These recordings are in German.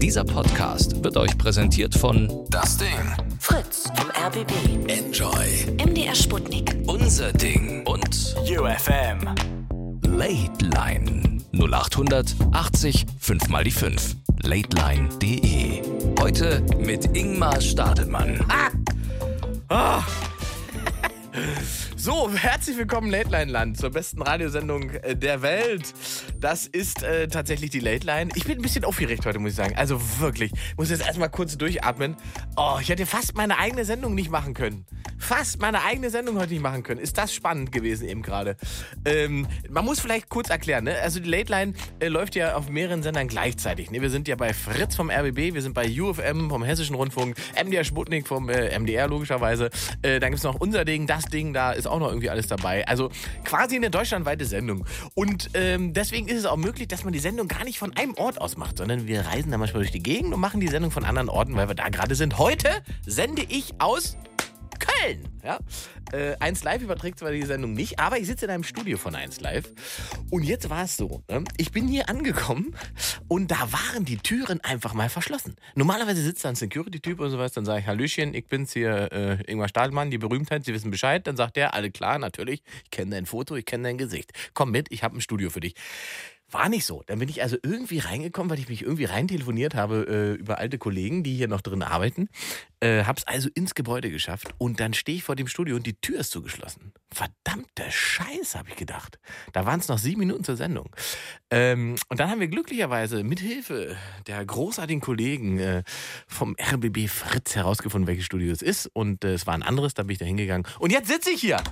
Dieser Podcast wird euch präsentiert von Das Ding. Fritz vom RBB. Enjoy. MDR Sputnik. Unser Ding und UFM. Late Line 0800 80 5 mal die 5. Lateline.de. Heute mit Ingmar Stadelmann. So, herzlich willkommen Late Line Land zur besten Radiosendung äh, der Welt. Das ist äh, tatsächlich die Late Line. Ich bin ein bisschen aufgeregt heute, muss ich sagen. Also wirklich, ich muss jetzt erstmal kurz durchatmen. Oh, ich hätte fast meine eigene Sendung nicht machen können. Fast meine eigene Sendung heute nicht machen können. Ist das spannend gewesen eben gerade. Ähm, man muss vielleicht kurz erklären, ne? Also die Late Line äh, läuft ja auf mehreren Sendern gleichzeitig. Ne? Wir sind ja bei Fritz vom RBB, wir sind bei UFM vom Hessischen Rundfunk, MDR Sputnik vom äh, MDR logischerweise. Äh, dann gibt es noch unser Ding, das Ding, da ist auch noch irgendwie alles dabei. Also quasi eine deutschlandweite Sendung. Und ähm, deswegen ist es auch möglich, dass man die Sendung gar nicht von einem Ort aus macht, sondern wir reisen da manchmal durch die Gegend und machen die Sendung von anderen Orten, weil wir da gerade sind. Heute sende ich aus Köln. Ja? Äh, 1 Live überträgt zwar die Sendung nicht, aber ich sitze in einem Studio von 1 Live. Und jetzt war es so, ne? ich bin hier angekommen und da waren die Türen einfach mal verschlossen. Normalerweise sitzt da ein Security-Typ und sowas, dann sage ich, Hallöchen, ich bin's hier, äh, Ingmar Stahlmann, die Berühmtheit, Sie wissen Bescheid. Dann sagt der, alle klar, natürlich, ich kenne dein Foto, ich kenne dein Gesicht. Komm mit, ich habe ein Studio für dich. War nicht so. Dann bin ich also irgendwie reingekommen, weil ich mich irgendwie rein telefoniert habe äh, über alte Kollegen, die hier noch drin arbeiten. Äh, hab's also ins Gebäude geschafft und dann stehe ich vor dem Studio und die Tür ist zugeschlossen. Verdammte Scheiße, habe ich gedacht. Da waren es noch sieben Minuten zur Sendung. Ähm, und dann haben wir glücklicherweise mit Hilfe der großartigen Kollegen äh, vom RBB Fritz herausgefunden, welches Studio es ist. Und äh, es war ein anderes, da bin ich da hingegangen. Und jetzt sitze ich hier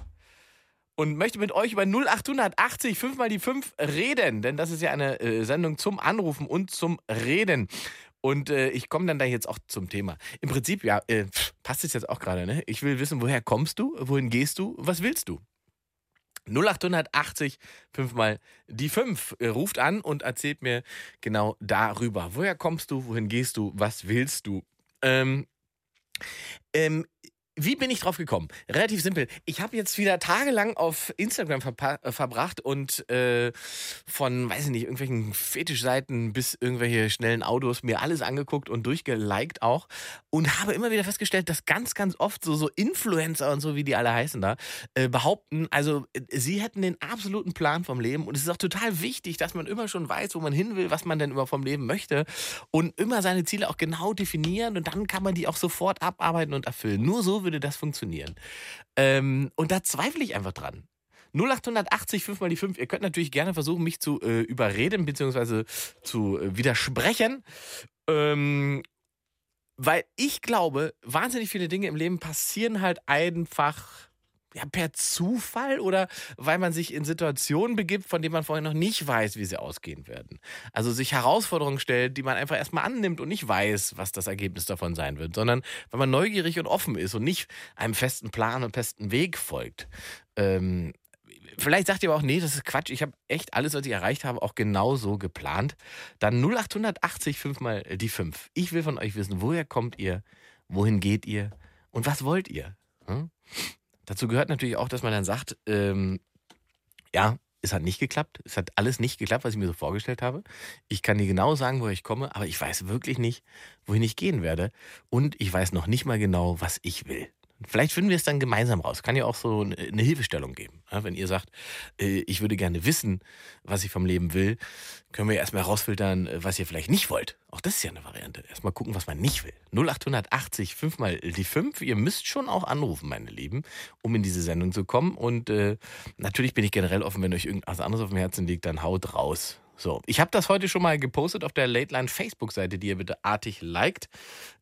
und möchte mit euch über 0880 5 mal die 5 reden, denn das ist ja eine äh, Sendung zum Anrufen und zum Reden. Und äh, ich komme dann da jetzt auch zum Thema. Im Prinzip, ja, äh, passt es jetzt auch gerade, ne? Ich will wissen, woher kommst du, wohin gehst du, was willst du? 0880 5 mal die 5 äh, ruft an und erzählt mir genau darüber. Woher kommst du, wohin gehst du, was willst du? Ähm, ähm, wie bin ich drauf gekommen? Relativ simpel. Ich habe jetzt wieder tagelang auf Instagram äh, verbracht und äh, von, weiß ich nicht, irgendwelchen Fetischseiten bis irgendwelche schnellen Autos mir alles angeguckt und durchgeliked auch und habe immer wieder festgestellt, dass ganz, ganz oft so, so Influencer und so, wie die alle heißen da, äh, behaupten, also äh, sie hätten den absoluten Plan vom Leben und es ist auch total wichtig, dass man immer schon weiß, wo man hin will, was man denn immer vom Leben möchte und immer seine Ziele auch genau definieren und dann kann man die auch sofort abarbeiten und erfüllen. Nur so würde das funktionieren. Ähm, und da zweifle ich einfach dran. 0880 5 mal die 5. Ihr könnt natürlich gerne versuchen, mich zu äh, überreden bzw. zu äh, widersprechen. Ähm, weil ich glaube, wahnsinnig viele Dinge im Leben passieren halt einfach ja, per Zufall oder weil man sich in Situationen begibt, von denen man vorher noch nicht weiß, wie sie ausgehen werden. Also sich Herausforderungen stellt, die man einfach erstmal annimmt und nicht weiß, was das Ergebnis davon sein wird, sondern weil man neugierig und offen ist und nicht einem festen Plan und festen Weg folgt. Ähm, Vielleicht sagt ihr aber auch, nee, das ist Quatsch. Ich habe echt alles, was ich erreicht habe, auch genauso geplant. Dann 0880 5 mal die 5. Ich will von euch wissen, woher kommt ihr, wohin geht ihr und was wollt ihr? Hm? Dazu gehört natürlich auch, dass man dann sagt, ähm, ja, es hat nicht geklappt. Es hat alles nicht geklappt, was ich mir so vorgestellt habe. Ich kann dir genau sagen, woher ich komme, aber ich weiß wirklich nicht, wohin ich gehen werde. Und ich weiß noch nicht mal genau, was ich will. Vielleicht finden wir es dann gemeinsam raus. Kann ja auch so eine Hilfestellung geben. wenn ihr sagt, äh, ich würde gerne wissen, was ich vom Leben will, können wir erstmal herausfiltern, äh, was ihr vielleicht nicht wollt. Auch das ist ja eine Variante. Erstmal gucken, was man nicht will. 0880 5 mal die 5. Ihr müsst schon auch anrufen, meine Lieben, um in diese Sendung zu kommen. Und äh, natürlich bin ich generell offen, wenn euch irgendwas anderes auf dem Herzen liegt, dann haut raus. So, ich habe das heute schon mal gepostet auf der Late Line Facebook-Seite, die ihr bitte artig liked.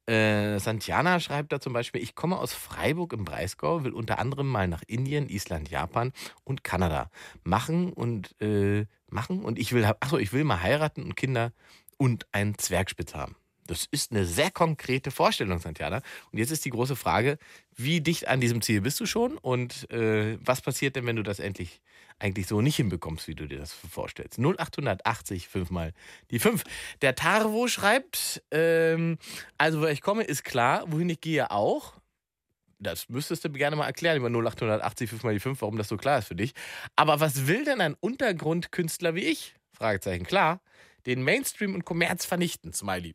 Äh, Santiana schreibt da zum Beispiel, ich komme aus Freiburg im Breisgau, will unter anderem mal nach Indien, Island, Japan und Kanada machen und äh, machen und ich will, achso, ich will mal heiraten und Kinder und einen Zwergspitz haben. Das ist eine sehr konkrete Vorstellung, Santiana. Und jetzt ist die große Frage, wie dicht an diesem Ziel bist du schon und äh, was passiert denn, wenn du das endlich eigentlich so nicht hinbekommst, wie du dir das vorstellst? 0880 5 mal die 5. Der Tarvo schreibt, ähm, also woher ich komme, ist klar, wohin ich gehe auch. Das müsstest du mir gerne mal erklären über 0880 5 mal die 5, warum das so klar ist für dich. Aber was will denn ein Untergrundkünstler wie ich? Fragezeichen, klar. den Mainstream und Kommerz vernichten, Smiley.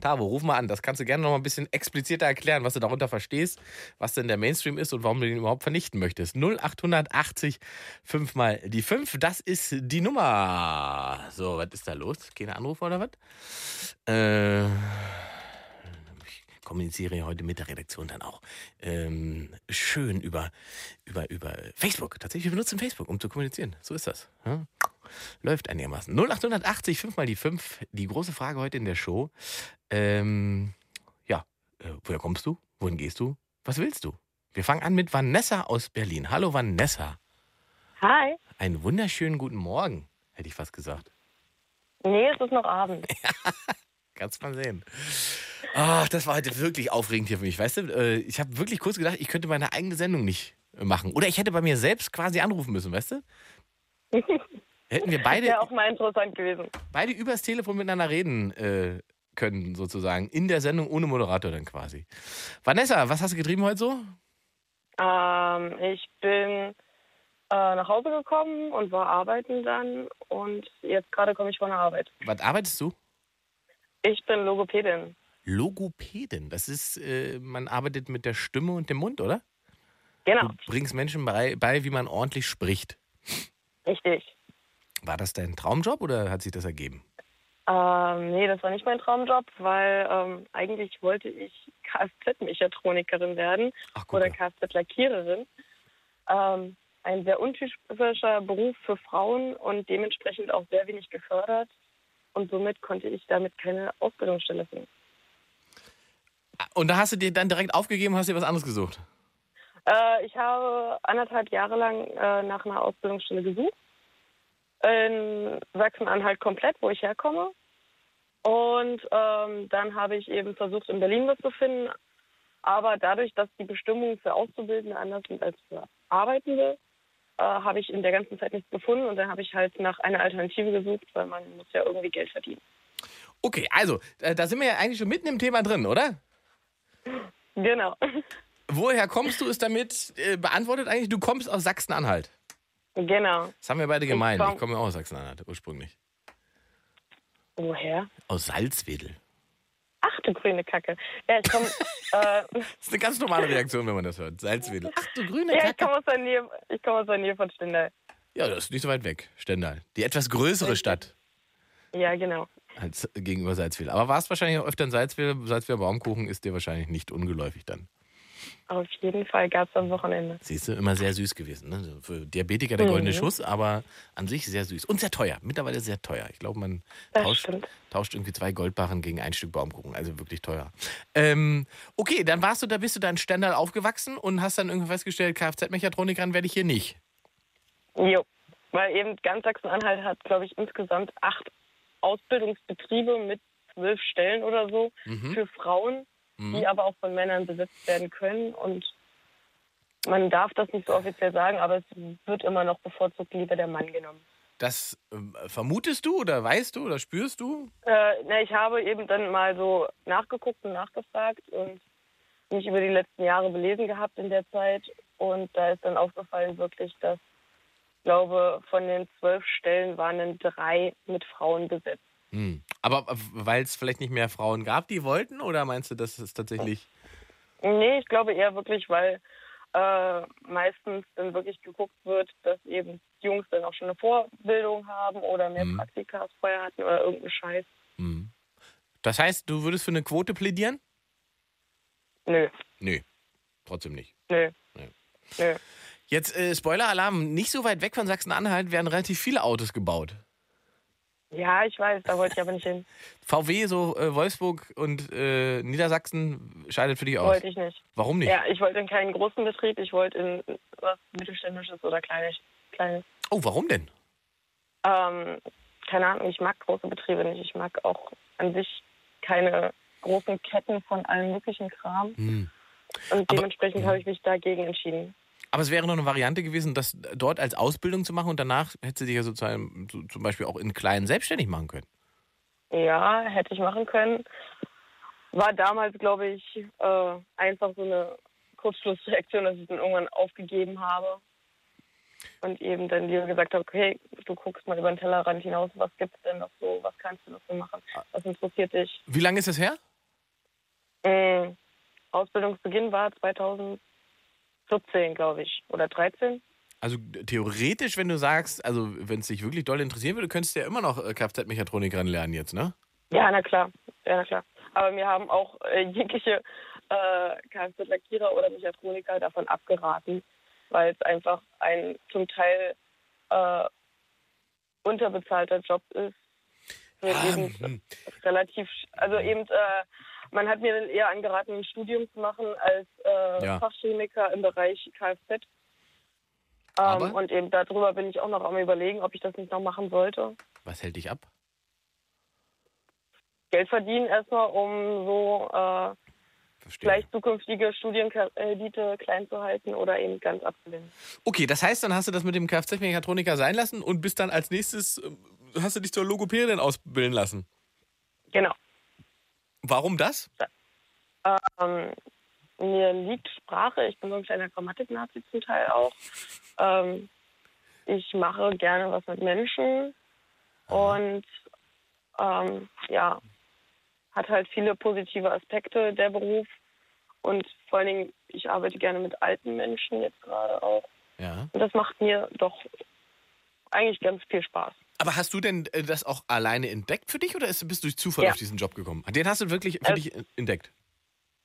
Tavo, ruf mal an. Das kannst du gerne noch mal ein bisschen expliziter erklären, was du darunter verstehst, was denn der Mainstream ist und warum du den überhaupt vernichten möchtest. 0880 5 mal die 5, das ist die Nummer. So, was ist da los? Keine Anrufe oder was? Äh, ich kommuniziere heute mit der Redaktion dann auch ähm, schön über, über, über Facebook. Tatsächlich, wir benutzen Facebook, um zu kommunizieren. So ist das. Ja? Läuft einigermaßen. 0880 5 mal die 5. Die große Frage heute in der Show. Ähm, ja, äh, woher kommst du? Wohin gehst du? Was willst du? Wir fangen an mit Vanessa aus Berlin. Hallo Vanessa. Hi. Einen wunderschönen guten Morgen, hätte ich fast gesagt. Nee, es ist noch Abend. Kannst mal sehen. Ach, das war heute wirklich aufregend hier für mich. Weißt du, äh, ich habe wirklich kurz gedacht, ich könnte meine eigene Sendung nicht äh, machen. Oder ich hätte bei mir selbst quasi anrufen müssen, weißt du? Hätten wir beide, Wäre auch mal interessant gewesen. beide übers Telefon miteinander reden äh, können, sozusagen. In der Sendung ohne Moderator dann quasi. Vanessa, was hast du getrieben heute so? Ähm, ich bin äh, nach Hause gekommen und war arbeiten dann. Und jetzt gerade komme ich von der Arbeit. Was arbeitest du? Ich bin Logopädin. Logopädin. Das ist, äh, man arbeitet mit der Stimme und dem Mund, oder? Genau, Du bringst Menschen bei, bei, wie man ordentlich spricht. richtig. War das dein Traumjob oder hat sich das ergeben? Ähm, nee, das war nicht mein Traumjob, weil ähm, eigentlich wollte ich Kfz-Mechatronikerin werden Ach, oder. Kfz-Lackiererin. Ähm, ein sehr untypischer Beruf für Frauen und dementsprechend auch sehr wenig gefördert. Und somit konnte ich damit keine Ausbildungsstelle finden. Und da hast du dir dann direkt aufgegeben und hast dir was anderes gesucht? Äh, ich habe anderthalb Jahre lang äh, nach einer Ausbildungsstelle gesucht. In Sachsen-Anhalt komplett, wo ich herkomme. Und ähm, dann habe ich eben versucht, in Berlin was zu finden. Aber dadurch, dass die Bestimmungen für Auszubildende anders sind als für Arbeitende, äh, habe ich in der ganzen Zeit nichts gefunden. Und dann habe ich halt nach einer Alternative gesucht, weil man muss ja irgendwie Geld verdienen. Okay, also, äh, da sind wir ja eigentlich schon mitten im Thema drin, oder? Genau. Woher kommst du, ist damit äh, beantwortet eigentlich? Du kommst aus Sachsen-Anhalt. genau. Das haben wir beide gemeint. Ich komme auch aus Sachsen-Anhalt ursprünglich. Woher? Aus Salzwedel. Ach du grüne Kacke. Ja, ich komme äh, Das ist eine ganz normale Reaktion, wenn man das hört. Salzwedel. Ach du grüne ja, ich Kacke. komme aus der Nähe, ich komme aus der Nähe von Stendal. Ja, das ist nicht so weit weg. Stendal. Die etwas größere. Stadt Ja, genau. als gegenüber Salzwedel. Aber warst wahrscheinlich auch öfter in Salzwedel. Salzwedel Baumkuchen ist dir wahrscheinlich nicht ungeläufig dann. Auf jeden Fall gab es am Wochenende. Siehst du, immer sehr süß gewesen. Ne? Für Diabetiker der goldene Mhm. Schuss, aber an sich sehr süß. Und sehr teuer. Mittlerweile sehr teuer. Ich glaube, man tauscht, tauscht irgendwie zwei Goldbarren gegen ein Stück Baumkuchen. Also wirklich teuer. Ähm, okay, dann warst du da, bist du da in Stendal aufgewachsen und hast dann irgendwie festgestellt, Kfz-Mechatronikerin werde ich hier nicht. Jo. Weil eben ganz Sachsen-Anhalt hat, glaube ich, insgesamt acht Ausbildungsbetriebe mit zwölf Stellen oder so Mhm. für Frauen, Mhm. die aber auch von Männern besetzt werden können. Und man darf das nicht so offiziell sagen, aber es wird immer noch bevorzugt lieber der Mann genommen. Das ähm, vermutest du oder weißt du oder spürst du? Äh, na, ich habe eben dann mal so nachgeguckt und nachgefragt und mich über die letzten Jahre belesen gehabt in der Zeit. Und da ist dann aufgefallen wirklich, dass, ich glaube, von den zwölf Stellen waren dann drei mit Frauen besetzt. Hm. Aber weil es vielleicht nicht mehr Frauen gab, die wollten? Oder meinst du, das ist tatsächlich. Nee, ich glaube eher wirklich, weil äh, meistens dann wirklich geguckt wird, dass eben Jungs dann auch schon eine Vorbildung haben oder mehr Mhm. Praktikas vorher hatten oder irgendeinen Scheiß. Hm. Das heißt, du würdest für eine Quote plädieren? Nö, Nö, trotzdem nicht. nö, Nee. nö. Jetzt, äh, Spoiler-Alarm, nicht so weit weg von Sachsen-Anhalt werden relativ viele Autos gebaut. Ja, ich weiß, da wollte ich aber nicht hin. VW, so äh, Wolfsburg und äh, Niedersachsen scheidet für dich aus. Wollte ich nicht. Warum nicht? Ja, ich wollte in keinen großen Betrieb, ich wollte in was Mittelständisches oder Kleines. kleines. Oh, warum denn? Ähm, keine Ahnung, ich mag große Betriebe nicht. Ich mag auch an sich keine großen Ketten von allem möglichen Kram. Hm. Und dementsprechend habe ich mich dagegen entschieden. Aber es wäre noch eine Variante gewesen, das dort als Ausbildung zu machen und danach hättest du dich ja sozusagen so, zum Beispiel auch in kleinen selbstständig machen können. Ja, hätte ich machen können. War damals, glaube ich, äh, einfach so eine Kurzschlussreaktion, dass ich dann irgendwann aufgegeben habe. Und eben dann lieber gesagt habe, okay, du guckst mal über den Tellerrand hinaus, was gibt's denn noch so, was kannst du noch so machen, was interessiert dich? Wie lange ist das her? Mm, Ausbildungsbeginn war 2014, glaube ich, oder 13. Also theoretisch, wenn du sagst, also wenn es dich wirklich doll interessieren würde, könntest du ja immer noch äh, Kfz-Mechatronikerin lernen jetzt, ne? Ja, na klar, ja, na klar. Aber mir haben auch äh, jegliche äh, Kfz-Lackierer oder Mechatroniker davon abgeraten, weil es einfach ein zum Teil äh, unterbezahlter Job ist. Ah, eben hm. relativ, also eben, äh, man hat mir dann eher angeraten, ein Studium zu machen als äh, Ja. Fachchemiker im Bereich Kfz. Ähm, und eben darüber bin ich auch noch am überlegen, ob ich das nicht noch machen sollte. Was hält dich ab? Geld verdienen erstmal, um so äh, Verstehe. vielleicht zukünftige Studienkredite klein zu halten oder eben ganz abzulehnen. Okay, das heißt, dann hast du das mit dem Kfz-Mechatroniker sein lassen und bist dann als nächstes, ähm, hast du dich zur Logopädin ausbilden lassen. Genau. Warum das? Ähm, mir liegt Sprache, ich bin so ein kleiner Grammatik-Nazi zum Teil auch. Ähm, ich mache gerne was mit Menschen und ähm, ja, hat halt viele positive Aspekte der Beruf und vor allen Dingen, ich arbeite gerne mit alten Menschen jetzt gerade auch Ja. und das macht mir doch eigentlich ganz viel Spaß. Aber hast du denn äh, das auch alleine entdeckt für dich oder ist, bist du durch Zufall Ja. auf diesen Job gekommen? Den hast du wirklich für Äh, dich entdeckt?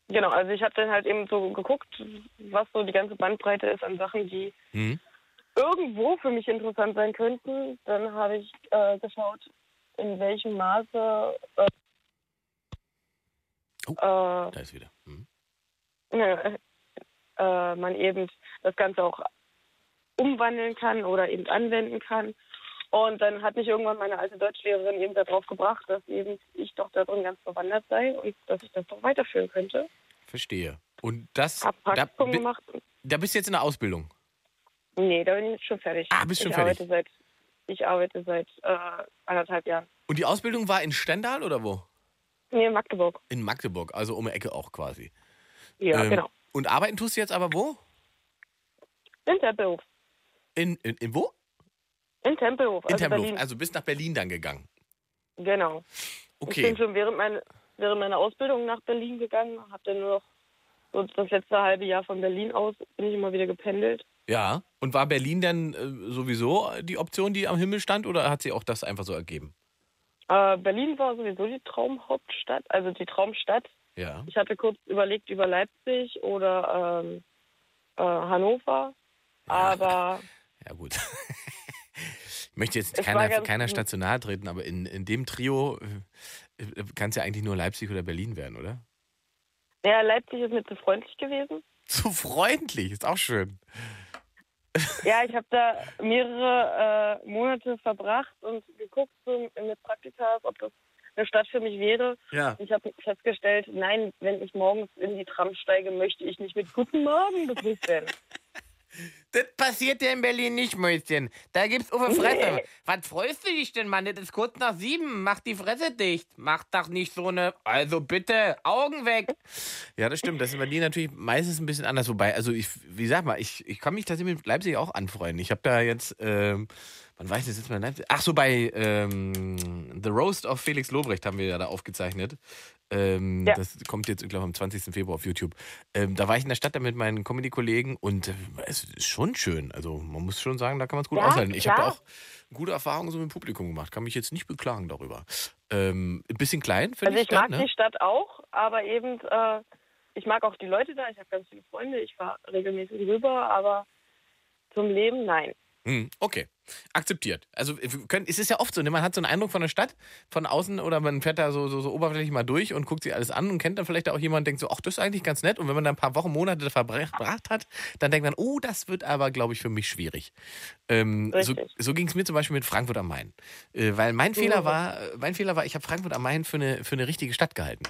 Genau, also ich habe dann halt eben so geguckt, was so die ganze Bandbreite ist an Sachen, die Mhm. irgendwo für mich interessant sein könnten. Dann habe ich äh, geschaut, in welchem Maße äh, Oh. äh, Da ist wieder. Mhm. äh, man eben das Ganze auch umwandeln kann oder eben anwenden kann. Und dann hat mich irgendwann meine alte Deutschlehrerin eben darauf gebracht, dass eben ich doch darin ganz bewandert sei und dass ich das doch weiterführen könnte. Verstehe. Und das, Hab da, Praktikum bi- gemacht. da bist du jetzt in der Ausbildung. Nee, da bin ich schon fertig. Ah, bist schon ich fertig. Arbeite seit, ich arbeite seit äh, anderthalb Jahren. Und die Ausbildung war in Stendal oder wo? Nee, in Magdeburg. In Magdeburg, also um die Ecke auch quasi. Ja, Ähm, genau. Und arbeiten tust du jetzt aber wo? In Tempelhof. In, in, in wo? In Tempelhof, In also Tempelhof. Berlin. Also bist nach Berlin dann gegangen. Genau. Ich Okay. bin schon während, mein, während meiner Ausbildung nach Berlin gegangen, habe dann nur noch so das letzte halbe Jahr von Berlin aus bin ich immer wieder gependelt. Ja. Und war Berlin dann äh, sowieso die Option, die am Himmel stand, oder hat sich auch das einfach so ergeben? Äh, Berlin war sowieso die Traumhauptstadt, also die Traumstadt. Ja. Ich hatte kurz überlegt über Leipzig oder ähm, äh, Hannover, aber Ja, gut. Ich möchte jetzt keiner, keiner gut. stational treten, aber in, in dem Trio äh, kann es ja eigentlich nur Leipzig oder Berlin werden, oder? ja, Leipzig ist mir zu freundlich gewesen. Zu freundlich, ist auch schön. Ja, ich habe da mehrere äh, Monate verbracht und geguckt so mit Praktika, ob das eine Stadt für mich wäre. Ja. Ich habe festgestellt, nein, wenn ich morgens in die Tram steige, möchte ich nicht mit Guten Morgen begrüßt werden. Das passiert ja in Berlin nicht, Mäuschen. Da gibt's auf Fresse. Nee. Was freust du dich denn, Mann? Das ist kurz nach sieben. Mach die Fresse dicht. Mach doch nicht so eine. Also bitte, Augen weg. Ja, das stimmt. Das ist in Berlin natürlich meistens ein bisschen anders. Wobei, also ich, wie sag mal, ich, ich kann mich tatsächlich mit Leipzig auch anfreunden. Ich habe da jetzt, ähm, wann weiß ich jetzt mal in Leipzig? Ach so, bei ähm, The Roast of Felix Lobrecht haben wir ja da aufgezeichnet. Ähm, Ja. Das kommt jetzt, ich glaube, am 20. Februar auf YouTube. Ähm, da war ich in der Stadt da mit meinen Comedy-Kollegen und äh, es ist schon schön. Also man muss schon sagen, da kann man es gut Ja, aushalten. Ich habe auch gute Erfahrungen so mit dem Publikum gemacht. Kann mich jetzt nicht beklagen darüber. Ähm, ein bisschen klein, finde Also ich Stadt, mag ne? die Stadt auch, aber eben, äh, ich mag auch die Leute da. Ich habe ganz viele Freunde. Ich fahre regelmäßig rüber, aber zum Leben, nein. Hm, okay, akzeptiert. Also können, es ist ja oft so, ne? man hat so einen Eindruck von der Stadt von außen oder man fährt da so, so, so oberflächlich mal durch und guckt sich alles an und kennt dann vielleicht auch jemanden und denkt so, ach, das ist eigentlich ganz nett. Und wenn man dann ein paar Wochen, Monate da verbracht hat, dann denkt man, oh, das wird aber, glaube ich, für mich schwierig. Ähm, so so ging es mir zum Beispiel mit Frankfurt am Main. Äh, weil mein Fehler Mhm. war, äh, mein Fehler war, ich habe Frankfurt am Main für eine, für eine richtige Stadt gehalten.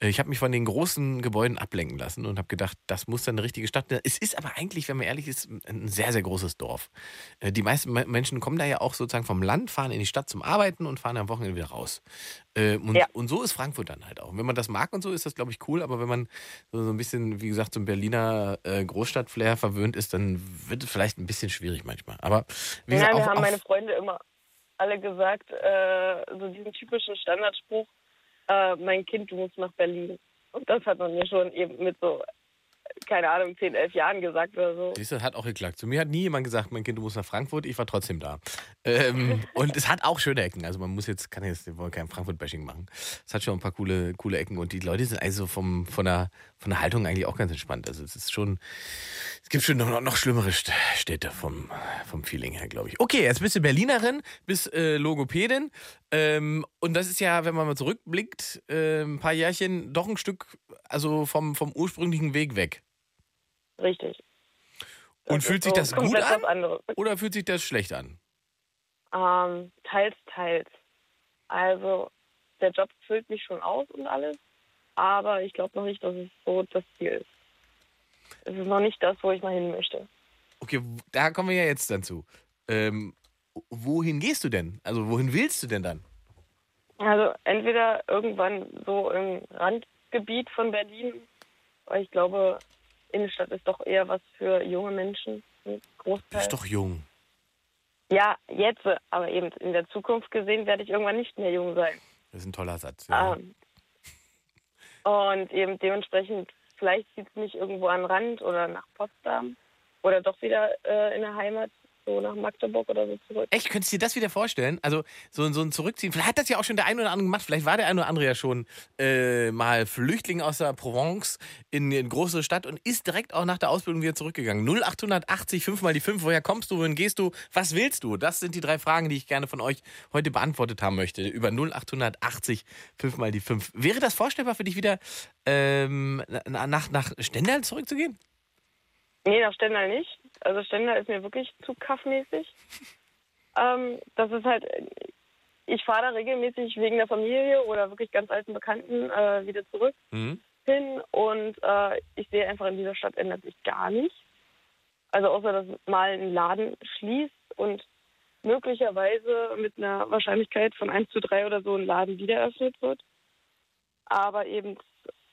Ich habe mich von den großen Gebäuden ablenken lassen und habe gedacht, das muss dann eine richtige Stadt. Es ist aber eigentlich, wenn man ehrlich ist, ein sehr, sehr großes Dorf. Äh, Die meisten Me- Menschen kommen da ja auch sozusagen vom Land, fahren in die Stadt zum Arbeiten und fahren am Wochenende wieder raus. Äh, Und, Ja. und so ist Frankfurt dann halt auch. Und wenn man das mag und so, ist das, glaube ich, cool. Aber wenn man so, ein bisschen, wie gesagt, so ein Berliner äh, Großstadtflair verwöhnt ist, dann wird es vielleicht ein bisschen schwierig manchmal. Aber wie Ja, gesagt, auch, haben meine Freunde immer alle gesagt, äh, so diesen typischen Standardspruch, äh, mein Kind, du musst nach Berlin. Und das hat man mir schon eben mit so, keine Ahnung, 10, 11 Jahren gesagt oder so. Siehst du, hat auch geklappt. Zu mir hat nie jemand gesagt, mein Kind, du musst nach Frankfurt. Ich war trotzdem da. Ähm, und es hat auch schöne Ecken. Also man muss jetzt, kann jetzt, wir wollen kein Frankfurt-Bashing machen. Es hat schon ein paar coole, coole Ecken und die Leute sind also vom, von, der, von der Haltung eigentlich auch ganz entspannt. Also es ist schon, es gibt schon noch, noch schlimmere St- Städte vom, vom Feeling her, glaube ich. Okay, jetzt bist du Berlinerin, bist äh, Logopädin. Ähm, und das ist ja, wenn man mal zurückblickt, äh, ein paar Jährchen doch ein Stück, also vom, vom ursprünglichen Weg weg. Richtig. Und fühlt sich so das gut an? Oder fühlt sich das schlecht an? Ähm, teils, teils. Also der Job füllt mich schon aus und alles, aber ich glaube noch nicht, dass es so das Ziel ist. Es ist noch nicht das, wo ich mal hin möchte. Okay, da kommen wir ja jetzt dann zu. Ähm, wohin gehst du denn? Also wohin willst du denn dann? Also entweder irgendwann so im Randgebiet von Berlin, weil ich glaube, Innenstadt ist doch eher was für junge Menschen, Du Großteil. bist doch jung. Ja, jetzt, aber eben in der Zukunft gesehen werde ich irgendwann nicht mehr jung sein. Das ist ein toller Satz. Ja. Ähm, und eben dementsprechend, vielleicht zieht es mich irgendwo an den Rand oder nach Potsdam oder doch wieder äh, in der Heimat, so nach Magdeburg oder so zurück. Echt, könntest du dir das wieder vorstellen? Also so, so ein Zurückziehen. Vielleicht hat das ja auch schon der eine oder andere gemacht. Vielleicht war der eine oder andere ja schon äh, mal Flüchtling aus der Provence in eine große Stadt und ist direkt auch nach der Ausbildung wieder zurückgegangen. 0880, 5 mal die 5. Woher kommst du? Wohin gehst du? Was willst du? Das sind die drei Fragen, die ich gerne von euch heute beantwortet haben möchte. Über 0880, 5 mal die 5. Wäre das vorstellbar für dich wieder ähm, na- nach, nach Stendal zurückzugehen? Nee, nach Stendal nicht. Also Stendal ist mir wirklich zu kaffmäßig. Ähm, das ist halt, ich fahre da regelmäßig wegen der Familie oder wirklich ganz alten Bekannten äh, wieder zurück Mhm. hin und äh, ich sehe einfach in dieser Stadt ändert sich gar nichts. Also außer, dass mal ein Laden schließt und möglicherweise mit einer Wahrscheinlichkeit von 1 zu 3 oder so ein Laden wieder eröffnet wird. Aber eben,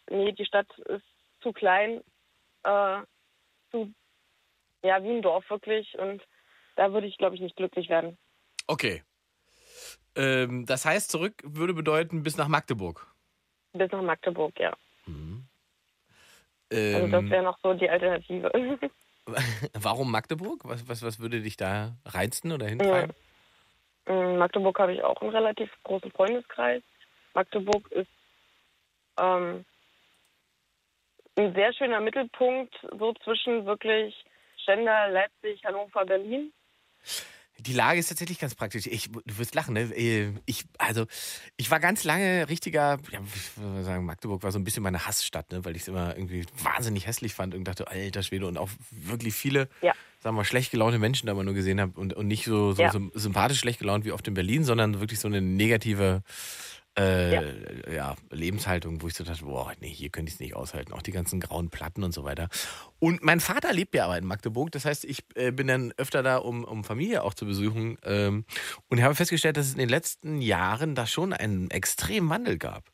nee, die Stadt ist zu klein, äh, zu, ja, wie ein Dorf wirklich und da würde ich, glaube ich, nicht glücklich werden. Okay. Ähm, das heißt, zurück würde bedeuten bis nach Magdeburg. Bis nach Magdeburg, ja. Also Ähm, das wäre noch so die Alternative. warum Magdeburg? Was, was, was würde dich da reizen oder hintreiben? In Magdeburg habe ich auch einen relativ großen Freundeskreis. Magdeburg ist ähm, ein sehr schöner Mittelpunkt, so zwischen wirklich Stendal, Leipzig, Hannover, Berlin. Die Lage ist tatsächlich ganz praktisch. Ich, du wirst lachen, ne? Äh, Ich, also, ich war ganz lange richtiger, ja, ich würde sagen, Magdeburg war so ein bisschen meine Hassstadt, ne? weil ich es immer irgendwie wahnsinnig hässlich fand und dachte, alter Schwede, und auch wirklich viele, Ja. sagen wir mal, schlecht gelaunte Menschen da mal nur gesehen habe und, und nicht so, so, Ja. so sympathisch schlecht gelaunt wie oft in Berlin, sondern wirklich so eine negative äh, ja. Lebenshaltung, wo ich so dachte, boah, nee, hier könnte ich es nicht aushalten. Auch die ganzen grauen Platten und so weiter. Und mein Vater lebt ja aber in Magdeburg. Das heißt, ich äh, bin dann öfter da, um, um Familie auch zu besuchen. Ähm, und ich habe festgestellt, dass es in den letzten Jahren da schon einen extremen Wandel gab.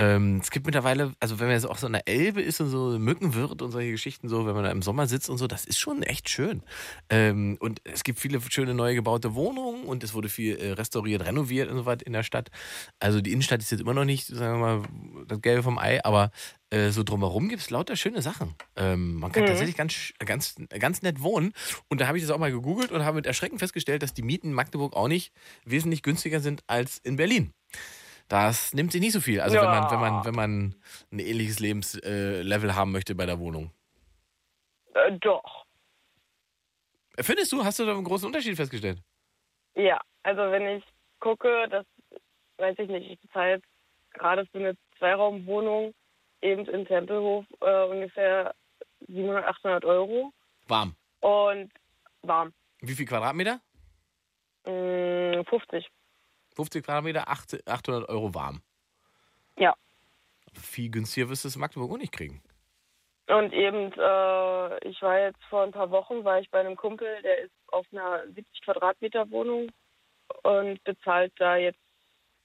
Ähm, es gibt mittlerweile, also wenn man jetzt auch so an der Elbe ist und so Mückenwirt und solche Geschichten so, wenn man da im Sommer sitzt und so, das ist schon echt schön. Ähm, und es gibt viele schöne neu gebaute Wohnungen und es wurde viel äh, restauriert, renoviert und so weiter in der Stadt. Also die Innenstadt ist jetzt immer noch nicht, sagen wir mal, das Gelbe vom Ei, aber äh, so drumherum gibt es lauter schöne Sachen. Ähm, man kann Mhm. tatsächlich ganz, ganz, ganz nett wohnen. Und da habe ich das auch mal gegoogelt und habe mit Erschrecken festgestellt, dass die Mieten in Magdeburg auch nicht wesentlich günstiger sind als in Berlin. Das nimmt sich nicht so viel. Also wenn man, Ja. wenn man, wenn man ein ähnliches Lebenslevel Level haben möchte bei der Wohnung. Äh, doch. Findest du, hast du da einen großen Unterschied festgestellt? Ja, also wenn ich gucke, das weiß ich nicht, ich bezahle jetzt gerade für eine Zweiraumwohnung eben in Tempelhof äh, ungefähr 700, 800 Euro Warm. und warm. Wie viel Quadratmeter? Mm, 50. 50 Quadratmeter, 8 800 Euro warm. Ja. viel günstiger wirst du es in Magdeburg auch nicht kriegen. Und eben, äh, ich war jetzt vor ein paar Wochen, war ich bei einem Kumpel, der ist auf einer 70 Quadratmeter Wohnung und bezahlt da jetzt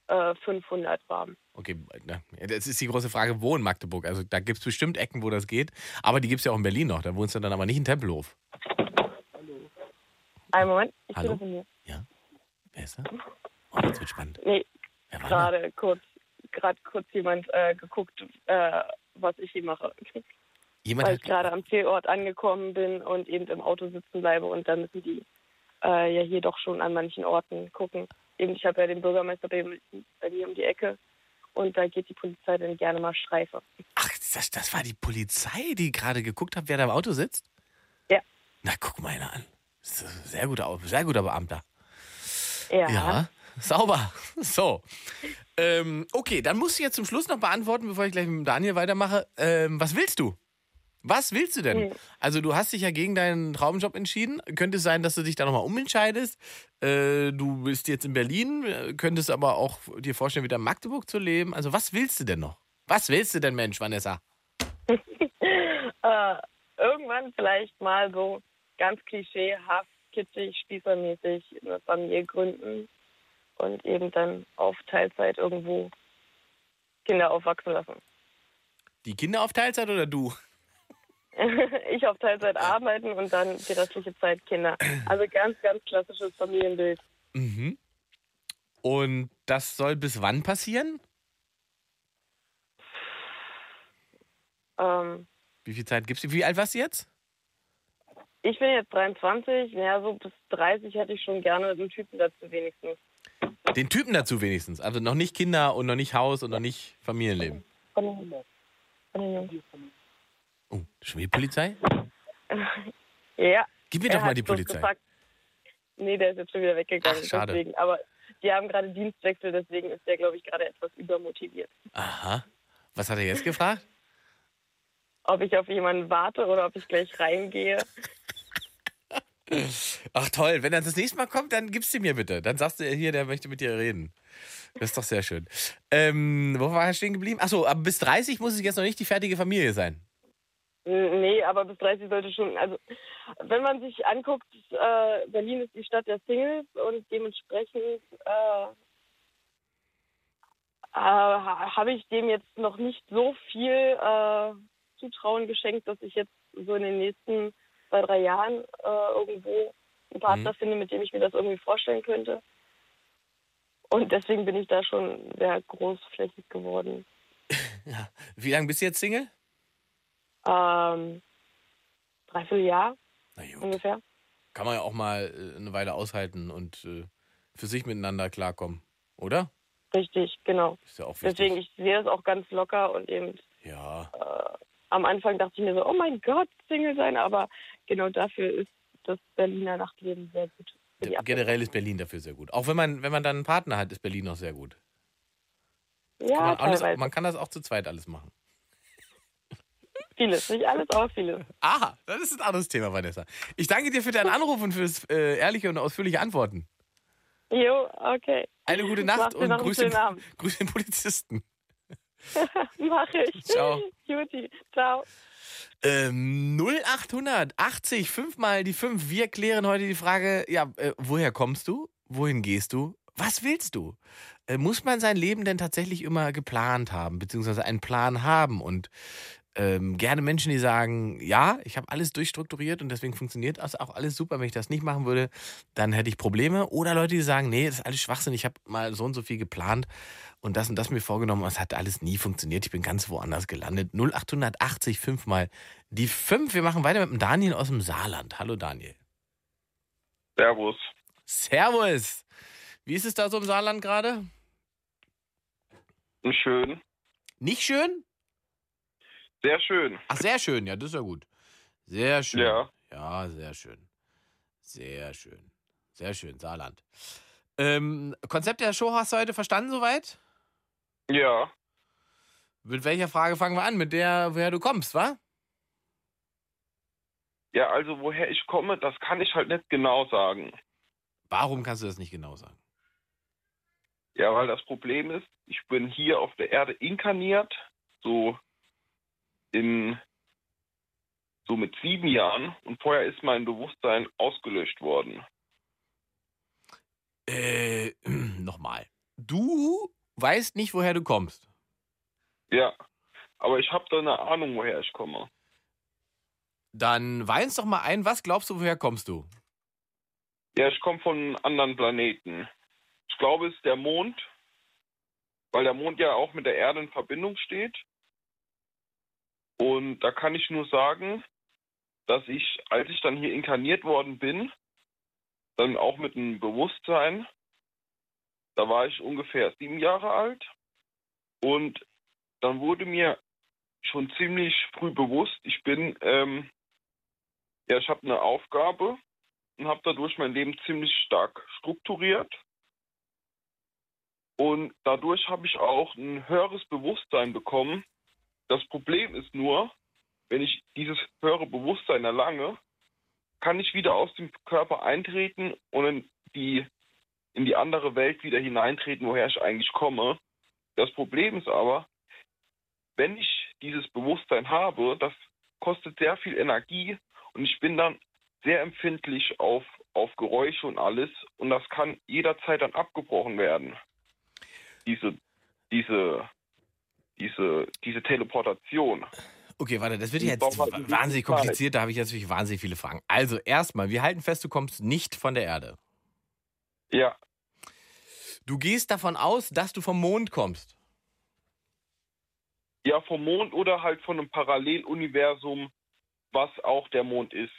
äh, 500 warm. Okay, na, das ist die große Frage, wo in Magdeburg? Also da gibt es bestimmt Ecken, wo das geht, aber die gibt es ja auch in Berlin noch. Da wohnst du dann aber nicht in Tempelhof. Einen Moment, ich Hallo? telefoniere. Wer ist da? Oh, jetzt wird spannend. Nee, gerade kurz, gerade kurz jemand äh, geguckt, äh, was ich hier mache. Jemand Weil ich gerade am Zielort angekommen bin und eben im Auto sitzen bleibe und dann müssen die äh, ja hier doch schon an manchen Orten gucken. Eben, ich habe ja den Bürgermeister bei, bei mir um die Ecke und da geht die Polizei dann gerne mal Streife. Ach, das, das war die Polizei, die gerade geguckt hat, wer da im Auto sitzt? Ja. Na, guck mal einer an. Das Sehr guter, sehr guter Beamter. Ja. Ja, sauber. So. Ähm, okay, dann musst du jetzt zum Schluss noch beantworten, bevor ich gleich mit Daniel weitermache. Ähm, was willst du? Was willst du denn? Also du hast dich ja gegen deinen Traumjob entschieden. Könnte es sein, dass du dich da nochmal umentscheidest? Äh, du bist jetzt in Berlin, könntest aber auch dir vorstellen, wieder in Magdeburg zu leben. Also was willst du denn noch? Was willst du denn, Mensch, Vanessa? Äh, irgendwann vielleicht mal so ganz klischeehaft, kitschig, spießermäßig eine Familie gründen und eben dann auf Teilzeit irgendwo Kinder aufwachsen lassen. Die Kinder auf Teilzeit oder du? ich auf Teilzeit arbeiten und dann die restliche Zeit Kinder. Also ganz, ganz klassisches Familienbild. Mhm. Und das soll bis wann passieren? Ähm, Wie viel Zeit gibt's dir? Wie alt warst du jetzt? ich bin jetzt 23, naja, so bis 30 hätte ich schon gerne einen Typen dazu wenigstens. Den Typen dazu wenigstens. Also noch nicht Kinder und noch nicht Haus und noch nicht Familienleben. Von den, von den Jungs. Oh, schon wieder Polizei? Ja. Gib mir doch mal die Polizei. Gefragt, nee, der ist jetzt schon wieder weggegangen. Ach, schade. Deswegen. Aber die haben gerade Dienstwechsel, deswegen ist der, glaube ich, gerade etwas übermotiviert. Aha. Was hat er jetzt gefragt? Ob ich auf jemanden warte oder ob ich gleich reingehe. Ach toll, wenn er das nächste Mal kommt, dann gibst du mir bitte. Dann sagst du hier, der möchte mit dir reden. Das ist doch sehr schön. Ähm, wo war er stehen geblieben? Achso, aber bis 30 muss es jetzt noch nicht die fertige Familie sein. Nee, aber bis 30 sollte schon, also wenn man sich anguckt, äh, Berlin ist die Stadt der Singles und dementsprechend äh, äh, ha- habe ich dem jetzt noch nicht so viel äh, Zutrauen geschenkt, dass ich jetzt so in den nächsten zwei, drei Jahren äh, irgendwo einen Partner Mhm. finde, mit dem ich mir das irgendwie vorstellen könnte. Und deswegen bin ich da schon sehr großflächig geworden. Ja. Wie lange bist du jetzt Single? Ähm, dreiviertel Jahr ungefähr. Kann man ja auch mal äh, eine Weile aushalten und äh, für sich miteinander klarkommen, oder? Richtig, genau. Ist ja auch wichtig. Deswegen, ich sehe das auch ganz locker und eben Ja. äh, am Anfang dachte ich mir so, oh mein Gott, Single sein, aber genau dafür ist das Berliner Nachtleben sehr gut. Generell ist Berlin dafür sehr gut. Auch wenn man, wenn man dann einen Partner hat, ist Berlin noch sehr gut. Kann Ja, man, alles, man kann das auch zu zweit alles machen. Vieles, nicht alles, aber vieles. Aha, das ist ein anderes Thema, Vanessa. Ich danke dir für deinen Anruf und fürs äh, ehrliche und ausführliche Antworten. Jo, okay. Eine gute Nacht und noch einen grüß den, grüß den Polizisten. Mach ich. Ciao. Juti, ciao. Ähm, 0800 80 5 mal die 5. Wir klären heute die Frage, ja, äh, woher kommst du? Wohin gehst du? Was willst du? Äh, muss man sein Leben denn tatsächlich immer geplant haben, beziehungsweise einen Plan haben? Und ähm, gerne Menschen, die sagen, ja, ich habe alles durchstrukturiert und deswegen funktioniert das auch alles super. Wenn ich das nicht machen würde, dann hätte ich Probleme. Oder Leute, die sagen, nee, das ist alles Schwachsinn, ich habe mal so und so viel geplant und das und das mir vorgenommen, es hat alles nie funktioniert. Ich bin ganz woanders gelandet. 0880 5 mal die 5. Wir machen weiter mit dem Daniel aus dem Saarland. Hallo Daniel. Servus. Servus. Wie ist es da so im Saarland gerade? Schön. Nicht schön? Sehr schön. Ach, sehr schön. Ja, das ist ja gut. Sehr schön. Ja. Ja, sehr schön. Sehr schön. Sehr schön, Saarland. Ähm, Konzept der Show hast du heute verstanden soweit? Ja. Mit welcher Frage fangen wir an? Mit der, woher du kommst, wa? Ja, also woher ich komme, das kann ich halt nicht genau sagen. Warum kannst du das nicht genau sagen? Ja, weil das Problem ist, ich bin hier auf der Erde inkarniert so in so mit sieben Jahren und vorher ist mein Bewusstsein ausgelöscht worden. Äh, nochmal. Du weißt nicht, woher du kommst. Ja, aber ich habe da eine Ahnung, woher ich komme. Dann weins doch mal ein, was glaubst du, woher kommst du? Ja, ich komme von einem anderen Planeten. Ich glaube, es ist der Mond, weil der Mond ja auch mit der Erde in Verbindung steht. Und da kann ich nur sagen, dass ich, als ich dann hier inkarniert worden bin, dann auch mit einem Bewusstsein, da war ich ungefähr sieben Jahre alt. Und dann wurde mir schon ziemlich früh bewusst, ich bin, ähm, ja, ich habe eine Aufgabe und habe dadurch mein Leben ziemlich stark strukturiert. Und dadurch habe ich auch ein höheres Bewusstsein bekommen. Das Problem ist nur, wenn ich dieses höhere Bewusstsein erlange, kann ich wieder aus dem Körper eintreten und die, in die andere Welt wieder hineintreten, woher ich eigentlich komme. Das Problem ist aber, wenn ich dieses Bewusstsein habe, das kostet sehr viel Energie und ich bin dann sehr empfindlich auf, auf Geräusche und alles und das kann jederzeit dann abgebrochen werden. Diese, diese, diese, diese Teleportation. Okay, warte, das wird jetzt wahnsinnig kompliziert, da habe ich jetzt natürlich wahnsinnig viele Fragen. Also, erstmal, wir halten fest, du kommst nicht von der Erde. Ja, Du gehst davon aus, dass du vom Mond kommst. ja, vom Mond oder halt von einem Paralleluniversum, was auch der Mond ist.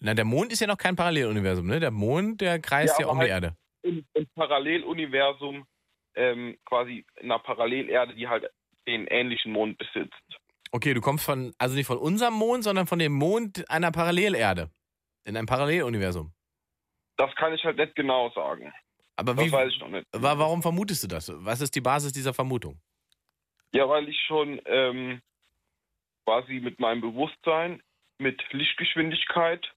Na, der Mond ist ja noch kein Paralleluniversum, ne? Der Mond, der kreist ja, Ja, um die halt- Erde. Im, im Paralleluniversum ähm, quasi in einer Parallelerde, die halt den ähnlichen Mond besitzt. Okay, du kommst von, also nicht von unserem Mond, sondern von dem Mond einer Parallelerde. In einem Paralleluniversum. Das kann ich halt nicht genau sagen. Aber Das wie, weiß ich noch nicht. wa- warum vermutest du das? Was ist die Basis dieser Vermutung? Ja, weil ich schon ähm, quasi mit meinem Bewusstsein mit Lichtgeschwindigkeit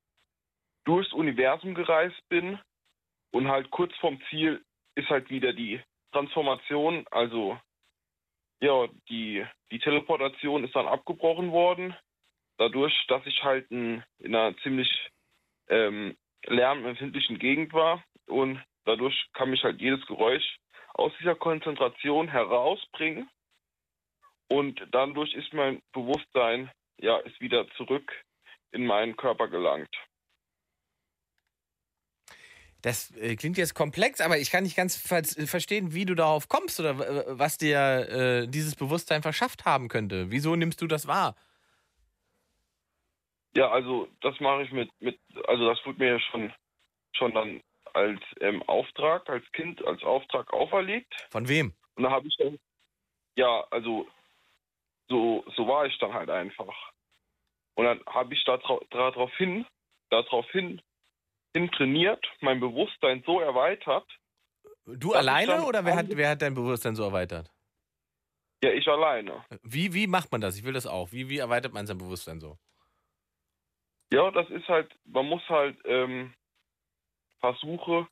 durchs Universum gereist bin und halt kurz vorm Ziel ist halt wieder die Transformation, also ja, die, die Teleportation ist dann abgebrochen worden, dadurch, dass ich halt in, in einer ziemlich ähm, lärmempfindlichen Gegend war und dadurch kann mich halt jedes Geräusch aus dieser Konzentration herausbringen und dadurch ist mein Bewusstsein ja ist wieder zurück in meinen Körper gelangt. Das äh, klingt jetzt komplex, aber ich kann nicht ganz ver verstehen, wie du darauf kommst oder äh, was dir äh, dieses Bewusstsein verschafft haben könnte. Wieso nimmst du das wahr? Ja, also das mache ich mit mit also das wurde mir ja schon schon dann als ähm, Auftrag als Kind als Auftrag auferlegt Von wem? und da habe ich dann ja also so so war ich dann halt einfach und dann habe ich da darauf hin darauf hin hin trainiert, mein Bewusstsein so erweitert. Du alleine oder wer hat, wer hat dein Bewusstsein so erweitert? Ja, ich alleine. Wie, wie macht man das? Ich will das auch. Wie, wie erweitert man sein Bewusstsein so? Ja, das ist halt, man muss halt ähm, versuche,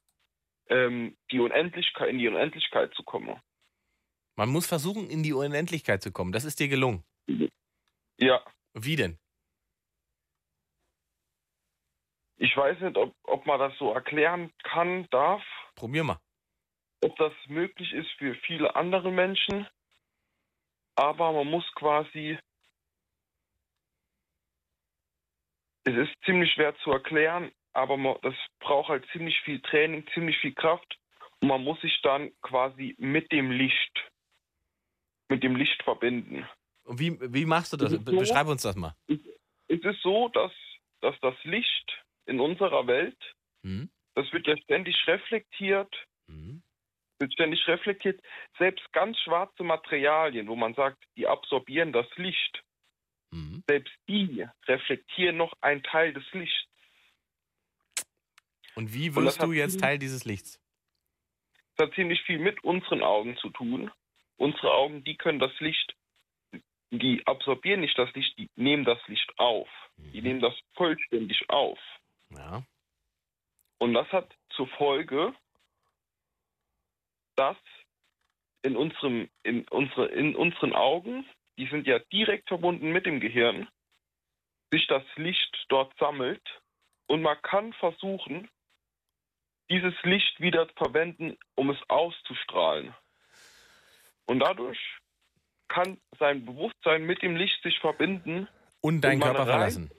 ähm, die Unendlichkeit, in die Unendlichkeit zu kommen. Man muss versuchen, in die Unendlichkeit zu kommen. Das ist dir gelungen. Ja, Wie denn? ich weiß nicht, ob, ob man das so erklären kann, darf, Probier mal. ob das möglich ist für viele andere Menschen, aber man muss quasi, es ist ziemlich schwer zu erklären, aber man, das braucht halt ziemlich viel Training, ziemlich viel Kraft und man muss sich dann quasi mit dem Licht, mit dem Licht verbinden. Und wie, wie machst du das? So- beschreib uns das mal. Es ist so, dass, dass das Licht in unserer Welt, Hm? das wird ja ständig reflektiert, Hm? wird ständig reflektiert. Selbst ganz schwarze Materialien, wo man sagt, die absorbieren das Licht, Hm? selbst die reflektieren noch einen Teil des Lichts. Und wie Und wirst du hat jetzt Teil dieses Lichts? Das hat ziemlich viel mit unseren Augen zu tun. Unsere Augen, die können das Licht, die absorbieren nicht das Licht, die nehmen das Licht auf. Die nehmen das vollständig auf. Ja. Und das hat zur Folge, dass in unserem, in unsere, in unseren Augen, die sind ja direkt verbunden mit dem Gehirn, sich das Licht dort sammelt und man kann versuchen, dieses Licht wieder zu verwenden, um es auszustrahlen. Und dadurch kann sein Bewusstsein mit dem Licht sich verbinden. Und deinen Körper reist- verlassen.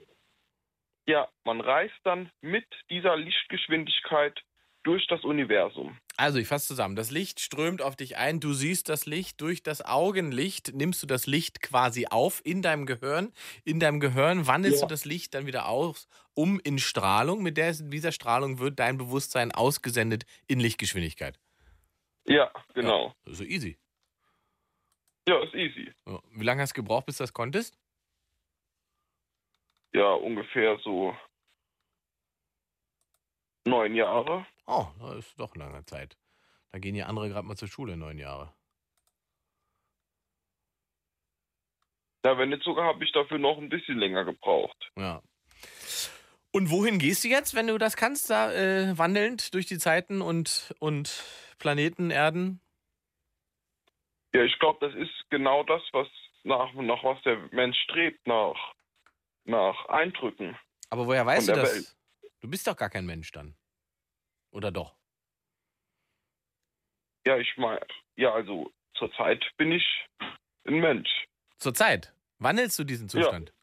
Ja, man reist dann mit dieser Lichtgeschwindigkeit durch das Universum. Also, ich fasse zusammen. Das Licht strömt auf dich ein. Du siehst das Licht. Durch das Augenlicht nimmst du das Licht quasi auf in deinem Gehirn. In deinem Gehirn wandelst Ja. du das Licht dann wieder aus, um in Strahlung. Mit der, dieser Strahlung wird dein Bewusstsein ausgesendet in Lichtgeschwindigkeit. Ja, genau. So easy. Ja, ist easy. Ja. Wie lange hast du gebraucht, bis du das konntest? Ja, ungefähr so neun Jahre. Oh, das ist doch lange Zeit. Da gehen ja andere gerade mal zur Schule, neun Jahre. Ja, wenn nicht sogar, habe ich dafür noch ein bisschen länger gebraucht. Ja. Und wohin gehst du jetzt, wenn du das kannst, da äh, wandelnd durch die Zeiten und, und Planeten, Erden? Ja, ich glaube, das ist genau das, was nach, nach was der Mensch strebt, nach, nach Eindrücken. Aber woher weißt du das? Welt. Du bist doch gar kein Mensch dann. Oder doch? Ja, ich meine, ja, also zurzeit bin ich ein Mensch. Zurzeit. Wandelst du diesen Ja. Zustand?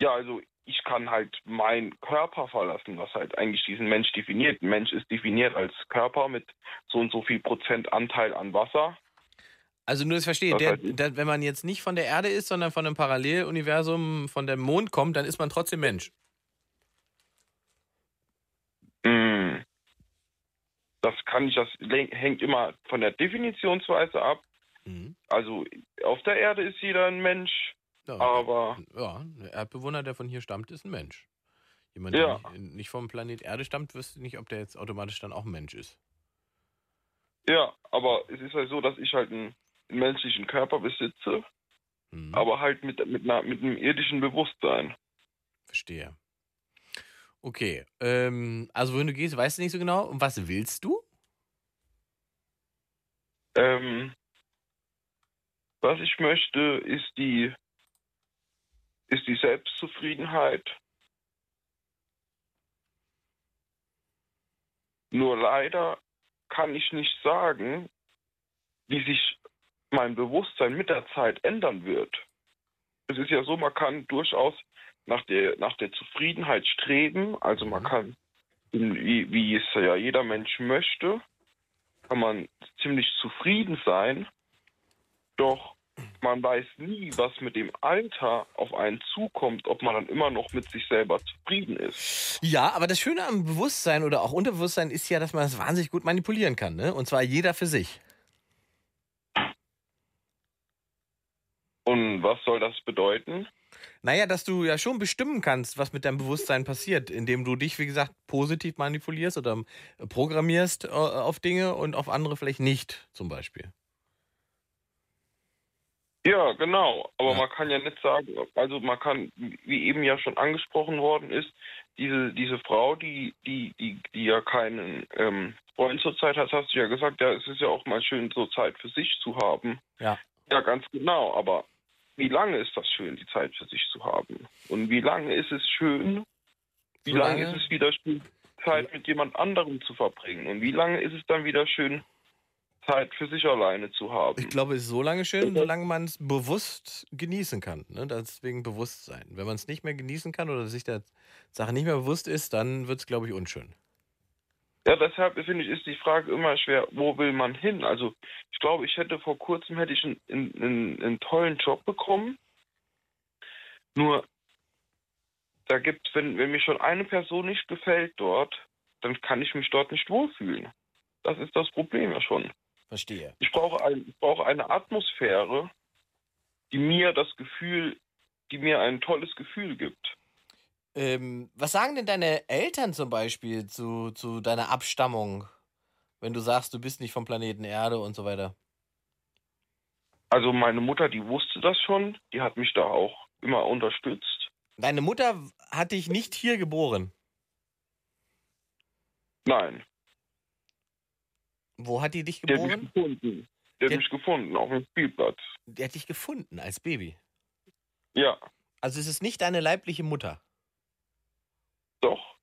Ja, also ich kann halt meinen Körper verlassen, was halt eigentlich diesen Mensch definiert. Ein Mensch ist definiert als Körper mit so und so viel Prozent Anteil an Wasser. Also nur das verstehe, Das der, der, wenn man jetzt nicht von der Erde ist, sondern von einem Paralleluniversum, von dem Mond kommt, dann ist man trotzdem Mensch. Mm. Das kann ich, das hängt immer von der Definitionsweise ab. Mhm. Also auf der Erde ist jeder ein Mensch, Ja, aber ja, der Erdbewohner, der von hier stammt, ist ein Mensch. Jemand, Ja. der nicht, nicht vom Planet Erde stammt, wüsste nicht, ob der jetzt automatisch dann auch ein Mensch ist. ja, aber es ist halt so, dass ich halt einen, einen menschlichen Körper besitze, Mhm. aber halt mit, mit, einer, mit einem irdischen Bewusstsein. Verstehe. Okay, ähm, also wohin du gehst, weißt du nicht so genau. Und was willst du? Ähm, was ich möchte, ist die, ist die Selbstzufriedenheit. Nur leider kann ich nicht sagen, wie sich mein Bewusstsein mit der Zeit ändern wird. Es ist ja so, man kann durchaus nach der, nach der Zufriedenheit streben. Also man Mhm. kann, wie, wie es ja jeder Mensch möchte, kann man ziemlich zufrieden sein. Doch man weiß nie, was mit dem Alter auf einen zukommt, ob man dann immer noch mit sich selber zufrieden ist. Ja, aber das Schöne am Bewusstsein oder auch Unterbewusstsein ist ja, dass man das wahnsinnig gut manipulieren kann, ne? Und zwar jeder für sich. Und was soll das bedeuten? Naja, dass du ja schon bestimmen kannst, was mit deinem Bewusstsein passiert, indem du dich, wie gesagt, positiv manipulierst oder äh, programmierst äh, auf Dinge und auf andere vielleicht nicht, zum Beispiel. Ja, genau. Aber Ja. man kann ja nicht sagen, also man kann, wie eben ja schon angesprochen worden ist, diese, diese Frau, die, die, die, die ja keinen ähm, Freund zurzeit hat, hast du ja gesagt, ja, es ist ja auch mal schön, so Zeit für sich zu haben. Ja. Ja, ganz genau. Aber wie lange ist das schön, die Zeit für sich zu haben? Und wie lange ist es schön, wie So lange lange- ist es wieder schön, Zeit mit jemand anderem zu verbringen? Und wie lange ist es dann wieder schön, Zeit für sich alleine zu haben? Ich glaube, es ist so lange schön, solange man es bewusst genießen kann. Ne? Deswegen Bewusstsein. Wenn man es nicht mehr genießen kann oder sich der Sache nicht mehr bewusst ist, dann wird es, glaube ich, unschön. Ja, deshalb finde ich, ist die Frage immer schwer, wo will man hin? Also ich glaube, ich hätte vor kurzem hätte ich einen, einen, einen tollen Job bekommen. Nur da gibt wenn, wenn mir schon eine Person nicht gefällt dort, dann kann ich mich dort nicht wohlfühlen. Das ist das Problem ja schon. Verstehe. Ich brauche, ein, ich brauche eine Atmosphäre, die mir das Gefühl, die mir ein tolles Gefühl gibt. Ähm, was sagen denn deine Eltern zum Beispiel zu, zu deiner Abstammung, wenn du sagst, du bist nicht vom Planeten Erde und so weiter? Also meine Mutter, die wusste das schon, die hat mich da auch immer unterstützt. Deine Mutter hat dich nicht hier geboren. Nein. Wo hat die dich Der hat mich geboren? gefunden. Der hat Der- mich gefunden auf dem Spielplatz. Die hat dich gefunden als Baby. Ja, Also es ist nicht deine leibliche Mutter. Doch.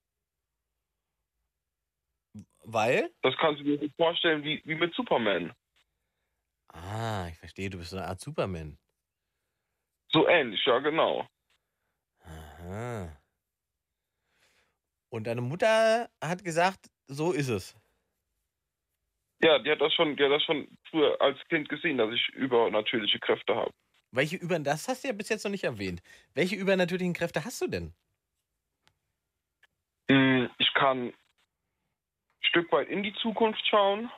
Weil? Das kannst du dir so vorstellen wie, wie mit Superman. Ah, ich verstehe, du bist so eine Art Superman. So ähnlich, ja genau. Aha. Und deine Mutter hat gesagt, so ist es. Ja, die hat das schon, die hat das schon früher als Kind gesehen, dass ich übernatürliche Kräfte habe. Welche über das hast du ja bis jetzt noch nicht erwähnt. Welche übernatürlichen Kräfte hast du denn? Hm, Ich kann ein Stück weit in die Zukunft schauen.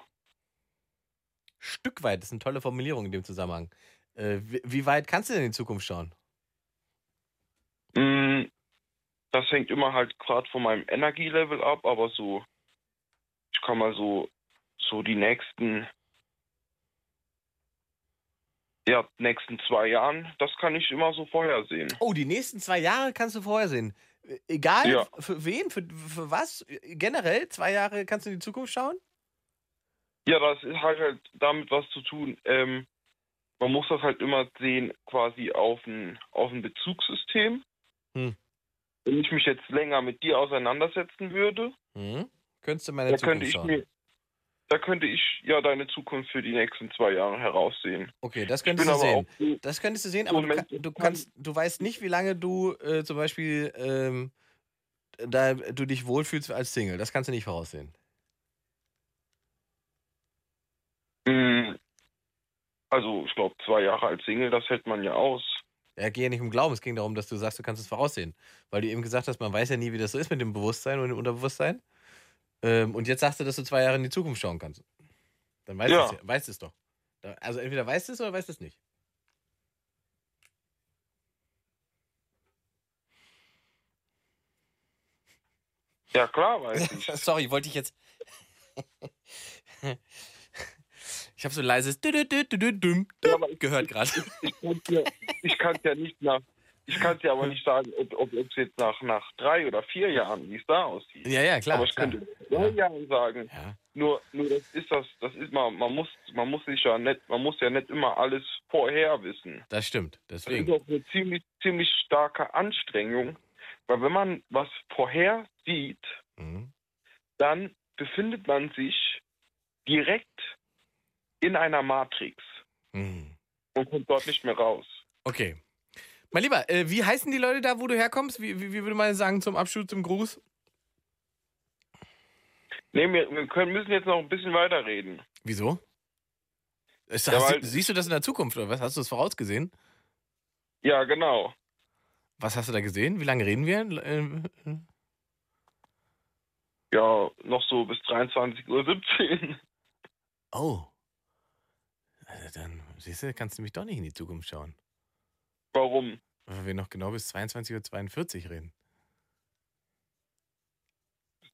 Stück weit, das ist eine tolle Formulierung in dem Zusammenhang. Äh, wie, weit kannst du denn in die Zukunft schauen? Hm, Das hängt immer halt gerade von meinem Energielevel ab, aber so, ich kann mal so, so die nächsten, ja, nächsten zwei Jahren, das kann ich immer so vorhersehen. Oh, die nächsten zwei Jahre kannst du vorhersehen. Egal Ja. für wen, für, für was, generell zwei Jahre kannst du in die Zukunft schauen? Ja, das ist halt, damit was zu tun. Ähm, man muss das halt immer sehen, quasi auf ein, auf ein Bezugssystem. Hm. Wenn ich mich jetzt länger mit dir auseinandersetzen würde, Hm? Könntest du meine Zukunft könnte ich schauen? mir, da könnte ich ja deine Zukunft für die nächsten zwei Jahre heraussehen. Okay, das könntest du sehen. auch Das könntest du sehen, aber du, kann, du kann- kannst, du weißt nicht, wie lange du äh, zum Beispiel ähm, da du dich wohlfühlst als Single. Das kannst du nicht voraussehen. Hm, also ich glaube, zwei Jahre als Single, das hält man ja aus. Ja, geht ja nicht um Glauben, es ging darum, dass du sagst, du kannst es voraussehen. Weil du eben gesagt hast, man weiß ja nie, wie das so ist mit dem Bewusstsein und dem Unterbewusstsein. Ähm, und jetzt sagst du, dass du zwei Jahre in die Zukunft schauen kannst. Dann weißt Ja. du es weißt es doch. Also entweder weißt du es oder weißt es nicht. Ja klar, weiß ich. Sorry, wollte ich jetzt. ich habe so ein leises Ja, ich- gehört gerade. Ich kann ja, ich kann's ja nicht nach, ich kann ja aber nicht sagen, ob ob es jetzt nach, nach drei oder vier Jahren, wie es da aussieht. Ja, ja, klar. aber ich klar. könnte zwei Ja. Jahren sagen. Ja. Nur, nur das ist das, das ist man, man muss, man muss sich ja nicht, man muss ja nicht immer alles vorher wissen. Das stimmt. Das ist Deswegen. auch eine ziemlich, ziemlich starke Anstrengung, weil wenn man was vorher sieht, Mhm. dann befindet man sich direkt in einer Matrix Mhm. und kommt dort nicht mehr raus. Okay. Mein Lieber, äh, wie heißen die Leute da, wo du herkommst? Wie, wie, wie würde man sagen zum Abschluss, zum Gruß? Nee, wir, wir können, müssen jetzt noch ein bisschen weiterreden. Wieso? Ist, Ja, du- siehst du das in der Zukunft oder was? Hast du das vorausgesehen? Ja, genau. Was hast du da gesehen? Wie lange reden wir? Äh, Ja, noch so bis 23.17 Uhr. Oh. Also dann, siehst du, kannst du mich doch nicht in die Zukunft schauen. Warum? Weil wir noch genau bis 22.42 Uhr reden.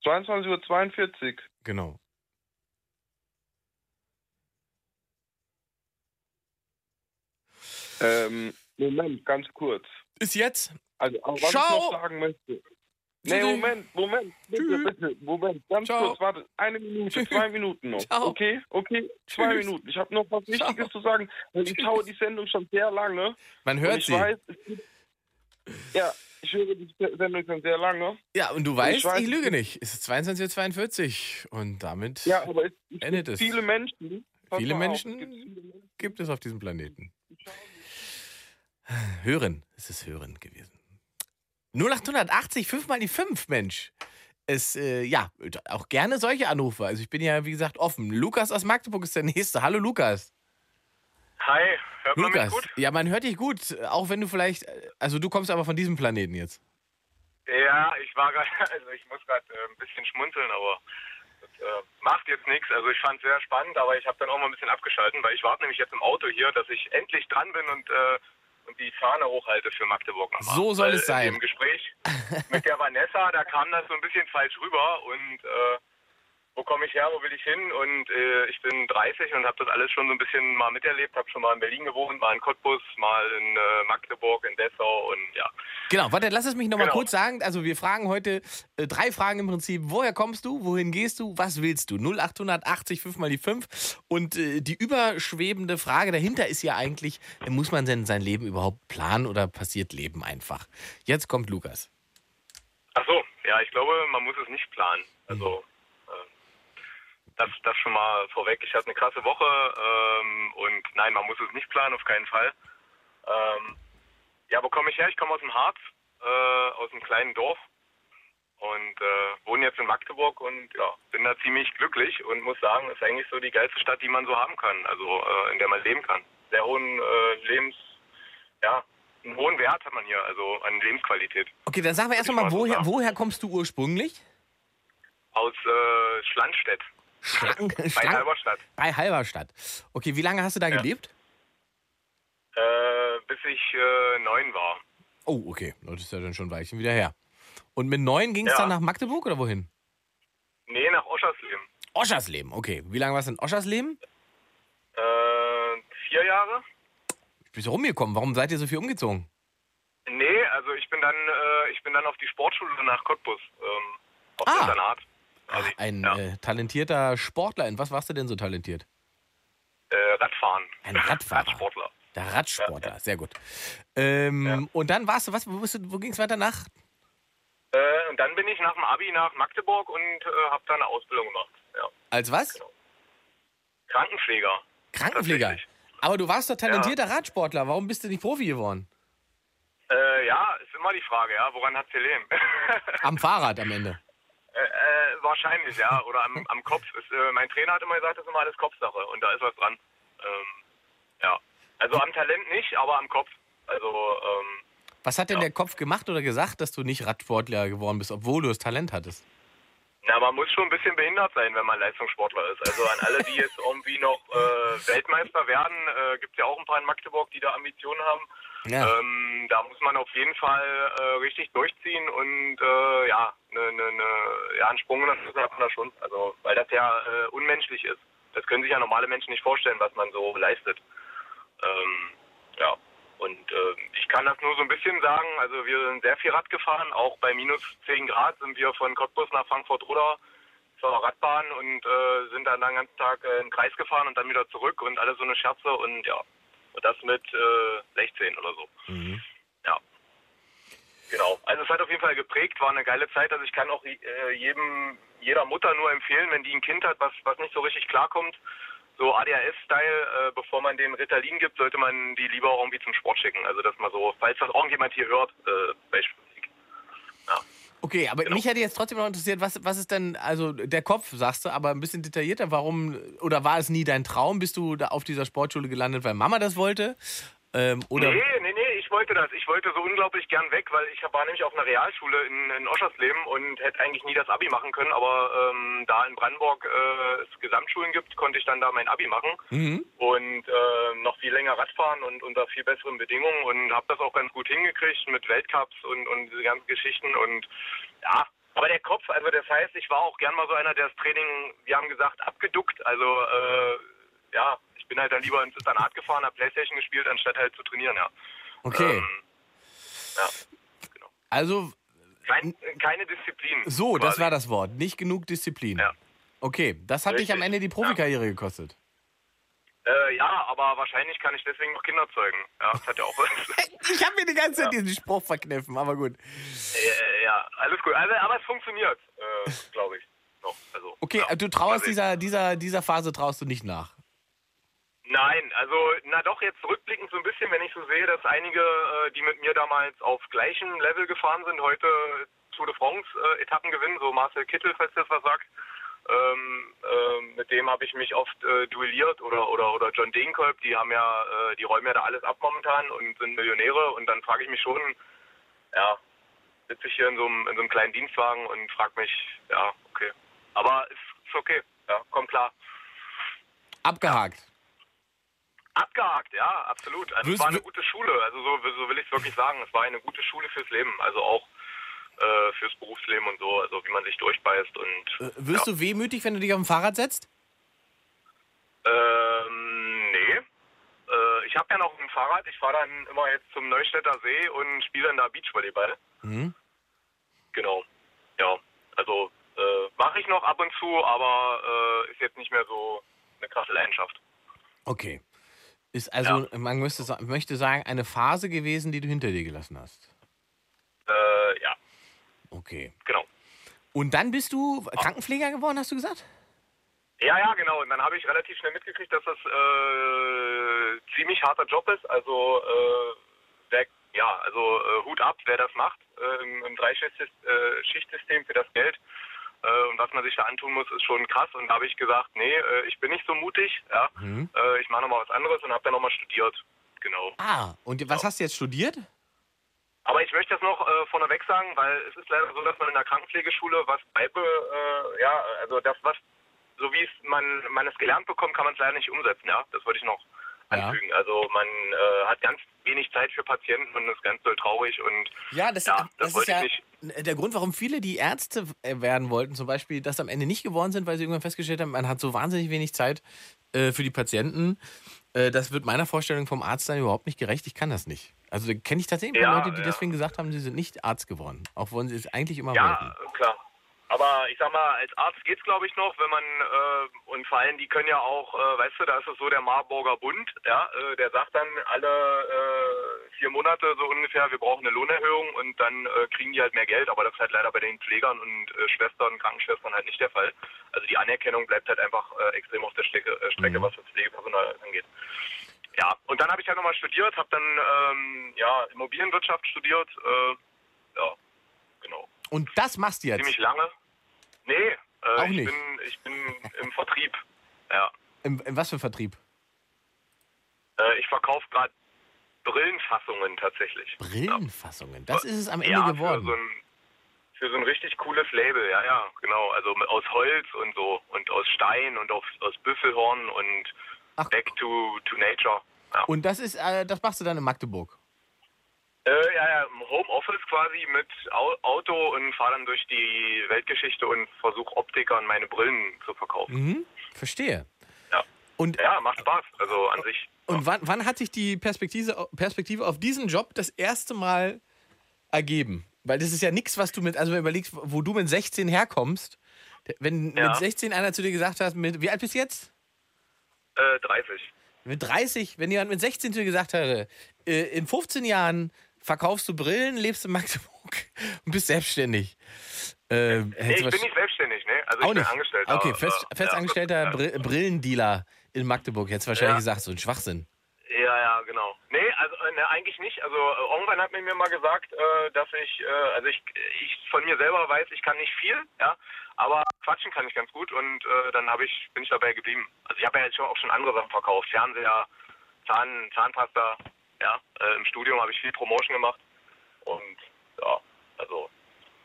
22.42 Uhr. Genau. Ähm, Moment, ganz kurz. Ist jetzt? Also, was Ciao. ich noch sagen möchte. Nee. Moment, Moment, bitte, Tschüss. bitte, Moment, ganz Ciao. kurz, warte, eine Minute, zwei Minuten noch. Ciao. Okay, okay, zwei Tschüss. Minuten. Ich habe noch was Wichtiges Ciao. zu sagen, weil ich schaue die Sendung schon sehr lange. Man und hört ich sie. weiß, gibt, ja, ich höre die Sendung schon sehr lange. Ja, und du weißt, ich, weiß, lüge es nicht. Es ist 22.42 Uhr. Und damit Ja, aber es, es Endet es. viele Menschen. Viele auf, Menschen? es gibt viele Menschen, gibt es auf diesem Planeten. Hören. Es ist Hören gewesen. 0880, 5 mal die 5, Mench. Es, äh, ja, auch gerne solche Anrufe. Also ich bin ja, wie gesagt, offen. Lukas aus Magdeburg ist der Nächste. Hallo, Lukas. Hi, hört man mich Lukas. gut? Ja, man hört dich gut. Auch wenn du vielleicht, also du kommst aber von diesem Planeten jetzt. Ja, ich war gerade, also ich muss gerade äh, ein bisschen schmunzeln, aber das äh, macht jetzt nichts. Also ich fand es sehr spannend, aber ich habe dann auch mal ein bisschen abgeschalten, weil ich warte nämlich jetzt im Auto hier, dass ich endlich dran bin und, äh, und die Fahne hochhalte für Magdeburg nochmal. So soll Weil es sein. Im Gespräch mit der Vanessa, da kam das so ein bisschen falsch rüber und äh, wo komme ich her, wo will ich hin? Und äh, ich bin 30 und habe das alles schon so ein bisschen mal miterlebt. Habe schon mal in Berlin gewohnt, mal in Cottbus, mal in äh, Magdeburg, in Dessau und ja. Genau, warte, lass es mich nochmal Genau. kurz sagen. Also wir fragen heute äh, drei Fragen im Prinzip. Woher kommst du? Wohin gehst du? Was willst du? 0880 5 mal die 5. Und äh, die überschwebende Frage dahinter ist ja eigentlich, äh, muss man denn sein Leben überhaupt planen oder passiert Leben einfach? Jetzt kommt Lukas. Ach so, ja, ich glaube, man muss es nicht planen. Also das, das schon mal vorweg. Ich hatte eine krasse Woche ähm, und nein, man muss es nicht planen, auf keinen Fall. Ähm, ja, wo komme ich her? Ich komme aus dem Harz, äh, aus einem kleinen Dorf und äh, wohne jetzt in Magdeburg und ja, bin da ziemlich glücklich und muss sagen, ist eigentlich so die geilste Stadt, die man so haben kann, also äh, in der man leben kann. Sehr hohen äh, Lebens, ja, einen hohen Wert hat man hier, also an Lebensqualität. Okay, dann sagen wir erst mal, woher, woher kommst du ursprünglich? Aus äh, Schlandstedt. Schlangen, Bei Schlangen, Halberstadt. bei Halberstadt. Okay, wie lange hast du da Ja. gelebt? Äh, bis ich äh, neun war. Oh, okay. Das ist ja dann schon ein Weilchen wieder her. Und mit neun ging es Ja. dann nach Magdeburg oder wohin? Nee, nach Oschersleben. Oschersleben, okay. Wie lange warst du in Oschersleben? Äh, vier Jahre? Bist du rumgekommen? Warum seid ihr so viel umgezogen? Nee, also ich bin dann, äh, ich bin dann auf die Sportschule nach Cottbus. Ähm, auf Ah. das Internat. Also, ein ja. äh, talentierter Sportler. In was warst du denn so talentiert? äh, Radfahren. Ein Radfahrer. Radsportler. Der Radsportler, sehr gut. Ähm, Ja. Und dann warst du, was, wo, wo ging es weiter nach? Äh, und dann bin ich nach dem Abi nach Magdeburg und äh, habe da eine Ausbildung gemacht. Ja. Als was? Genau. Krankenpfleger. Krankenpfleger. Aber du warst doch talentierter Radsportler. Warum bist du nicht Profi geworden? Äh, ja, ist immer die Frage, ja, woran hat's gelegen? Am Fahrrad am Ende. Äh, äh, wahrscheinlich, ja. Oder am, am Kopf. Ist, äh, mein Trainer hat immer gesagt, das ist immer alles Kopfsache. Und da ist was dran. Ähm, ja. Also am Talent nicht, aber am Kopf. Also, ähm, Was hat denn Ja. der Kopf gemacht oder gesagt, dass du nicht Radsportler geworden bist, obwohl du das Talent hattest? na, man muss schon ein bisschen behindert sein, wenn man Leistungssportler ist. Also an alle, die jetzt irgendwie noch äh, Weltmeister werden, äh, gibt es ja auch ein paar in Magdeburg, die da Ambitionen haben. Ja. Ähm, da muss man auf jeden Fall äh, richtig durchziehen und äh, ja, ne, ne, ne, ja, einen Sprung in das hat man da schon. Also, weil das ja äh, unmenschlich ist. Das können sich ja normale Menschen nicht vorstellen, was man so leistet. Ähm, ja, und äh, ich kann das nur so ein bisschen sagen. Also wir sind sehr viel Rad gefahren, auch bei minus 10 Grad sind wir von Cottbus nach Frankfurt-Oder zur Radbahn und äh, sind dann den ganzen Tag äh, im Kreis gefahren und dann wieder zurück und alles so eine Scherze und ja, und das mit äh, 16 oder so. Mhm. Ja. Genau. Also es hat auf jeden Fall geprägt, war eine geile Zeit. Also ich kann auch äh, jedem, jeder Mutter nur empfehlen, wenn die ein Kind hat, was, was nicht so richtig klarkommt, so ADHS-Style, äh, bevor man den Ritalin gibt, sollte man die lieber auch irgendwie zum Sport schicken. Also dass man so, falls das irgendjemand hier hört, äh. Okay, aber Genau. mich hätte jetzt trotzdem noch interessiert, was, was ist denn, also der Kopf, sagst du, aber ein bisschen detaillierter, warum, oder war es nie dein Traum? Bist du da auf dieser Sportschule gelandet, weil Mama das wollte? Ähm, oder Nee, nee, wollte das. Ich wollte so unglaublich gern weg, weil ich war nämlich auf einer Realschule in, in Oschersleben und hätte eigentlich nie das Abi machen können, aber ähm, da in Brandenburg äh, es Gesamtschulen gibt, konnte ich dann da mein Abi machen Mhm. und äh, noch viel länger Radfahren und unter viel besseren Bedingungen und habe das auch ganz gut hingekriegt mit Weltcups und, und diese ganzen Geschichten und ja, aber der Kopf, also das heißt, ich war auch gern mal so einer, der das Training, wir haben gesagt, abgeduckt, also äh, ja, ich bin halt dann lieber ins Internat gefahren, habe Playstation gespielt, anstatt halt zu trainieren, ja. Okay. Ähm, ja, Also, Kein, keine Disziplin. so, das quasi. war das Wort. Nicht genug Disziplin. Ja. Okay, das hat dich am Richtig. Ende die Profikarriere gekostet. Äh, ja, aber wahrscheinlich kann ich deswegen noch Kinder zeugen. Ja, das hat ja auch was. Ich habe mir die ganze Zeit diesen Spruch verkniffen, aber gut. äh, ja, alles gut. Also, aber es funktioniert, äh, glaube ich. Noch. Also, Okay, ja, du mal traust sehen. dieser, dieser, dieser Phase traust du nicht nach. Nein, also na doch jetzt rückblickend so ein bisschen, wenn ich so sehe, dass einige, äh, die mit mir damals auf gleichem Level gefahren sind, heute Tour de France äh, Etappen gewinnen, so Marcel Kittel, falls das was sagt. Ähm, ähm, mit dem habe ich mich oft äh, duelliert oder oder oder John Degenkolb, die haben ja, äh, die räumen ja da alles ab momentan und sind Millionäre und dann frage ich mich schon, ja, sitze ich hier in so einem in so einem kleinen Dienstwagen und frage mich, ja, okay. Aber ist, ist okay, ja, kommt klar. Abgehakt. Abgehakt, ja, absolut. Also Wirst- es war eine gute Schule, also so, so will ich es wirklich sagen. Es war eine gute Schule fürs Leben. Also auch äh, fürs Berufsleben und so, also wie man sich durchbeißt und Äh, wirst du wehmütig, wenn du dich auf dem Fahrrad setzt? ähm, nee. Äh, ich habe ja noch ein Fahrrad, ich fahre dann immer jetzt zum Neustädter See und spiele dann da Beachvolleyball. Mhm. Genau. Ja, also äh, mache ich noch ab und zu, aber äh, ist jetzt nicht mehr so eine krasse Leidenschaft. Okay. Ist also, man müsste, möchte sagen, eine Phase gewesen, die du hinter dir gelassen hast. Äh, ja, Okay. genau. Und dann bist du Krankenpfleger geworden, hast du gesagt? Ja, ja, genau. Und dann habe ich relativ schnell mitgekriegt, dass das äh, ziemlich harter Job ist. Also, äh, der, ja, also äh, Hut ab, wer das macht äh, im, im Dreischichtsystem für das Geld. Äh, und was man sich da antun muss, ist schon krass. Und da habe ich gesagt, nee, äh, ich bin nicht so mutig. Ja, Mhm. äh, ich mache nochmal was anderes und habe dann nochmal studiert. Genau. Ah, und was hast du jetzt studiert? Aber ich möchte das noch äh, vorneweg sagen, weil es ist leider so, dass man in der Krankenpflegeschule was beibe, äh, ja, also das, was, so wie es man, man es gelernt bekommt, kann man es leider nicht umsetzen, ja. Das wollte ich noch Ja. anfügen. Also man äh, hat ganz wenig Zeit für Patienten und ist ganz doll traurig und Ja, das, Ja, das, das ist ja der Grund, warum viele, die Ärzte äh, werden wollten, zum Beispiel, das am Ende nicht geworden sind, weil sie irgendwann festgestellt haben, man hat so wahnsinnig wenig Zeit äh, für die Patienten. Äh, das wird meiner Vorstellung vom Arzt dann überhaupt nicht gerecht. Ich kann das nicht. Also da kenne ich tatsächlich Ja, Leute, die ja. deswegen gesagt haben, sie sind nicht Arzt geworden. Auch wenn sie es eigentlich immer Ja, wollten. klar. Aber ich sag mal, als Arzt geht's glaube ich noch, wenn man äh, und vor allem die können ja auch, äh, weißt du, da ist es so der Marburger Bund, ja, äh, der sagt dann alle äh, vier Monate so ungefähr, wir brauchen eine Lohnerhöhung und dann äh, kriegen die halt mehr Geld, aber das ist halt leider bei den Pflegern und äh, Schwestern, Krankenschwestern halt nicht der Fall. Also die Anerkennung bleibt halt einfach äh, extrem auf der Strecke, äh, Strecke was das Pflegepersonal angeht. Ja, und dann habe ich halt nochmal studiert, habe dann ähm, ja Immobilienwirtschaft studiert, äh, ja, genau Und das machst du jetzt. ziemlich lange. Nee, äh, Auch ich, nicht. Bin, ich bin im Vertrieb. Ja. Im, im was für Vertrieb? Äh, ich verkaufe gerade Brillenfassungen tatsächlich. Brillenfassungen. Das ist es am Ende ja, geworden. Für so, ein, für so ein richtig cooles Label, ja, ja, genau. Also aus Holz und so und aus Stein und auf, aus Büffelhorn und Ach. Back to, to Nature. Ja. Und das ist, äh, das machst du dann in Magdeburg. Äh, ja, ja, im Homeoffice quasi mit Au Auto und fahre dann durch die Weltgeschichte und versuche Optikern meine Brillen zu verkaufen. Mhm. Verstehe. Ja. Und Ja, macht Spaß, also an sich. Und wann, wann hat sich die Perspektive, Perspektive auf diesen Job das erste Mal ergeben? Weil das ist ja nichts, was du mit, also wenn du überlegst, wo du mit 16 herkommst. Wenn Ja. mit 16 einer zu dir gesagt hat, mit, wie alt bist du jetzt? Äh, 30. Mit 30, wenn jemand mit 16 zu dir gesagt hätte, äh, in 15 Jahren verkaufst du Brillen, lebst in Magdeburg und bist selbstständig. Äh, Nee, ich bin nicht selbstständig, ne? Also ich bin nicht. Angestellter. Okay, fest, festangestellter ja. Bri- Brillendealer in Magdeburg. Jetzt wahrscheinlich Ja. gesagt, so ein Schwachsinn. Ja, ja, genau. Nee, also äh, ne, eigentlich nicht. Also äh, irgendwann hat man mir mal gesagt, äh, dass ich, äh, also ich, ich von mir selber weiß, ich kann nicht viel, ja, aber quatschen kann ich ganz gut und äh, dann habe ich, bin ich dabei geblieben. Also ich habe ja jetzt schon auch schon andere Sachen verkauft, Fernseher, Zahn, Zahnpasta, ja. Äh, Im Studium habe ich viel Promotion gemacht und ja, also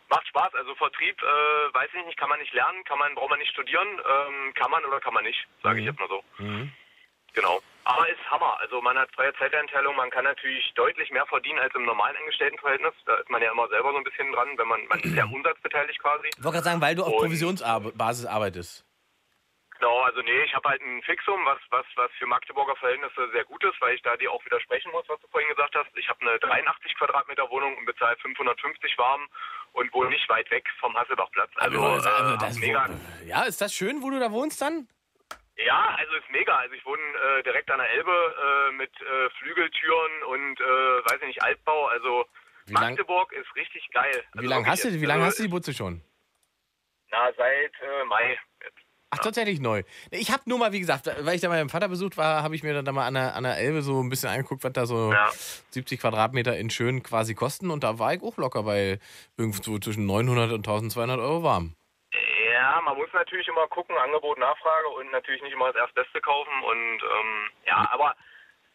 macht Spaß. Also Vertrieb, äh, weiß ich nicht, kann man nicht lernen, kann man, braucht man nicht studieren, ähm, kann man oder kann man nicht, sage ich Mhm. jetzt mal so. Mhm. Genau. Aber ist Hammer. Also man hat freie Zeiteinteilung, man kann natürlich deutlich mehr verdienen als im normalen Angestelltenverhältnis. Da ist man ja immer selber so ein bisschen dran, wenn man, man ist ja umsatzbeteiligt quasi. Ich wollte gerade sagen, weil du auf Provisionsbasis arbeitest. Genau, also nee, ich habe halt ein Fixum, was, was, was für Magdeburger Verhältnisse sehr gut ist, weil ich da dir auch widersprechen muss, was du vorhin gesagt hast. Ich habe eine 83 Quadratmeter Wohnung und bezahle 550 warm und wohne nicht weit weg vom Hasselbachplatz. Also, Also, äh, das, mega. ja, ist das schön, wo du da wohnst dann? Ja, also ist mega. Also ich wohne äh, direkt an der Elbe äh, mit äh, Flügeltüren und äh, weiß ich nicht Altbau. Also Wie lang- Magdeburg ist richtig geil. Wie Also lange wirklich hast du, wie lange also, hast du die Butze schon? Na seit äh, Mai. Jetzt. Ach, tatsächlich neu. Ich habe nur mal, wie gesagt, weil ich da meinem Vater besucht war, habe ich mir dann da mal an der, an der Elbe so ein bisschen angeguckt, was da so Ja. 70 Quadratmeter in schön quasi kosten. Und da war ich auch locker bei irgendwo zwischen 900 und 1200 Euro warm. Ja, man muss natürlich immer gucken, Angebot, Nachfrage und natürlich nicht immer das Erstbeste kaufen und ähm, ja, aber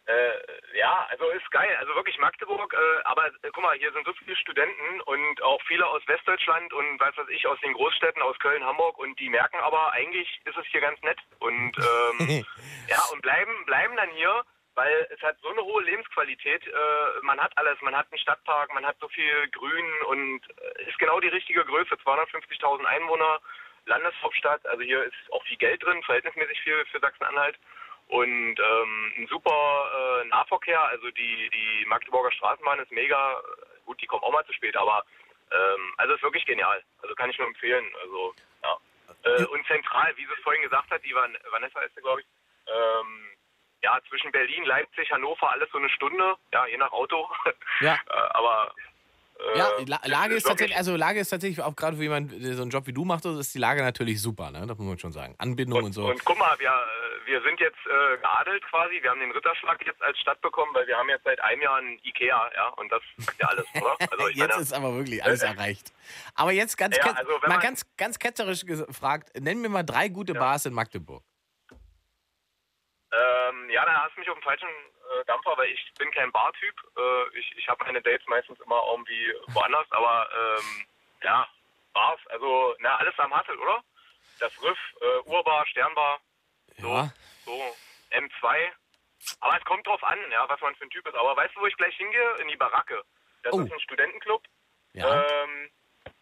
äh, ja, also ist geil. Also wirklich Magdeburg, äh, aber äh, guck mal, hier sind so viele Studenten und auch viele aus Westdeutschland und was weiß ich, aus den Großstädten, aus Köln, Hamburg und die merken aber, eigentlich ist es hier ganz nett und ähm, ja, und bleiben, bleiben dann hier weil es hat so eine hohe Lebensqualität. Äh, man hat alles, man hat einen Stadtpark, man hat so viel Grün und äh, ist genau die richtige Größe. 250.000 Einwohner, Landeshauptstadt. Also hier ist auch viel Geld drin, verhältnismäßig viel für Sachsen-Anhalt. Und ähm, ein super äh, Nahverkehr, also die, die Magdeburger Straßenbahn ist mega, gut, die kommen auch mal zu spät, aber ähm, also ist wirklich genial. Also kann ich nur empfehlen. Also ja. Äh, und zentral, wie sie es vorhin gesagt hat, die Van Vanessa ist glaube ich, ähm, ja, zwischen Berlin, Leipzig, Hannover, alles so eine Stunde, ja, je nach Auto. Ja. Äh, aber äh, Ja, La Lage ist tatsächlich, also Lage ist tatsächlich auch gerade für jemanden, der so einen Job wie du macht, ist die Lage natürlich super, ne? Das muss man schon sagen. Anbindung und, Und, so. und guck mal, wir, äh, wir sind jetzt äh, geadelt quasi. Wir haben den Ritterschlag jetzt als Stadt bekommen, weil wir haben jetzt seit einem Jahr ein Ikea, ja, und das ist ja alles, oder? Also jetzt meine, ist aber wirklich alles erreicht. Aber jetzt ganz, Ja, also mal ganz, ganz ketzerisch gefragt, nenn mir mal drei gute Bars in Magdeburg. ähm, ja, da hast du mich auf dem falschen äh, Dampfer, weil ich bin kein Bartyp. Äh, ich ich habe meine Dates meistens immer irgendwie woanders, aber ähm, ja, Bars, also na, alles am Hassel, oder? Das Riff, äh, Urbar, Sternbar, Ja. so M2. Aber es kommt drauf an, ja, was man für ein Typ ist. Aber weißt du, wo ich gleich hingehe? In die Baracke. Das Oh. ist ein Studentenclub. Ja. Ähm,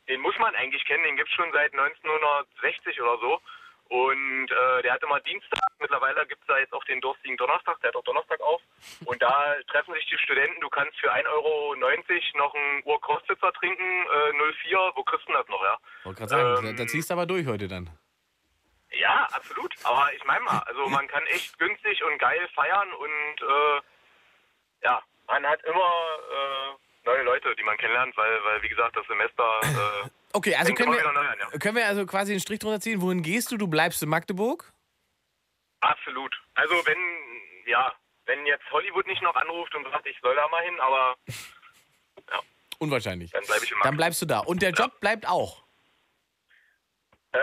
den muss man eigentlich kennen, den gibt's schon seit 1960 oder so. Und äh, der hat immer Dienstag, mittlerweile gibt's da jetzt auch den durstigen Donnerstag, der hat auch Donnerstag auf. Und da treffen sich die Studenten, du kannst für 1,90 Euro noch einen Urkostitzer trinken, äh, 04, wo kriegst du denn das noch, ja? Wollte gerade sagen, Ähm, da ziehst du aber durch heute dann. Ja, absolut. Aber ich meine mal, also man kann echt günstig und geil feiern und äh, ja, man hat immer äh, neue Leute, die man kennenlernt, weil, weil wie gesagt, das Semester äh, Okay, also können wir, an, ja. können wir also quasi einen Strich drunter ziehen. Wohin gehst du? Du bleibst in Magdeburg? Absolut. Also wenn, ja, wenn jetzt Hollywood nicht noch anruft und sagt, ich soll da mal hin, aber Unwahrscheinlich. dann bleibe ich im Dann Markt. bleibst du da. Und der Job bleibt auch. Äh,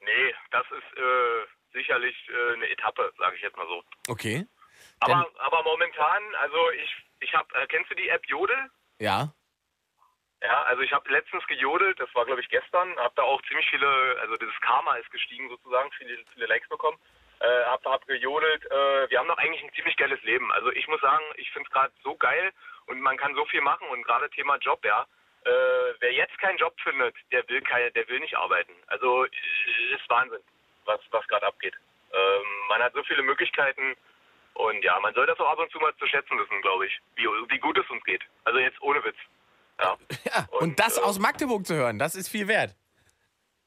nee, das ist äh, sicherlich äh, eine Etappe, sage ich jetzt mal so. Okay. Aber, aber momentan, also ich, ich habe, äh, kennst du die App Jodel? Ja. Ja, also ich habe letztens gejodelt, das war glaube ich gestern, habe da auch ziemlich viele, also dieses Karma ist gestiegen sozusagen, viele, viele Likes bekommen. Äh, hab, hab gejodelt. Äh, wir haben doch eigentlich ein ziemlich geiles Leben. Also ich muss sagen, ich finde es gerade so geil und man kann so viel machen und gerade Thema Job, ja. Äh, wer jetzt keinen Job findet, der will keine, der will nicht arbeiten. Also äh, ist Wahnsinn, was, was gerade abgeht. Ähm, man hat so viele Möglichkeiten und ja, man soll das auch ab und zu mal zu schätzen wissen, glaube ich, wie, wie gut es uns geht. Also jetzt ohne Witz. Ja. Ja, und, Und, das äh, aus Magdeburg zu hören, das ist viel wert.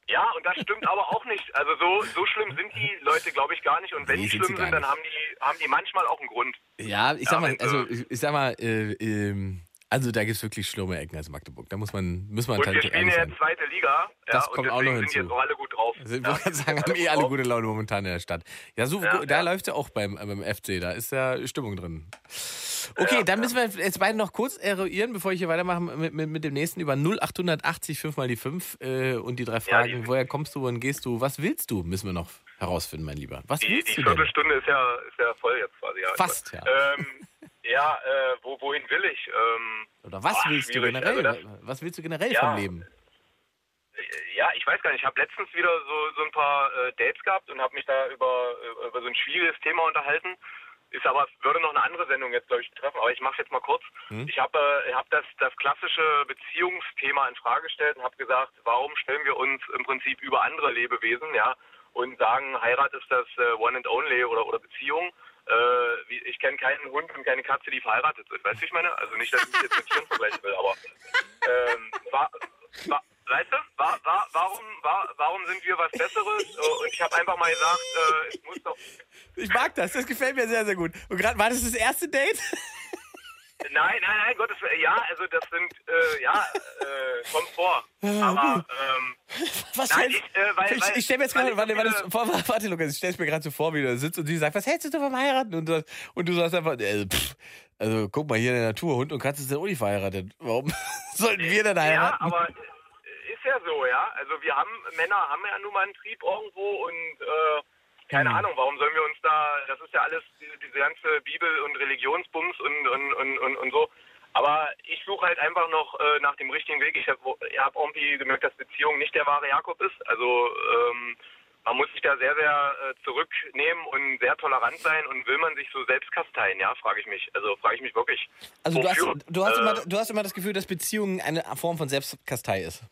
Ja, und das stimmt aber auch nicht. Also so, so schlimm sind die Leute, glaube ich, gar nicht. Und wenn Nee, die sind sie schlimm gar sind, dann haben die, haben die manchmal auch einen Grund. Ja, ich sag Ja, mal, also äh, ich, ich sag mal, äh, ähm, also da gibt's wirklich schlimme Ecken als Magdeburg. Da muss man, muss man Und wir tatsächlich spielen ehrlich ja sein. jetzt zweite Liga. Das ja, kommt auch noch deswegen sind hinzu. jetzt auch alle gut drauf. Also, ich ja, sagen, sind haben eh alle gute Laune momentan in der Stadt. Ja, so, Ja, da ja. läuft's ja auch beim, beim FC, da ist ja Stimmung drin. Okay, Ja, dann müssen wir jetzt beide noch kurz eruieren, bevor ich hier weitermache mit, mit, mit dem nächsten über 0880 5 mal die 5 äh, und die drei Fragen. die- woher kommst du, wohin gehst du, was willst du, müssen wir noch herausfinden, mein Lieber. Was Die, willst die du? Viertelstunde ist ja, ist ja voll jetzt quasi. Ja. Fast, ja. Ähm, ja, äh, wo, wohin will ich? Ähm, Oder was Boah, willst du schwierig. generell? Also was willst du generell Ja. vom Leben? ja, ich weiß gar nicht. Ich habe letztens wieder so, so ein paar äh, Dates gehabt und habe mich da über, äh, über so ein schwieriges Thema unterhalten. Ist aber, würde noch eine andere Sendung jetzt, glaube ich, betreffen, aber ich mache jetzt mal kurz. Hm? Ich habe äh, hab das, das klassische Beziehungsthema in Frage gestellt und habe gesagt, warum stellen wir uns im Prinzip über andere Lebewesen, ja, und sagen, Heirat ist das äh, One and Only oder, oder Beziehung. Äh, ich kenne keinen Hund und keine Katze, die verheiratet sind. Weißt du, ich meine? Also nicht, dass ich mich jetzt mit Tieren vergleichen will, aber ähm, war, war, weißt du, war, war, warum, war, warum sind wir was Besseres? Äh, Und ich habe einfach mal gesagt, äh, es muss doch Ich mag das, das gefällt mir sehr, sehr gut. Und gerade war das das erste Date? Nein, nein, nein, Gottes Willen. Ja, also das sind, äh, ja, äh, kommt vor. Aber, ähm, Was Nein, hältst- ich, äh, weil- ich, weil- ich stell mir jetzt gerade, warte, warte, vor, warte, Lukas, ich stell's mir gerade so vor, wie du da sitzt und sie sagt, was hältst du vom Heiraten? Und du, und du sagst einfach, äh, pff, also guck mal, hier in der Natur, Hund und Katze sind auch nicht verheiratet. Warum sollten wir denn ja, heiraten? aber äh, ist ja so, ja. Also wir haben, Männer haben ja nun mal einen Trieb irgendwo und, äh, keine Hm. Ahnung, warum sollen wir uns da, das ist ja alles, diese, ganze Bibel- und Religionsbums und, und, und, und, und so. Aber ich suche halt einfach noch äh, nach dem richtigen Weg. Ich habe hab irgendwie gemerkt, dass Beziehung nicht der wahre Jakob ist. Also, ähm, man muss sich da sehr, sehr äh, zurücknehmen und sehr tolerant sein und will man sich so selbst kasteien, ja, frage ich mich. Also frage ich mich wirklich. Also du hast, du, hast Äh, immer, du hast immer das Gefühl, dass Beziehungen eine Form von Selbstkastei ist.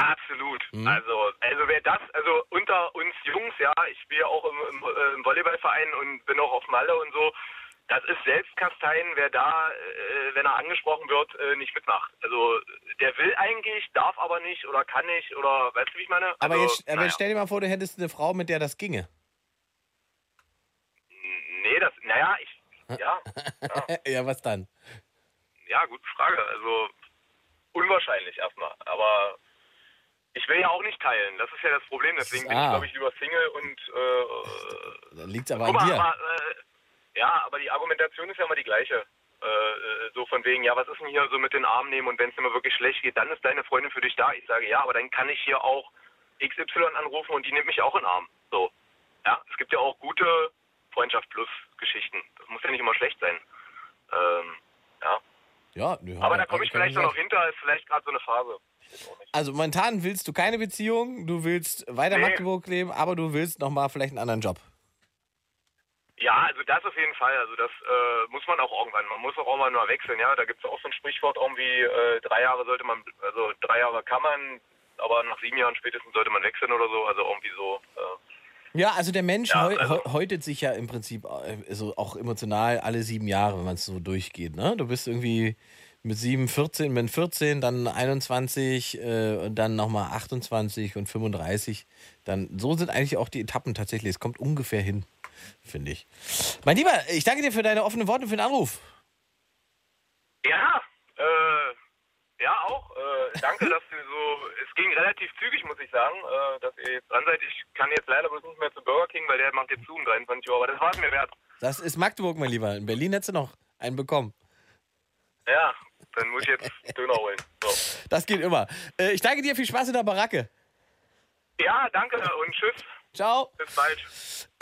Absolut. Mhm. Also, also wer das, also unter uns Jungs, ja, ich spiele auch im, im, im Volleyballverein und bin auch auf Malle und so. Das ist Selbstkasteien, wer da, äh, wenn er angesprochen wird, äh, nicht mitmacht. Also der will eigentlich, darf aber nicht oder kann nicht oder weißt du, wie ich meine? Aber, also, jetzt, aber naja. stell dir mal vor, du hättest eine Frau, mit der das ginge. Nee, das, naja, ich, ja, ja, was dann? ja, gute Frage. Also unwahrscheinlich erstmal. Aber ich will ja auch nicht teilen. Das ist ja das Problem. Deswegen bin ich, Ah. glaube ich, lieber Single und äh, Dann liegt's aber Guck an mal, dir. aber, äh, ja, aber die Argumentation ist ja immer die gleiche. Äh, äh, so von wegen, ja, was ist denn hier so mit den Arm nehmen und wenn es mal wirklich schlecht geht, dann ist deine Freundin für dich da. Ich sage, ja, aber dann kann ich hier auch XY anrufen und die nimmt mich auch in den Arm. So. Ja, es gibt ja auch gute Freundschaft plus Geschichten. Das muss ja nicht immer schlecht sein. Ähm, ja. Ja, nö, Aber da komme ich vielleicht noch hinter, ist vielleicht gerade so eine Phase. Also momentan willst du keine Beziehung, du willst weiter Nee. Magdeburg leben, aber du willst nochmal vielleicht einen anderen Job. Ja, also das auf jeden Fall. Also das äh, muss man auch irgendwann. Man muss auch irgendwann mal wechseln, ja. Da gibt es auch so ein Sprichwort irgendwie, äh, drei Jahre sollte man, also drei Jahre kann man, aber nach sieben Jahren spätestens sollte man wechseln oder so. Also irgendwie so. Äh, Ja, also der Mensch Ja, also- häutet sich ja im Prinzip äh, so auch emotional alle sieben Jahre, wenn man es so durchgeht. Ne? Du bist irgendwie mit sieben, 14, mit 14, dann 21 äh, und dann nochmal 28 und 35. Dann, so sind eigentlich auch die Etappen tatsächlich. Es kommt ungefähr hin, finde ich. Mein Lieber, ich danke dir für deine offenen Worte und für den Anruf. ja, äh, ja auch. Äh, danke, dass du so. Es ging relativ zügig, muss ich sagen, äh, dass ihr jetzt dran seid. Ich kann jetzt leider bloß nicht mehr zu Burger King, weil der macht jetzt zu um 23 Uhr. Aber das war es mir wert. Das ist Magdeburg, mein Lieber. In Berlin hättest du noch einen bekommen. Ja, dann muss ich jetzt Döner holen. So. Das geht immer. Äh, ich danke dir, viel Spaß in der Baracke. Ja, danke und tschüss. Ciao. Bis bald.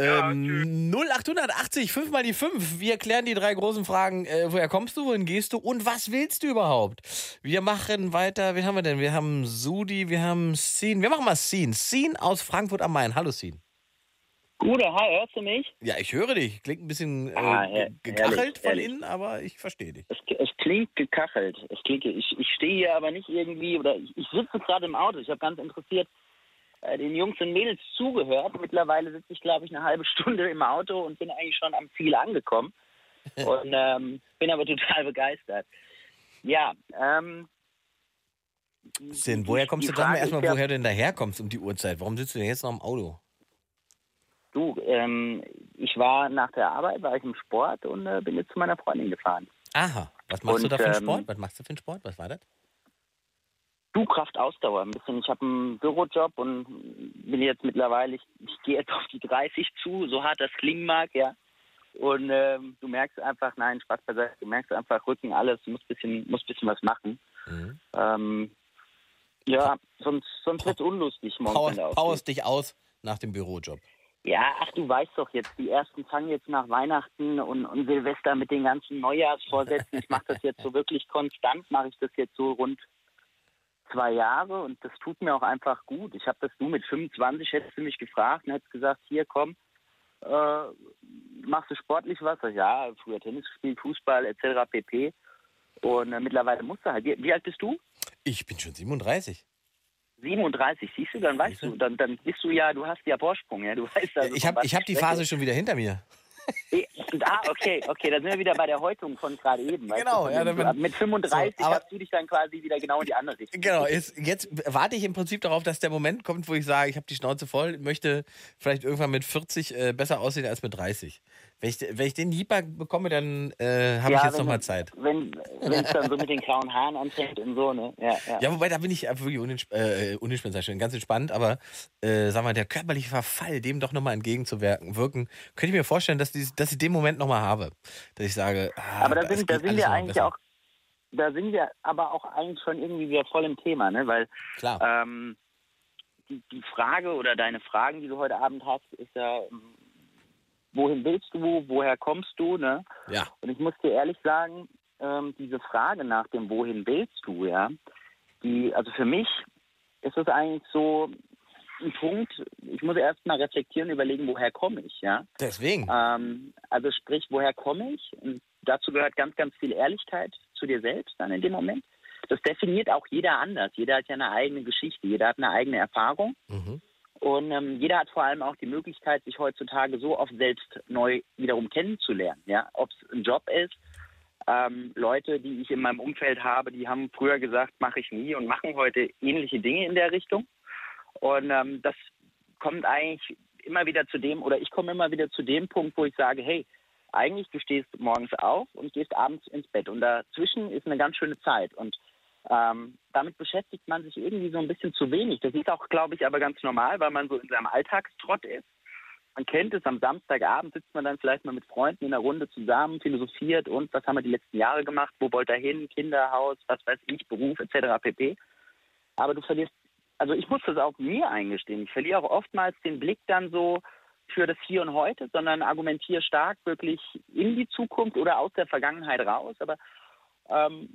Ja, Ähm, 0880, 5 mal die 5. Wir klären die drei großen Fragen. Äh, woher kommst du, wohin gehst du und was willst du überhaupt? Wir machen weiter. Wen haben wir denn? Wir haben Sudi, wir haben Sin. Wir machen mal Sin. Sin aus Frankfurt am Main. Hallo Sin. Gude, hi, hörst du mich? Ja, ich höre dich. Klingt ein bisschen äh, Ah, her- gekachelt herrlich, von herrlich. innen, aber ich verstehe dich. Es, es klingt gekachelt. Es klingt, ich, ich stehe hier aber nicht irgendwie, oder ich, ich sitze gerade im Auto. Ich habe ganz interessiert äh, den Jungs und Mädels zugehört. Mittlerweile sitze ich, glaube ich, eine halbe Stunde im Auto und bin eigentlich schon am Ziel angekommen. Und ähm, bin aber total begeistert. Ja, ähm. Sin, woher kommst du? Frage erstmal, woher du denn daherkommst um die Uhrzeit. Warum sitzt du denn jetzt noch im Auto? Du, ähm, ich war nach der Arbeit, war ich im Sport und äh, bin jetzt zu meiner Freundin gefahren. Aha. Was machst du Und, da für einen ähm, Sport? Was machst du für einen Sport? Was war das? Du Kraft Ausdauer ein bisschen. Ich habe einen Bürojob und bin jetzt mittlerweile, ich, ich gehe jetzt auf die 30 zu, so hart das klingen mag, ja. Und ähm, du merkst einfach, nein, Spaß beiseite, du merkst einfach Rücken, alles, du musst bisschen, musst bisschen was machen. Mhm. Ähm, ja, sonst, sonst wird es unlustig morgens Power, powerst dich aus nach dem Bürojob. Ja, ach, du weißt doch jetzt, die ersten fangen jetzt nach Weihnachten und, und Silvester mit den ganzen Neujahrsvorsätzen. Ich mache das jetzt so wirklich konstant, mache ich das jetzt so rund zwei Jahre und das tut mir auch einfach gut. Ich habe das du mit 25, hättest du mich gefragt und hättest gesagt, hier komm, äh, machst du sportlich was? Ja, früher Tennis gespielt, Fußball etc. pp. Und äh, mittlerweile musst du halt. Wie, wie alt bist du? Ich bin schon 37. 37, siehst du, dann weißt du, dann, dann bist du ja, du hast ja Vorsprung, ja, du weißt also, ich habe hab die. Phase schon wieder hinter mir. Eh, Ah, okay, okay, da sind wir wieder bei der Häutung von gerade eben. Genau, ja, dann bin- mit 35 so, aber- hast du dich dann quasi wieder genau in die andere Richtung. Genau, jetzt, jetzt warte ich im Prinzip darauf, dass der Moment kommt, wo ich sage, ich habe die Schnauze voll, möchte vielleicht irgendwann mit 40 äh, besser aussehen als mit 30. Wenn ich, wenn ich den Jeeper bekomme, dann äh, habe ich jetzt nochmal Zeit. Wenn es dann so mit den grauen Haaren anfängt und so, ne? Ja, ja. Ja, wobei, da bin ich wirklich unentsp äh, ganz entspannt, aber äh, sag mal, der körperliche Verfall, dem doch nochmal entgegenzuwirken, wirken, könnte ich mir vorstellen, dass, die, dass ich den Moment nochmal habe. Dass ich sage, ah, aber da sind, da sind wir eigentlich besser. auch, da sind wir aber auch eigentlich schon irgendwie wieder voll im Thema, ne? Weil Klar. ähm, die, die Frage oder deine Fragen, die du heute Abend hast, ist ja, ähm, wohin willst du, woher kommst du, ne? Ja. Und ich muss dir ehrlich sagen, ähm, diese Frage nach dem Wohin willst du, ja, die, also für mich ist es eigentlich so, ein Punkt, ich muss erst mal reflektieren, überlegen, woher komme ich, ja. Deswegen. Ähm, also sprich, woher komme ich? Und dazu gehört ganz, ganz viel Ehrlichkeit zu dir selbst dann in dem Moment. Das definiert auch jeder anders. Jeder hat ja eine eigene Geschichte, jeder hat eine eigene Erfahrung. Mhm. Und ähm, jeder hat vor allem auch die Möglichkeit, sich heutzutage so oft selbst neu wiederum kennenzulernen. Ja? Ob es ein Job ist, ähm, Leute, die ich in meinem Umfeld habe, die haben früher gesagt, mache ich nie und machen heute ähnliche Dinge in der Richtung. Und ähm, das kommt eigentlich immer wieder zu dem, oder ich komme immer wieder zu dem Punkt, wo ich sage, hey, eigentlich du stehst morgens auf und gehst abends ins Bett. Und dazwischen ist eine ganz schöne Zeit. Und ähm, damit beschäftigt man sich irgendwie so ein bisschen zu wenig. Das ist auch, glaube ich, aber ganz normal, weil man so in seinem Alltagstrott ist. Man kennt es, am Samstagabend sitzt man dann vielleicht mal mit Freunden in einer Runde zusammen, philosophiert und was haben wir die letzten Jahre gemacht, wo wollt ihr hin, Kinderhaus, was weiß ich, Beruf etc. pp. Aber du verlierst, also ich muss das auch mir eingestehen, ich verliere auch oftmals den Blick dann so für das Hier und Heute, sondern argumentiere stark wirklich in die Zukunft oder aus der Vergangenheit raus. Aber ähm,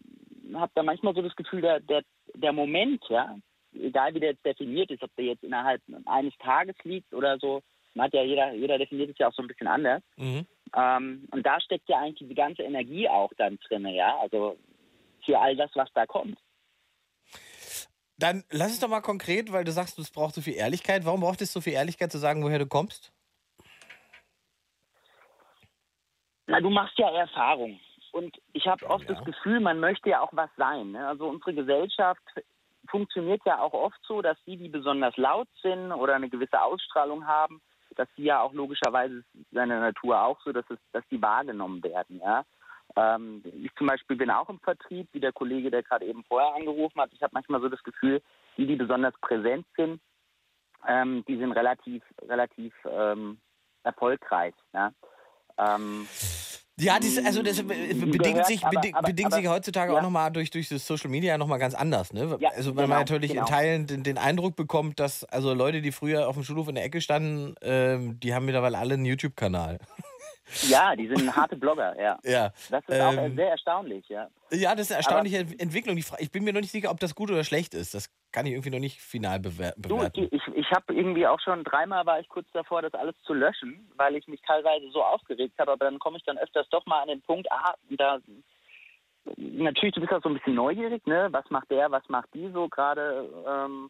habe da manchmal so das Gefühl, der, der, der Moment, ja, egal wie der jetzt definiert ist, ob der jetzt innerhalb eines Tages liegt oder so, man hat ja jeder, jeder definiert es ja auch so ein bisschen anders. Mhm. Ähm, und da steckt ja eigentlich diese ganze Energie auch dann drin, ja, also für all das, was da kommt. Dann lass es doch mal konkret, weil du sagst, es braucht so viel Ehrlichkeit. Warum braucht es so viel Ehrlichkeit zu sagen, woher du kommst? Na, du machst ja Erfahrung. Und ich habe oft Ja. das Gefühl, man möchte ja auch was sein. Ne? Also unsere Gesellschaft funktioniert ja auch oft so, dass die, die besonders laut sind oder eine gewisse Ausstrahlung haben, dass die ja auch logischerweise seine Natur auch so, dass es, dass die wahrgenommen werden. Ja? Ähm, ich zum Beispiel bin auch im Vertrieb, wie der Kollege, der gerade eben vorher angerufen hat. Ich habe manchmal so das Gefühl, die, die besonders präsent sind, ähm, die sind relativ, relativ ähm, erfolgreich. Ja? Ähm, Ja, das, also das bedingt gehört, sich, aber- bedingt, aber- bedingt aber- sich heutzutage auch ja. nochmal durch, durch das Social Media nochmal ganz anders. Ne? Ja, also weil genau, man natürlich genau. in Teilen den, den Eindruck bekommt, dass also Leute, die früher auf dem Schulhof in der Ecke standen, ähm, die haben mittlerweile alle einen YouTube-Kanal. Ja, die sind harte Blogger, ja. Ja. Das ist auch Ähm, sehr erstaunlich, ja. Ja, das ist eine erstaunliche Entwicklung. Die Fra- Ich bin mir noch nicht sicher, ob das gut oder schlecht ist. Das kann ich irgendwie noch nicht final bewer Du, bewerten. ich, ich habe irgendwie auch schon dreimal war ich kurz davor, das alles zu löschen, weil ich mich teilweise so aufgeregt habe, aber dann komme ich dann öfters doch mal an den Punkt, ah, da natürlich, du bist auch so ein bisschen neugierig, ne? Was macht der, was macht die so gerade? Ähm,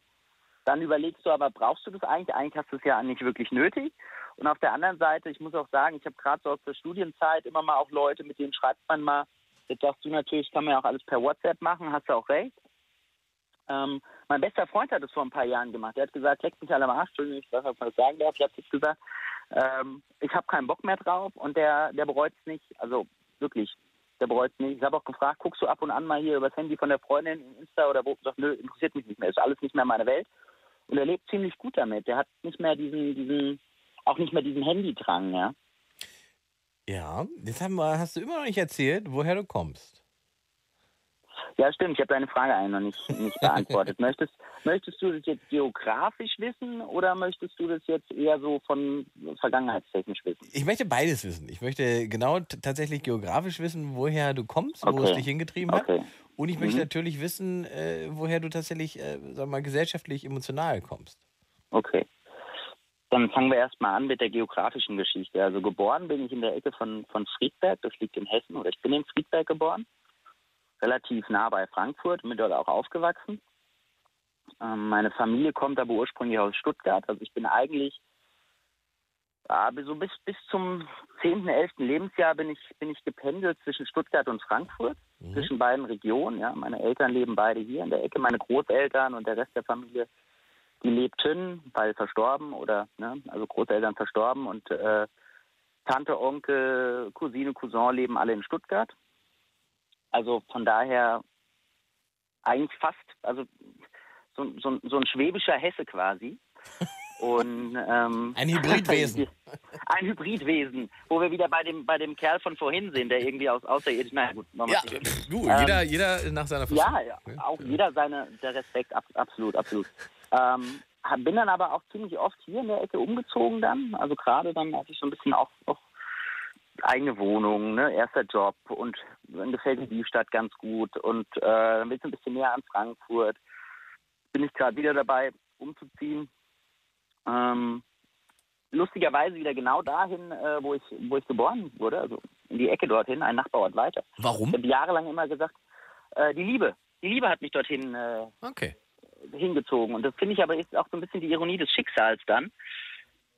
dann überlegst du aber, brauchst du das eigentlich? Eigentlich hast du es ja nicht wirklich nötig. Und auf der anderen Seite, ich muss auch sagen, ich habe gerade so aus der Studienzeit immer mal auch Leute, mit denen schreibt man mal. Jetzt sagst du natürlich, kann man ja auch alles per WhatsApp machen, hast du auch recht. Ähm, mein bester Freund hat es vor ein paar Jahren gemacht. Er hat gesagt, leck mich alle am Arsch, Entschuldigung, ich weiß nicht, ob man sagen darf, ich habe jetzt gesagt, ähm, ich habe keinen Bock mehr drauf und der, der bereut es nicht, also wirklich, der bereut es nicht. Ich habe auch gefragt, guckst du ab und an mal hier übers Handy von der Freundin in Insta oder wo? Sagt, nö, interessiert mich nicht mehr, ist alles nicht mehr meine Welt. Und er lebt ziemlich gut damit. Der hat nicht mehr diesen, diesen, auch nicht mehr diesen Handydrang, ja. Ja, jetzt haben wir, hast du immer noch nicht erzählt, woher du kommst. Ja, stimmt. Ich habe deine Frage eigentlich noch nicht, nicht beantwortet. möchtest, möchtest du das jetzt geografisch wissen oder möchtest du das jetzt eher so von vergangenheitstechnisch wissen? Ich möchte beides wissen. Ich möchte genau tatsächlich geografisch wissen, woher du kommst, wo Okay. es dich hingetrieben hat. Okay. Und ich möchte Mhm. natürlich wissen, äh, woher du tatsächlich, äh, sag mal, gesellschaftlich, emotional kommst. Okay. Dann fangen wir erstmal an mit der geografischen Geschichte. Also geboren bin ich in der Ecke von, von Friedberg, das liegt in Hessen, oder ich bin in Friedberg geboren. Relativ nah bei Frankfurt, bin dort auch aufgewachsen. Ähm, meine Familie kommt aber ursprünglich aus Stuttgart. Also ich bin eigentlich bis- so bis, bis zum 10., 11. Lebensjahr bin ich, bin ich gependelt zwischen Stuttgart und Frankfurt, zwischen beiden Regionen. Ja. Meine Eltern leben beide hier in der Ecke, meine Großeltern und der Rest der Familie die lebten, weil verstorben oder ne, also Großeltern verstorben und äh, Tante, Onkel, Cousine, Cousin leben alle in Stuttgart. Also von daher eigentlich fast, also so, so, so ein schwäbischer Hesse quasi. Und, ähm, Ein Hybridwesen. Ein Hybridwesen, wo wir wieder bei dem, bei dem Kerl von vorhin sind, der irgendwie aus außerirdisch, na gut, Ja, pff, du, Ähm, jeder, jeder nach seiner Ja, Fassung. ja, auch jeder seine, der Respekt, ab, absolut, absolut. Ähm, bin dann aber auch ziemlich oft hier in der Ecke umgezogen dann. Also gerade dann hatte ich so ein bisschen auch, auch eigene Wohnung, ne, erster Job und dann gefällt mir die Stadt ganz gut und äh, dann willst du ein bisschen näher an Frankfurt. Bin ich gerade wieder dabei, umzuziehen. Ähm, lustigerweise wieder genau dahin, äh, wo, ich, wo ich geboren wurde, also in die Ecke dorthin, ein Nachbarort weiter. Ich Warum? habe jahrelang immer gesagt, äh, die Liebe. Die Liebe hat mich dorthin äh, Okay. hingezogen. Und das finde ich aber ist auch so ein bisschen die Ironie des Schicksals dann,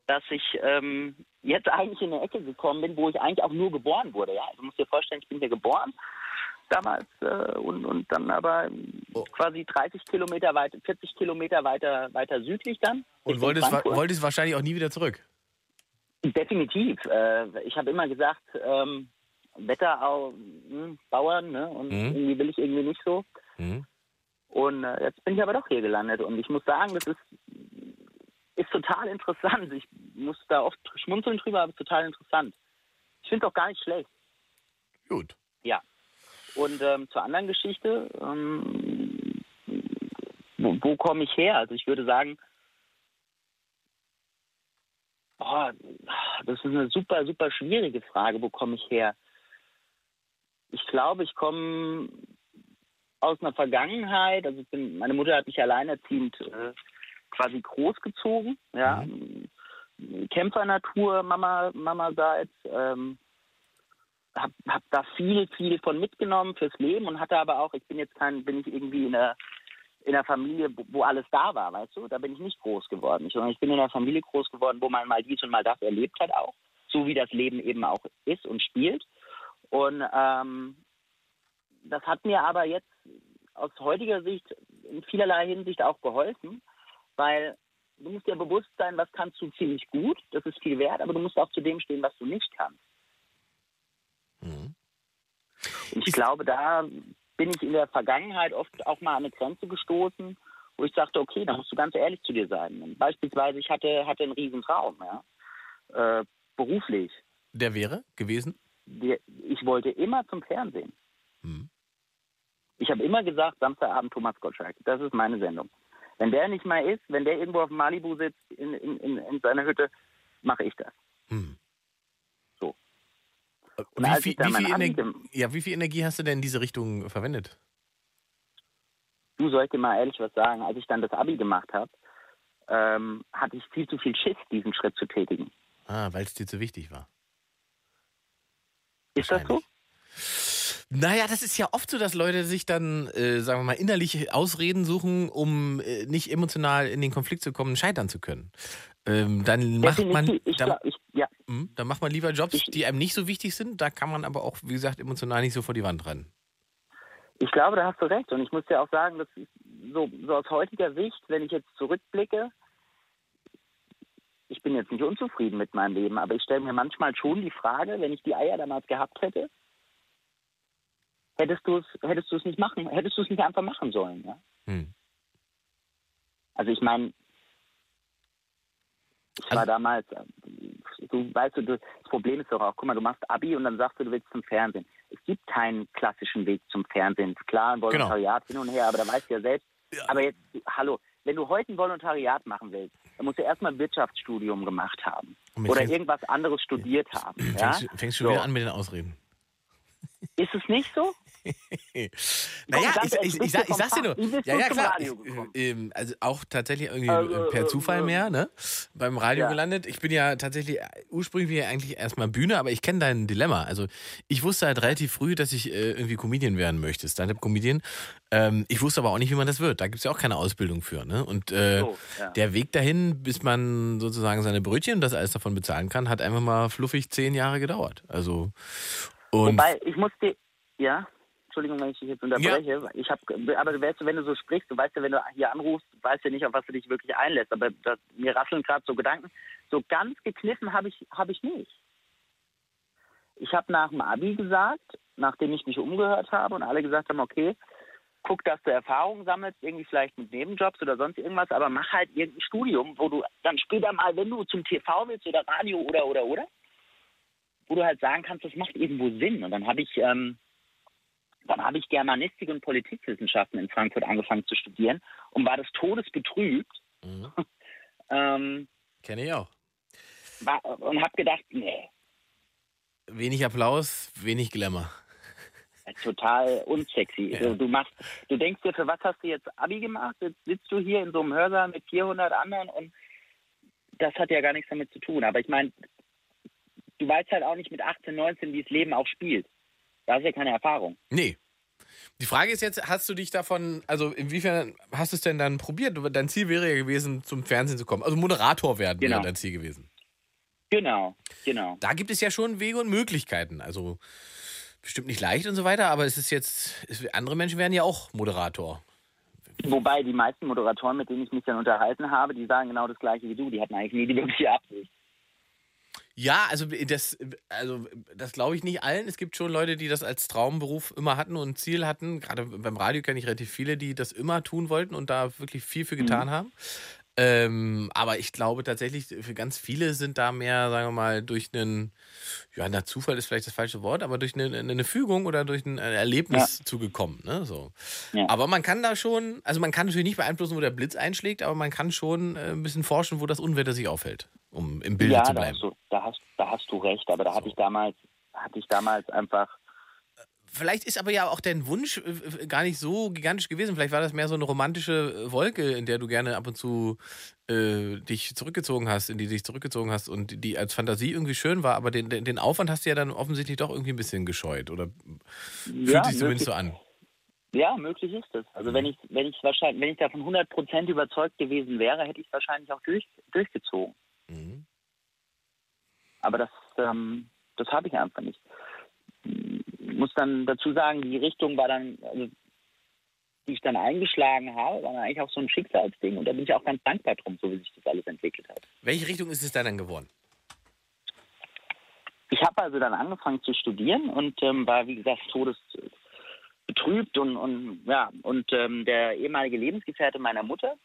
dass ich ähm, jetzt eigentlich in eine Ecke gekommen bin, wo ich eigentlich auch nur geboren wurde. Ja? Also du musst dir vorstellen, ich bin hier geboren damals äh, und, und dann aber Oh. quasi 30 Kilometer weiter, 40 Kilometer weiter, weiter südlich dann. Und wolltest, Frankfurt. wolltest wahrscheinlich auch nie wieder zurück. Definitiv. Äh, ich habe immer gesagt, ähm, Wetterau, hm, Bauern, ne? Und Mhm. irgendwie will ich irgendwie nicht so. Mhm. Und äh, jetzt bin ich aber doch hier gelandet. Und ich muss sagen, das ist, ist total interessant. Ich muss da oft schmunzeln drüber, aber es ist total interessant. Ich finde es auch gar nicht schlecht. Gut. Ja. Und ähm, zur anderen Geschichte, ähm, wo, wo komme ich her? Also ich würde sagen, oh, das ist eine super, super schwierige Frage. Wo komme ich her? Ich glaube, ich komme aus einer Vergangenheit. Also bin, meine Mutter hat mich alleinerziehend äh, quasi großgezogen. Ja. Kämpfernatur, Mama, Mamaseits. Ähm, hab, hab da viel, viel von mitgenommen fürs Leben und hatte aber auch, ich bin jetzt kein, bin ich irgendwie in einer, in einer Familie, wo, alles da war, weißt du? Da bin ich nicht groß geworden. Sondern ich bin in einer Familie groß geworden, wo man mal dies und mal das erlebt hat auch. So wie das Leben eben auch ist und spielt. Und ähm, das hat mir aber jetzt aus heutiger Sicht in vielerlei Hinsicht auch geholfen, weil du musst dir bewusst sein, was kannst du ziemlich gut, das ist viel wert, aber du musst auch zu dem stehen, was du nicht kannst. Mhm. Ich glaube, da bin ich in der Vergangenheit oft auch mal an eine Grenze gestoßen, wo ich sagte, okay, da musst du ganz ehrlich zu dir sein. Beispielsweise, ich hatte, hatte einen riesen Traum, ja, äh, beruflich. Der wäre gewesen? Der- Ich wollte immer zum Fernsehen. Mhm. Ich habe immer gesagt, Samstagabend Thomas Gottschalk, das ist meine Sendung. Wenn der nicht mal ist, wenn der irgendwo auf Malibu sitzt in, in, in, in seiner Hütte, mache ich das. Mhm. So. Und Wie viel, wie, viel Energie, ja, wie viel Energie hast du denn in diese Richtung verwendet? Du sollst dir mal ehrlich was sagen, als ich dann das Abi gemacht habe, ähm, hatte ich viel zu viel Schiss, diesen Schritt zu tätigen. Ah, weil es dir zu wichtig war. Ist das so? Naja, das ist ja oft so, dass Leute sich dann, äh, sagen wir mal, innerlich Ausreden suchen, um äh, nicht emotional in den Konflikt zu kommen, scheitern zu können. Ähm, dann macht man, dann, ich, ja, Hm, dann macht man lieber Jobs, Ich- die einem nicht so wichtig sind. Da kann man aber auch, wie gesagt, emotional nicht so vor die Wand rennen. ich glaube, da hast du recht. Und ich muss dir auch sagen, das ist so, so aus heutiger Sicht, wenn ich jetzt zurückblicke, ich bin jetzt nicht unzufrieden mit meinem Leben, aber ich stelle mir manchmal schon die Frage, wenn ich die Eier damals gehabt hätte, hättest du es, hättest du es nicht machen, hättest du es nicht einfach machen sollen, ja? Hm. Also ich meine, ich war Also- damals, äh, du weißt du, du, das Problem ist doch auch, guck mal, du machst Abi und dann sagst du, du willst zum Fernsehen. Es gibt keinen klassischen Weg zum Fernsehen. Klar, ein Volontariat hin und her, aber da weißt du ja selbst. Aber jetzt, hallo, wenn du heute ein Volontariat machen willst, dann musst du erstmal ein Wirtschaftsstudium gemacht haben. Oder fängst- irgendwas anderes studiert haben. Ja? Fängst, du- fängst schon So. wieder an mit den Ausreden. Ist es nicht so? Naja, ich, ich, ich, sag, ich sag's dir nur. Ja, ja, klar. Ich, gekommen? ähm, also auch tatsächlich irgendwie Äh, per äh, Zufall äh, mehr, ne? Beim Radio Ja. gelandet. Ich bin ja tatsächlich äh, ursprünglich eigentlich erstmal Bühne, aber ich kenne dein Dilemma. Also ich wusste halt relativ früh, dass ich äh, irgendwie Comedian werden möchte, Stand-up-Comedian. Ähm, ich wusste aber auch nicht, wie man das wird. Da gibt's ja auch keine Ausbildung für, ne? Und äh, So, ja. der Weg dahin, bis man sozusagen seine Brötchen und das alles davon bezahlen kann, hat einfach mal fluffig zehn Jahre gedauert. Also und Wobei, ich muss dir, ja, Entschuldigung, wenn ich dich jetzt unterbreche. Ich hab, aber du weißt, wenn du so sprichst, du weißt ja, wenn du hier anrufst, du weißt ja nicht, auf was du dich wirklich einlässt. Aber das, mir rasseln gerade so Gedanken. So ganz gekniffen habe ich, habe ich nicht. Ich habe nach dem Abi gesagt, nachdem ich mich umgehört habe und alle gesagt haben, okay, guck, dass du Erfahrungen sammelst, irgendwie vielleicht mit Nebenjobs oder sonst irgendwas, aber mach halt irgendein Studium, wo du dann später mal, wenn du zum TV willst oder Radio oder oder oder, wo du halt sagen kannst, das macht irgendwo Sinn. Und dann habe ich, ähm, dann habe ich Germanistik und Politikwissenschaften in Frankfurt angefangen zu studieren und war des Todes betrübt. Mhm. Ähm, kenne ich auch. war, und habe gedacht, nee, Wenig Applaus, wenig Glamour. total unsexy. Ja. Du, du machst, du denkst dir, für was hast du jetzt Abi gemacht? Jetzt sitzt du hier in so einem Hörsaal mit 400 anderen und das hat ja gar nichts damit zu tun. Aber ich meine, du weißt halt auch nicht mit 18, 19, wie das Leben auch spielt. Da hast du ja keine Erfahrung. Nee. Die Frage ist jetzt, hast du dich davon, also inwiefern hast du es denn dann probiert? Dein Ziel wäre ja gewesen, zum Fernsehen zu kommen. Also Moderator werden Genau. wäre dein Ziel gewesen. Genau, genau. Da gibt es ja schon Wege und Möglichkeiten. Also bestimmt nicht leicht und so weiter, aber es ist jetzt, es, andere Menschen werden ja auch Moderator. Wobei die meisten Moderatoren, mit denen ich mich dann unterhalten habe, die sagen genau das Gleiche wie du. Die hatten eigentlich nie die wirkliche Absicht. Ja, also das, also das glaube ich nicht allen. Es gibt schon Leute, die das als Traumberuf immer hatten und Ziel hatten. Gerade beim Radio kenne ich relativ viele, die das immer tun wollten und da wirklich viel für getan haben. Ähm, aber ich glaube tatsächlich, für ganz viele sind da mehr, sagen wir mal, durch einen, ja, na, Zufall ist vielleicht das falsche Wort, aber durch eine, eine Fügung oder durch ein Erlebnis zugekommen. Ne? So. Ja. Aber man kann da schon, also man kann natürlich nicht beeinflussen, wo der Blitz einschlägt, aber man kann schon äh, ein bisschen forschen, wo das Unwetter sich aufhält, um im Bilde ja, zu bleiben. du, da, hast, da hast du recht. Aber da hatte ich damals, hatte ich damals einfach Vielleicht ist aber ja auch dein Wunsch äh, gar nicht so gigantisch gewesen. Vielleicht war das mehr so eine romantische äh, Wolke, in der du gerne ab und zu äh, dich zurückgezogen hast, in die dich zurückgezogen hast und die als Fantasie irgendwie schön war, aber den, den den Aufwand hast du ja dann offensichtlich doch irgendwie ein bisschen gescheut. Oder fühlt Ja, sich zumindest möglich. so an. Ja, möglich ist es. Also wenn ich, wenn ich wahrscheinlich, wenn ich davon 100 Prozent überzeugt gewesen wäre, hätte ich es wahrscheinlich auch durch, durchgezogen. Mhm. Aber das, ähm, das habe ich einfach nicht. Ich muss dann dazu sagen, die Richtung war dann, also, die ich dann eingeschlagen habe, war dann eigentlich auch so ein Schicksalsding und da bin ich auch ganz dankbar drum, so wie sich das alles entwickelt hat. Welche Richtung ist es da dann geworden? Ich habe also dann angefangen zu studieren und ähm, war, wie gesagt, todesbetrübt und, und ja, und ähm, der ehemalige Lebensgefährte meiner Mutter,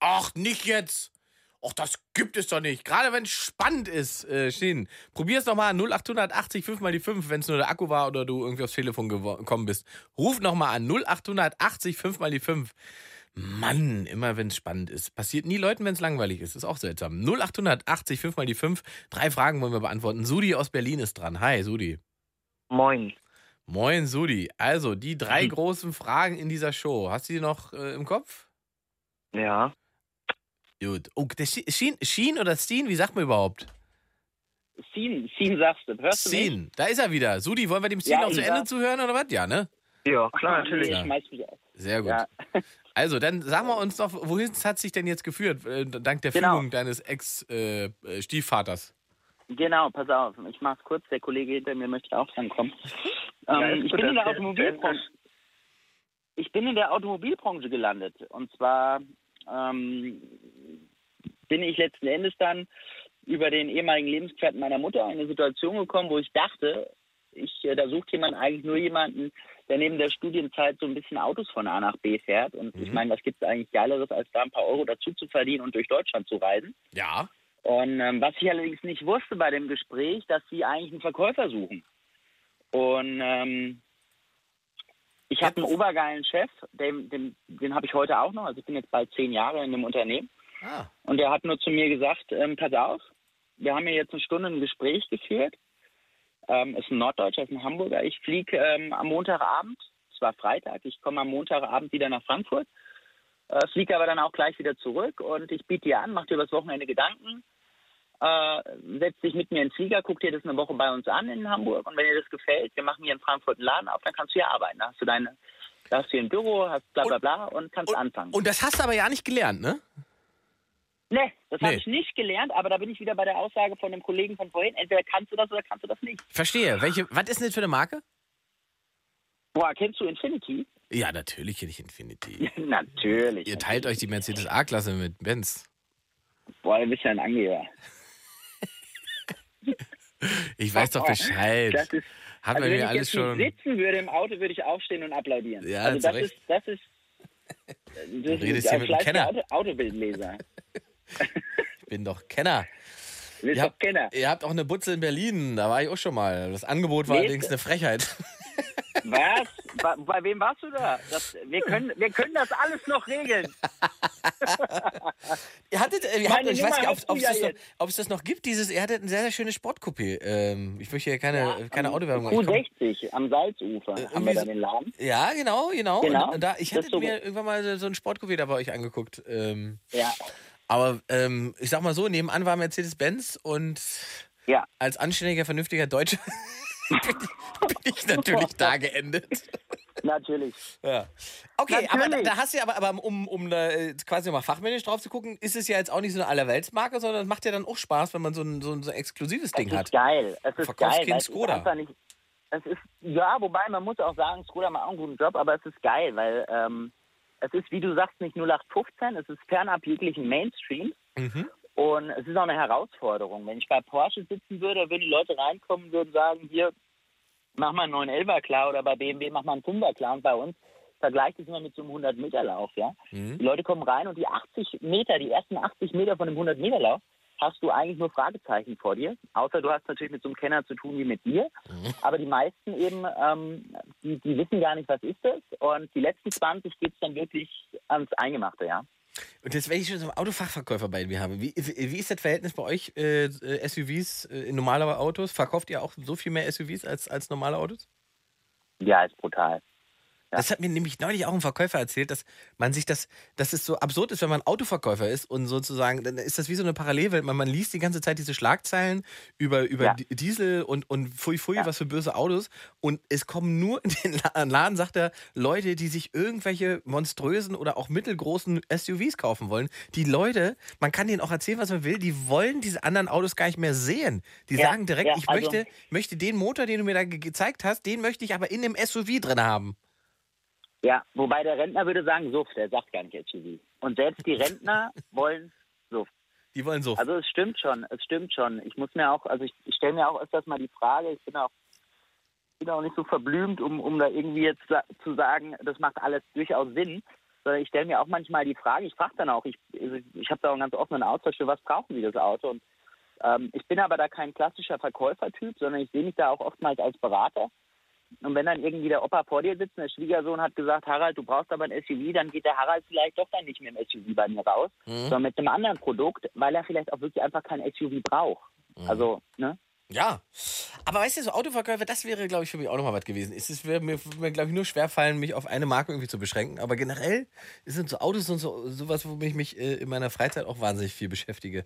Ach, nicht jetzt! Ach, das gibt es doch nicht. Gerade wenn es spannend ist, äh, Shin. Probier's doch mal 0880 5 mal die 5, wenn es nur der Akku war oder du irgendwie aufs Telefon gekommen bist. Ruf noch mal an 0880 5 mal die 5. Mann, immer wenn es spannend ist. Passiert nie Leuten, wenn es langweilig ist. Ist auch seltsam. 0880 5 mal die 5. Drei Fragen wollen wir beantworten. Sudi aus Berlin ist dran. Hi, Sudi. Moin. Moin, Sudi. Also, die drei Mhm. großen Fragen in dieser Show. Hast du die noch äh, im Kopf? Ja. Gut. Oh, der Schien, Schien, Schien oder Steen, wie sagt man überhaupt? Sien, Sien sagst du, hörst du mich? Steen, da ist er wieder. Sudi, wollen wir dem Steen Ja, noch zu Ende zuhören oder was? Ja, ne? Ja, klar, natürlich. Ich schmeiß mich auf. Sehr gut. Ja. Also, dann sagen wir uns doch, wohin hat sich denn jetzt geführt, äh, dank der Genau. Fügung deines Ex-Stiefvaters? Genau, pass auf, ich mach's kurz, der Kollege hinter mir möchte auch drankommen. Ja, Ähm, ich bin in der- Automobilbranche. Ich bin in der Automobilbranche gelandet. Und zwar ähm, bin ich letzten Endes dann über den ehemaligen Lebensgefährten meiner Mutter in eine Situation gekommen, wo ich dachte, ich, äh, da sucht jemand eigentlich nur jemanden, der neben der Studienzeit so ein bisschen Autos von A nach B fährt. Und ich Mhm. meine, was gibt es eigentlich Geileres, als da ein paar Euro dazu zu verdienen und durch Deutschland zu reisen? Ja. Und ähm, was ich allerdings nicht wusste bei dem Gespräch, dass sie eigentlich einen Verkäufer suchen. Und ähm, ich habe einen obergeilen Chef, den, den, den habe ich heute auch noch. Also ich bin jetzt bald zehn Jahre in dem Unternehmen. Ah. Und der hat nur zu mir gesagt, ähm, pass auf, wir haben hier jetzt eine Stunde ein Gespräch geführt. Ähm, ist ein Norddeutscher, ist ein Hamburger. Ich fliege ähm, am Montagabend, es war Freitag, ich komme am Montagabend wieder nach Frankfurt, äh, fliege aber dann auch gleich wieder zurück und ich biete dir an, mach dir übers Wochenende Gedanken, äh, setz dich mit mir in den Flieger, guck dir das eine Woche bei uns an in Hamburg und wenn dir das gefällt, wir machen hier in Frankfurt einen Laden auf, dann kannst du hier arbeiten. Da hast du deine, da hast du hier ein Büro, hast bla bla bla und kannst anfangen. Und das hast du aber ja nicht gelernt, ne? Nee, das Nee. habe ich nicht gelernt, aber da bin ich wieder bei der Aussage von dem Kollegen von vorhin. Entweder kannst du das oder kannst du das nicht. Verstehe. Welche, was ist denn das für eine Marke? Boah, kennst du Infinity? Ja, natürlich kenne ich Infinity. Natürlich. Ihr teilt euch die Mercedes A-Klasse mit Benz. Boah, du bist ja ein Angeber. Ich weiß doch Bescheid. Das ist, Hat also man wenn ich alles jetzt schon. sitzen würde im Auto, würde ich aufstehen und applaudieren. Ja, also das ist, das ist, das redest ist hier mit dem fleißiger Kenner. Auto, Autobildleser. Ich bin doch Kenner. Ihr habt, Kenner. ihr habt auch eine Butze in Berlin. Da war ich auch schon mal. Das Angebot war Nee, allerdings eine Frechheit. Was? Bei, bei wem warst du da? Das, wir, können, wir können das alles noch regeln. Ihr hattet, äh, ihr hattet, ich weiß nicht, ob, es ja das noch, das noch gibt, dieses, ihr hattet ein sehr, sehr schönes Sportcoupé. Ähm, ich möchte hier keine, keine Autowerbung machen. Q60 am Salzufer Äh, haben wir dann den Laden. Ja, genau, genau. Genau. Und, da, ich hatte so- mir irgendwann mal so ein Sportcoupé da bei euch angeguckt. Ähm, Ja. aber ähm, ich sag mal so, nebenan war Mercedes-Benz und Ja. als anständiger, vernünftiger Deutscher bin, ich, natürlich da geendet. Natürlich. Ja. Okay, aber da, Natürlich. hast du ja aber, aber um, um da äh, quasi mal fachmännisch drauf zu gucken, ist es ja jetzt auch nicht so eine Allerweltsmarke, sondern es macht ja dann auch Spaß, wenn man so ein, so ein, so ein exklusives Ding ist hat. geil. Es ist Verkaufst geil. es Skoda. Nicht, es ist, ja, wobei man muss auch sagen, Skoda macht auch einen guten Job, aber es ist geil, weil ähm, es ist, wie du sagst, nicht 0815, es ist fernab jeglichen Mainstream. Mhm. Und es ist auch eine Herausforderung. Wenn ich bei Porsche sitzen würde, würden die Leute reinkommen und würden sagen, hier, mach mal einen 911er klar oder bei BMW mach mal einen 5er klar. Und bei uns vergleicht es immer mit so einem 100-Meter-Lauf, ja. Mhm. Die Leute kommen rein und die 80 Meter, die ersten 80 Meter von dem 100-Meter-Lauf, hast du eigentlich nur Fragezeichen vor dir. Außer du hast natürlich mit so einem Kenner zu tun wie mit dir. Aber die meisten eben, ähm, die, die wissen gar nicht, was ist das. Und die letzten 20 geht's dann wirklich ans Eingemachte, ja. Und jetzt, wenn ich schon so einen Autofachverkäufer bei mir habe, wie, wie ist das Verhältnis bei euch, äh, äh, SUVs äh, in normale Autos? Verkauft ihr auch so viel mehr SUVs als, als normale Autos? Ja, ist brutal. Ja. Das hat mir nämlich neulich auch ein Verkäufer erzählt, dass man sich das, dass es so absurd ist, wenn man Autoverkäufer ist und sozusagen, dann ist das wie so eine Parallelwelt. Man, man liest die ganze Zeit diese Schlagzeilen über, über Ja. Di- Diesel und, und Fui Fui, Ja. was für böse Autos. Und es kommen nur in den La- Laden, sagt er, Leute, die sich irgendwelche monströsen oder auch mittelgroßen SUVs kaufen wollen. Die Leute, man kann denen auch erzählen, was man will, die wollen diese anderen Autos gar nicht mehr sehen. Die sagen direkt, ich also- möchte, möchte den Motor, den du mir da ge gezeigt hast, den möchte ich aber in dem SUV drin haben. Ja, wobei der Rentner würde sagen Suft, der sagt gar nicht SUV. Und selbst die Rentner wollen Suft. Die wollen so. Also es stimmt schon, es stimmt schon. Ich muss mir auch, also ich, ich stelle mir auch öfters mal die Frage, ich bin auch, bin auch nicht so verblümt, um, um da irgendwie jetzt zu sagen, das macht alles durchaus Sinn, sondern ich stelle mir auch manchmal die Frage, ich frage dann auch, ich, also ich habe da auch einen ganz offenen Austausch, für was brauchen Sie das Auto? Und ähm, ich bin aber da kein klassischer Verkäufertyp, sondern ich sehe mich da auch oftmals als Berater. Und wenn dann irgendwie der Opa vor dir sitzt, und der Schwiegersohn hat gesagt, Harald, du brauchst aber ein SUV, dann geht der Harald vielleicht doch dann nicht mehr im SUV bei mir raus, Mhm. sondern mit einem anderen Produkt, weil er vielleicht auch wirklich einfach kein SUV braucht. Mhm. Also, ne? Ja, aber weißt du, so Autoverkäufer, das wäre, glaube ich, für mich auch nochmal was gewesen. Es würde mir, mir glaube ich, nur schwerfallen, mich auf eine Marke irgendwie zu beschränken. Aber generell sind so Autos und so sowas, womit ich mich äh, in meiner Freizeit auch wahnsinnig viel beschäftige.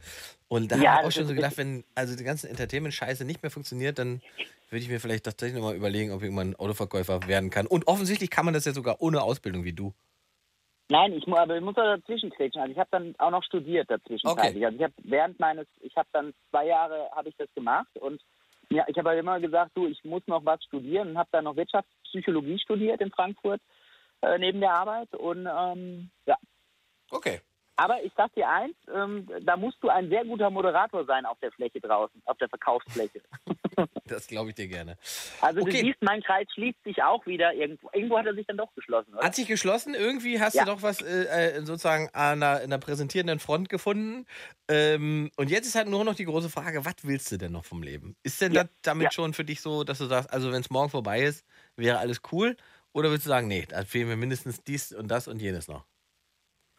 Und da Ja, habe ich auch schon so gedacht, wenn also die ganze Entertainment-Scheiße nicht mehr funktioniert, dann würde ich mir vielleicht tatsächlich nochmal überlegen, ob ich irgendwann Autoverkäufer werden kann. Und offensichtlich kann man das ja sogar ohne Ausbildung wie du. Nein, ich, aber ich muss da dazwischen quetschen. Also ich habe dann auch noch studiert dazwischen. Okay. Also ich habe während meines, ich habe dann zwei Jahre habe ich das gemacht und ja, ich habe halt immer gesagt, du, ich muss noch was studieren und habe dann noch Wirtschaftspsychologie studiert in Frankfurt äh, neben der Arbeit und ähm, ja. Okay. Aber ich sag dir eins, ähm, da musst du ein sehr guter Moderator sein auf der Fläche draußen, auf der Verkaufsfläche. Das glaube ich dir gerne. Also Okay. du siehst, mein Kreis schließt sich auch wieder irgendwo. Irgendwo hat er sich dann doch geschlossen, oder? Hat sich geschlossen. Irgendwie hast Ja. du doch was äh, äh, sozusagen an einer, in einer präsentierenden Front gefunden. Ähm, und jetzt ist halt nur noch die große Frage, was willst du denn noch vom Leben? Ist denn Ja. das damit Ja. schon für dich so, dass du sagst, also wenn es morgen vorbei ist, wäre alles cool? Oder willst du sagen, nee, da fehlen mir mindestens dies und das und jenes noch?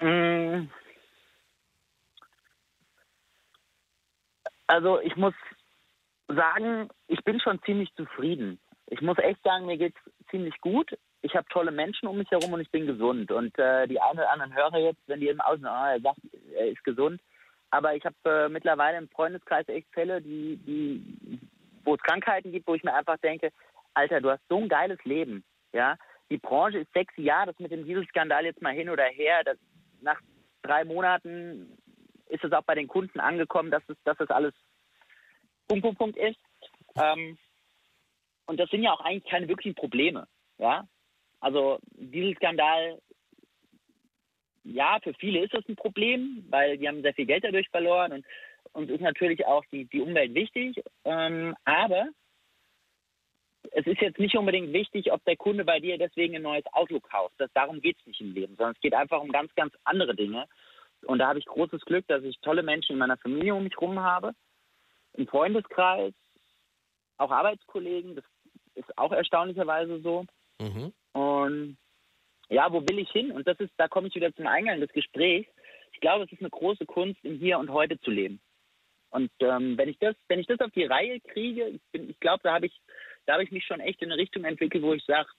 Mm. Also ich muss sagen, ich bin schon ziemlich zufrieden. Ich muss echt sagen, mir geht's ziemlich gut. Ich habe tolle Menschen um mich herum und ich bin gesund. Und äh, die einen oder anderen hören jetzt, wenn die im Außen, ah, er sagt, er ist gesund. Aber ich habe äh, mittlerweile im Freundeskreis echt Fälle, die, die, wo es Krankheiten gibt, wo ich mir einfach denke, Alter, du hast so ein geiles Leben, ja. Die Branche ist sexy, ja, das mit dem Dieselskandal jetzt mal hin oder her. Das, nach drei Monaten ist es auch bei den Kunden angekommen, dass es, dass das alles Punkt, Punkt, Punkt ist. Ähm, und das sind ja auch eigentlich keine wirklichen Probleme, ja. Also Dieselskandal, ja, für viele ist das ein Problem, weil die haben sehr viel Geld dadurch verloren und uns ist natürlich auch die, die Umwelt wichtig. Ähm, aber es ist jetzt nicht unbedingt wichtig, ob der Kunde bei dir deswegen ein neues Auto kauft. Das, darum geht es nicht im Leben, sondern es geht einfach um ganz, ganz andere Dinge. Und da habe ich großes Glück, dass ich tolle Menschen in meiner Familie um mich herum habe, im Freundeskreis, auch Arbeitskollegen, das ist auch erstaunlicherweise so. Mhm. Und ja, wo will ich hin? Und das ist, da komme ich wieder zum Eingang des Gesprächs. Ich glaube, es ist eine große Kunst, im Hier und Heute zu leben. Und ähm, wenn ich das, wenn ich das auf die Reihe kriege, ich, bin- ich glaube, da habe ich, da habe ich mich schon echt in eine Richtung entwickelt, wo ich sage,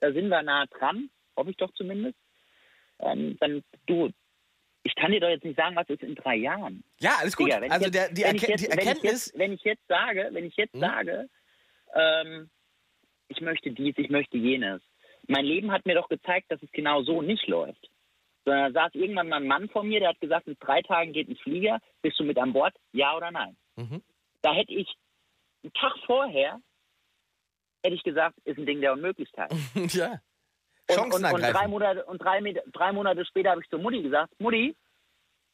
da sind wir nah dran, hoffe ich doch zumindest. Ähm, dann du, ich kann dir doch jetzt nicht sagen, was ist in drei Jahren. Ja, alles gut. Digga, wenn ich also jetzt- der, die, Erken jetzt- die wenn ich Erkenntnis. jetzt, wenn ich jetzt sage, wenn ich jetzt Hm? sage, ähm, ich möchte dies, ich möchte jenes. Mein Leben hat mir doch gezeigt, dass es genau so nicht läuft. Sondern da saß irgendwann mal ein Mann vor mir, der hat gesagt, in drei Tagen geht ein Flieger, bist du mit an Bord? Ja oder nein? Mhm. Da hätte ich einen Tag vorher hätte ich gesagt, ist ein Ding der Unmöglichkeit. ja. Und, Chancen und, und, drei ergreifen. Monate, und drei, drei Monate später habe ich zur Mutti gesagt, Mutti,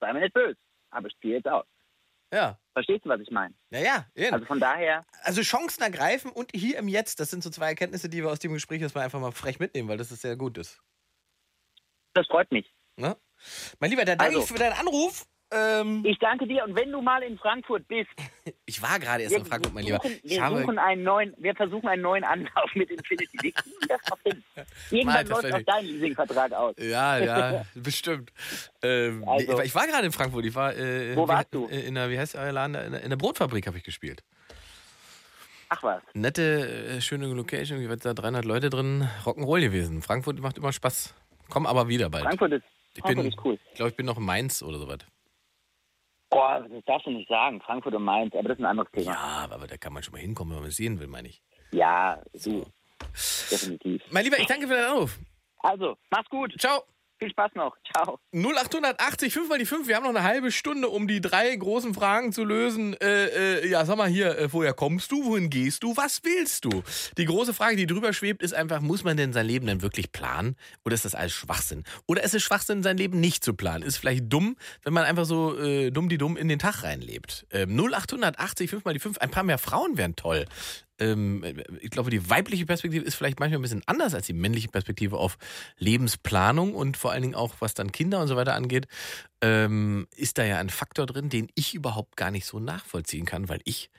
sei mir nicht böse, aber ich spiele jetzt aus. Ja. Verstehst du, was ich meine? Naja, eben. Also von daher, Also Chancen ergreifen und hier im Jetzt, das sind so zwei Erkenntnisse, die wir aus dem Gespräch erstmal einfach mal frech mitnehmen, weil das ist sehr gut ist. das freut mich. Ne? Mein Lieber, da danke Also. ich für deinen Anruf. Ähm, Ich danke dir und wenn du mal in Frankfurt bist, ich war gerade erst in Frankfurt, mein Lieber. suchen, Ich wir, habe, suchen einen neuen, wir versuchen einen neuen Anlauf mit Infinity. Wir kriegen das noch hin. Mal, Irgendwann läuft werde auch ich- dein Leasingvertrag aus. ja, ja, bestimmt. Ähm, Also. ich war gerade in Frankfurt. Ich war, äh, Wo wie- warst du? äh, In der, wie heißt der Laden? In der, in der Brotfabrik habe ich gespielt. Ach was. Nette, äh, schöne Location. Wie wird da 300 Leute drin? Rock'n'Roll gewesen. Frankfurt macht immer Spaß. Komm aber wieder bald. Frankfurt ist, ich Frankfurt bin, ist cool. ich glaube, ich bin noch in Mainz oder sowas. Boah, das darfst du nicht sagen. Frankfurt und Mainz, aber das ist ein anderes Thema. Ja, aber da kann man schon mal hinkommen, wenn man es sehen will, meine ich. Ja, du, definitiv. Mein Lieber, ich danke für deinen Anruf. Also, mach's gut. Ciao. Viel Spaß noch. Ciao. 0880, 5 mal die 5. Wir haben noch eine halbe Stunde, um die drei großen Fragen zu lösen. Äh, äh, ja, sag mal hier, äh, woher kommst du? Wohin gehst du? Was willst du? Die große Frage, die drüber schwebt, ist einfach, muss man denn sein Leben denn wirklich planen? Oder ist das alles Schwachsinn? Oder ist es Schwachsinn, sein Leben nicht zu planen? Ist vielleicht dumm, wenn man einfach so äh, dumm die dumm in den Tag reinlebt. Ähm, 0880, 5 mal die 5. Ein paar mehr Frauen wären toll. Ähm, ich glaube, die weibliche Perspektive ist vielleicht manchmal ein bisschen anders als die männliche Perspektive auf Lebensplanung und vor allen Dingen auch, was dann Kinder und so weiter angeht, ähm, ist da ja ein Faktor drin, den ich überhaupt gar nicht so nachvollziehen kann, weil ich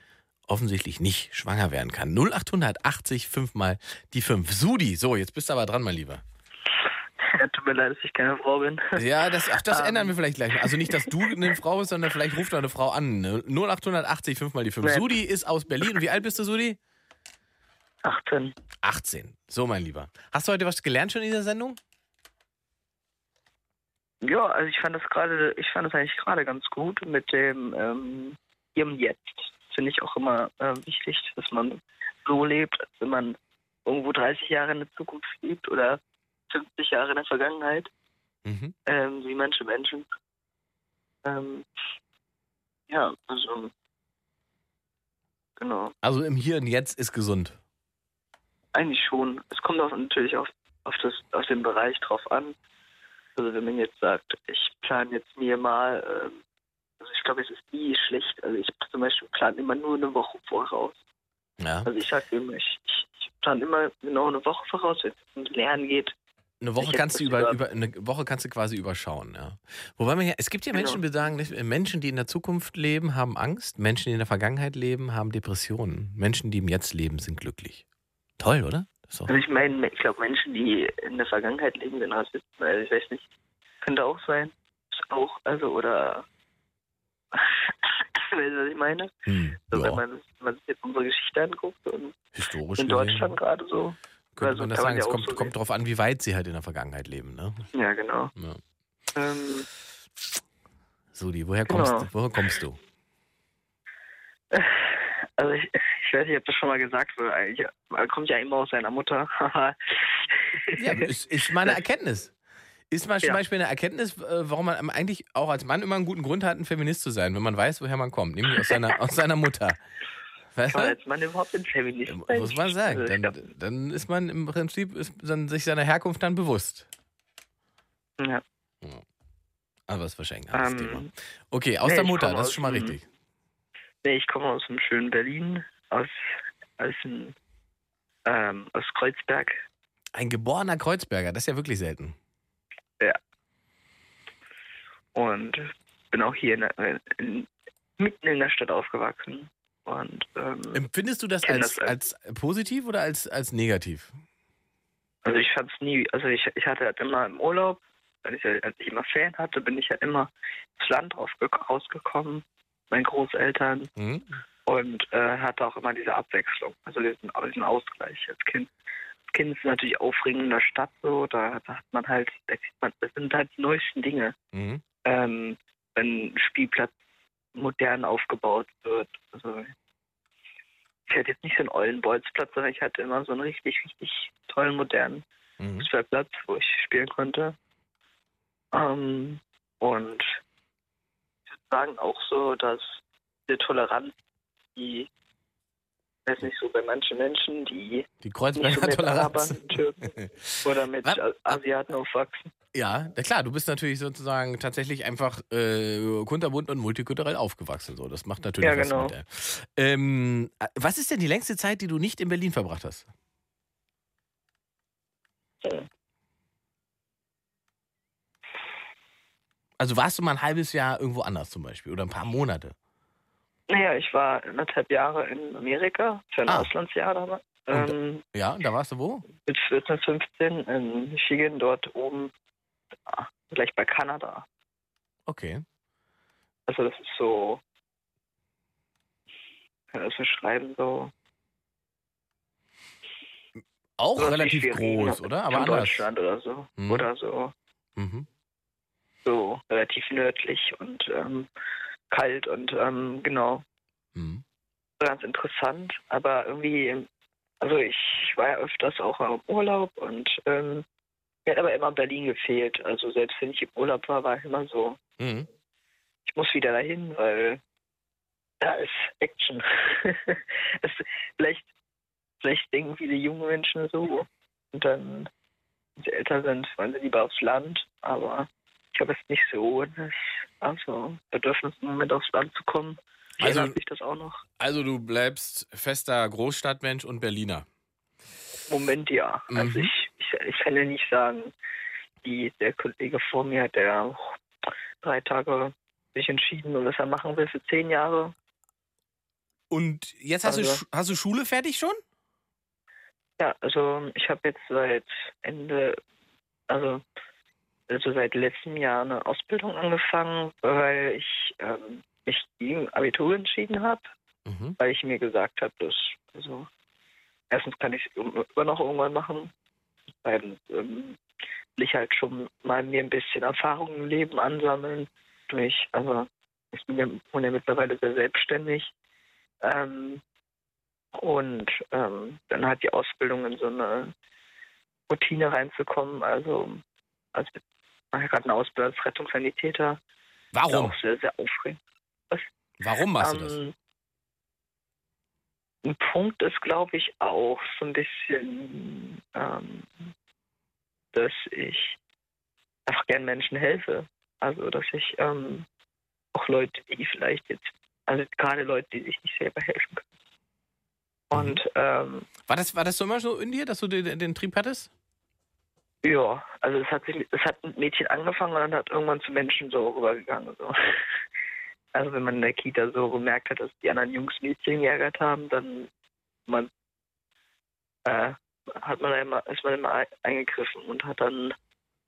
offensichtlich nicht schwanger werden kann. 0880 5 mal die 5. Sudi, so, jetzt bist du aber dran, mein Lieber. Ja, tut mir leid, dass ich keine Frau bin. Ja, das, ach, das Ähm. ändern wir vielleicht gleich. Also nicht, dass du eine Frau bist, sondern vielleicht ruft noch eine Frau an. ne? 0880 5 mal die 5. Nee. Sudi ist aus Berlin. Wie alt bist du, Sudi? 18. 18. So, mein Lieber. Hast du heute was gelernt schon in dieser Sendung? Ja, also ich fand das gerade, ich fand das eigentlich gerade ganz gut mit dem ähm, Hier und Jetzt. Finde ich auch immer äh, wichtig, dass man so lebt, als wenn man irgendwo 30 Jahre in der Zukunft lebt oder 50 Jahre in der Vergangenheit, Mhm. ähm, wie manche Menschen. Ähm, ja, also genau. Also im Hier und Jetzt ist gesund. Eigentlich schon. Es kommt auch natürlich auf, auf, das, auf den Bereich drauf an. Also wenn man jetzt sagt, ich plane jetzt mir mal, ähm, also ich glaube, es ist nie schlecht. Also ich zum Beispiel plane immer nur eine Woche voraus. Ja. Also ich sage immer, ich, ich, ich plane immer genau eine Woche voraus, wenn es ums Lernen geht. Eine Woche Ich kannst du über, über eine Woche kannst du quasi überschauen, ja. Wobei man ja, es gibt ja Genau. Menschen, die sagen, nicht, Menschen, die in der Zukunft leben, haben Angst, Menschen, die in der Vergangenheit leben, haben Depressionen. Menschen, die im Jetzt leben, sind glücklich. Toll, oder? Doch, Also ich meine, ich glaube, Menschen, die in der Vergangenheit leben, sind Rassisten. Also ich weiß nicht, könnte auch sein. Ist auch, also, oder... weißt du, was ich meine? hm, So, wenn man, man sich jetzt unsere Geschichte anguckt und historisch in Deutschland gerade so. könnte also man das kann man sagen. ja Es kommt, so kommt darauf an, wie weit sie halt in der Vergangenheit leben, ne? Ja, genau. Ja. Ähm, Sudi, woher Genau. kommst, woher kommst du? also ich, ich weiß nicht, ob das schon mal gesagt wurde. Eigentlich, man kommt ja immer aus seiner Mutter. Ja, ist, ist mal eine Erkenntnis. Ist mal zum Ja. Beispiel eine Erkenntnis, äh, warum man eigentlich auch als Mann immer einen guten Grund hat, ein Feminist zu sein, wenn man weiß, woher man kommt, nämlich aus seiner, aus seiner Mutter. Weißt Kann man du? als Mann überhaupt ein Feminist sein? Muss man sagen. Dann, dann ist man im Prinzip ist dann sich seiner Herkunft dann bewusst. ja. Aber das ist wahrscheinlich ein anderes Ähm, Thema. Okay, aus nee, der Mutter, das ist schon mal richtig. Nee, ich komme aus dem schönen Berlin, aus, aus, dem, ähm, aus Kreuzberg. Ein geborener Kreuzberger, das ist ja wirklich selten. Und bin auch hier in, der- in, mitten in der Stadt aufgewachsen. Und ähm, Empfindest du das als, das als positiv oder als, als negativ? Also ich fand's nie, also ich, ich hatte halt immer im Urlaub, als ich, als ich immer Ferien hatte, bin ich halt immer ins Land rausge- rausgekommen, meinen Großeltern Mhm. Und äh, hatte auch immer diese Abwechslung, also diesen, diesen Ausgleich als Kind. Als Kind ist natürlich aufregend in der Stadt so, da, da hat man halt, da sieht man, das sind halt die neuesten Dinge. Mhm. Ähm, wenn ein Spielplatz modern aufgebaut wird. Also ich hatte jetzt nicht so einen ollen Bolzplatz, sondern ich hatte immer so einen richtig, richtig tollen, modernen Mhm. Fußballplatz, wo ich spielen konnte. Ähm, und ich würde sagen auch so, dass die Toleranz, die, weiß nicht, so bei manchen Menschen, die Die Kreuzberger mit Toleranz. Arabern, Türken oder mit Was? Asiaten aufwachsen. Ja, na klar, du bist natürlich sozusagen tatsächlich einfach äh, kunterbunt und multikulturell aufgewachsen. So, das macht natürlich Ja, was genau. mit. Ähm, äh, was ist denn die längste Zeit, die du nicht in Berlin verbracht hast? Also warst du mal ein halbes Jahr irgendwo anders zum Beispiel oder ein paar Monate? Naja, ich war anderthalb Jahre in Amerika für ein Ah. Auslandsjahr damals. Und- Ähm, Ja, da warst du wo? mit 14, 15 in Michigan, dort oben, ah, gleich bei Kanada. Okay. Also das ist so, kann das beschreiben, so Auch wie relativ groß, oder? Aber anders. Deutschland oder so. Mhm. Oder so, Mhm. so relativ nördlich und ähm, kalt und ähm, genau, Mhm. ganz interessant. Aber irgendwie, also ich war ja öfters auch im Urlaub und ähm, mir hat aber immer Berlin gefehlt. Also selbst wenn ich im Urlaub war, war ich immer so, Mhm. ich muss wieder dahin, weil da ist Action. es, vielleicht, vielleicht denken viele junge Menschen so und dann, wenn sie älter sind, wollen sie lieber aufs Land, aber ich habe es nicht so das also Bedürfnis im Moment aufs Land zu kommen. Also- sich das auch noch? Also du bleibst fester Großstadtmensch und Berliner. Moment ja. Also Mhm. ich, ich, ich kann ja nicht sagen, wie der Kollege vor mir, der auch drei Tage sich entschieden und was er machen will für zehn Jahre. Und jetzt hast, du, Also- Schu- hast du Schule fertig schon? Ja, also ich habe jetzt seit Ende, also, also seit letztem Jahr eine Ausbildung angefangen, weil ich ähm, mich gegen Abitur entschieden habe, Mhm. weil ich mir gesagt habe, dass, also erstens kann ich es immer noch irgendwann machen, weil ähm, will ich halt schon mal mir ein bisschen Erfahrung im Leben ansammeln durch, also ich bin ja, bin ja mittlerweile sehr selbstständig. Ähm, und ähm, dann hat die Ausbildung in so eine Routine reinzukommen. Also, ich mache ja gerade eine Ausbildung als Rettungssanitäter. Ist Warum? Auch sehr, sehr aufregend. Warum machst du das? Ähm, Ein Punkt ist, glaube ich, auch so ein bisschen, ähm, dass ich einfach gern Menschen helfe. Also, dass ich ähm, auch Leute, die vielleicht jetzt, also gerade Leute, die sich nicht selber helfen können. Und ähm, War das, war das so immer so in dir, dass du den, den Trieb hattest? Ja, also es hat sich, es hat mit Mädchen angefangen und dann hat irgendwann zu Menschen so rübergegangen. So. Also wenn man in der Kita so gemerkt hat, dass die anderen Jungs Mädchen geärgert haben, dann man, äh, hat man immer, ist man immer ein- eingegriffen und hat dann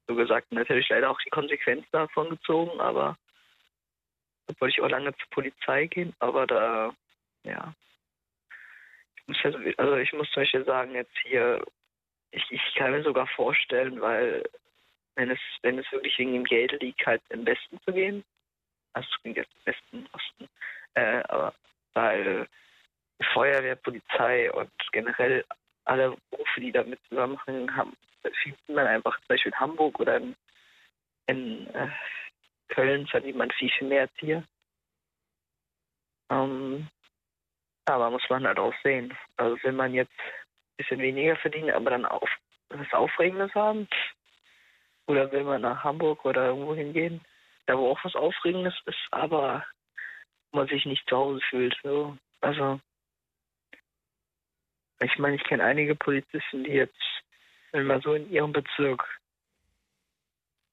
so gesagt, natürlich leider auch die Konsequenzen davon gezogen, aber da wollte ich auch lange zur Polizei gehen, aber da, ja. Also ich muss zum Beispiel sagen, jetzt hier, ich, ich kann mir sogar vorstellen, weil wenn es, wenn es wirklich wegen dem Geld liegt, halt im Westen zu gehen, also klingt jetzt Westen, Osten, äh, aber weil Feuerwehr, Polizei und generell alle Berufe, die damit zusammenhängen, haben, findet man einfach zum Beispiel in Hamburg oder in, in äh, Köln verdient man viel, viel mehr als hier. Ähm, aber muss man halt auch sehen. Also will man jetzt bisschen weniger verdienen, aber dann auf, was Aufregendes haben, oder will man nach Hamburg oder irgendwo hingehen, da wo auch was Aufregendes ist, aber man sich nicht zu Hause fühlt. So. Also ich meine, ich kenne einige Polizisten, die jetzt, wenn wir so in ihrem Bezirk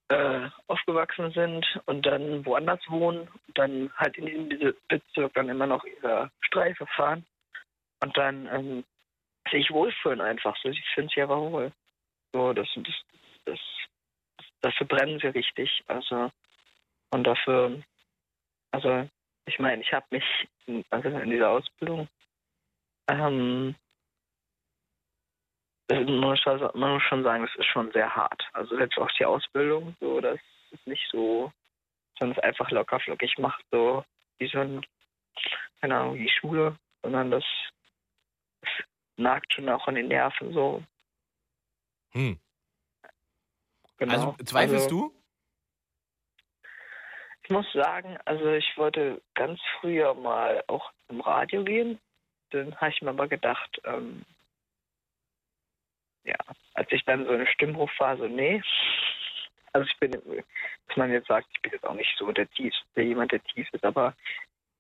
äh, aufgewachsen sind und dann woanders wohnen dann halt in diesem Be- Bezirk dann immer noch ihre Streife fahren und dann ähm, sich wohlfühlen einfach so. Sie fühlen sich aber wohl. So, das, das, das, dafür brennen sie richtig. Also, und dafür, also, ich meine, ich habe mich, also in dieser Ausbildung, ähm, man muss schon sagen, das ist schon sehr hart. Also jetzt auch die Ausbildung, so, das ist nicht so, sondern es einfach locker flockig macht, so wie so ein, keine Ahnung, wie Schule, sondern das nagt schon auch an den Nerven so. Hm. Genau. Also zweifelst Also, du? Ich muss sagen, also ich wollte ganz früher mal auch im Radio gehen. Dann habe ich mir aber gedacht, ähm, ja, als ich dann so eine Stimmruf war, so nee. Also ich bin, dass man jetzt sagt, ich bin jetzt auch nicht so der tief, der jemand, der tief ist, aber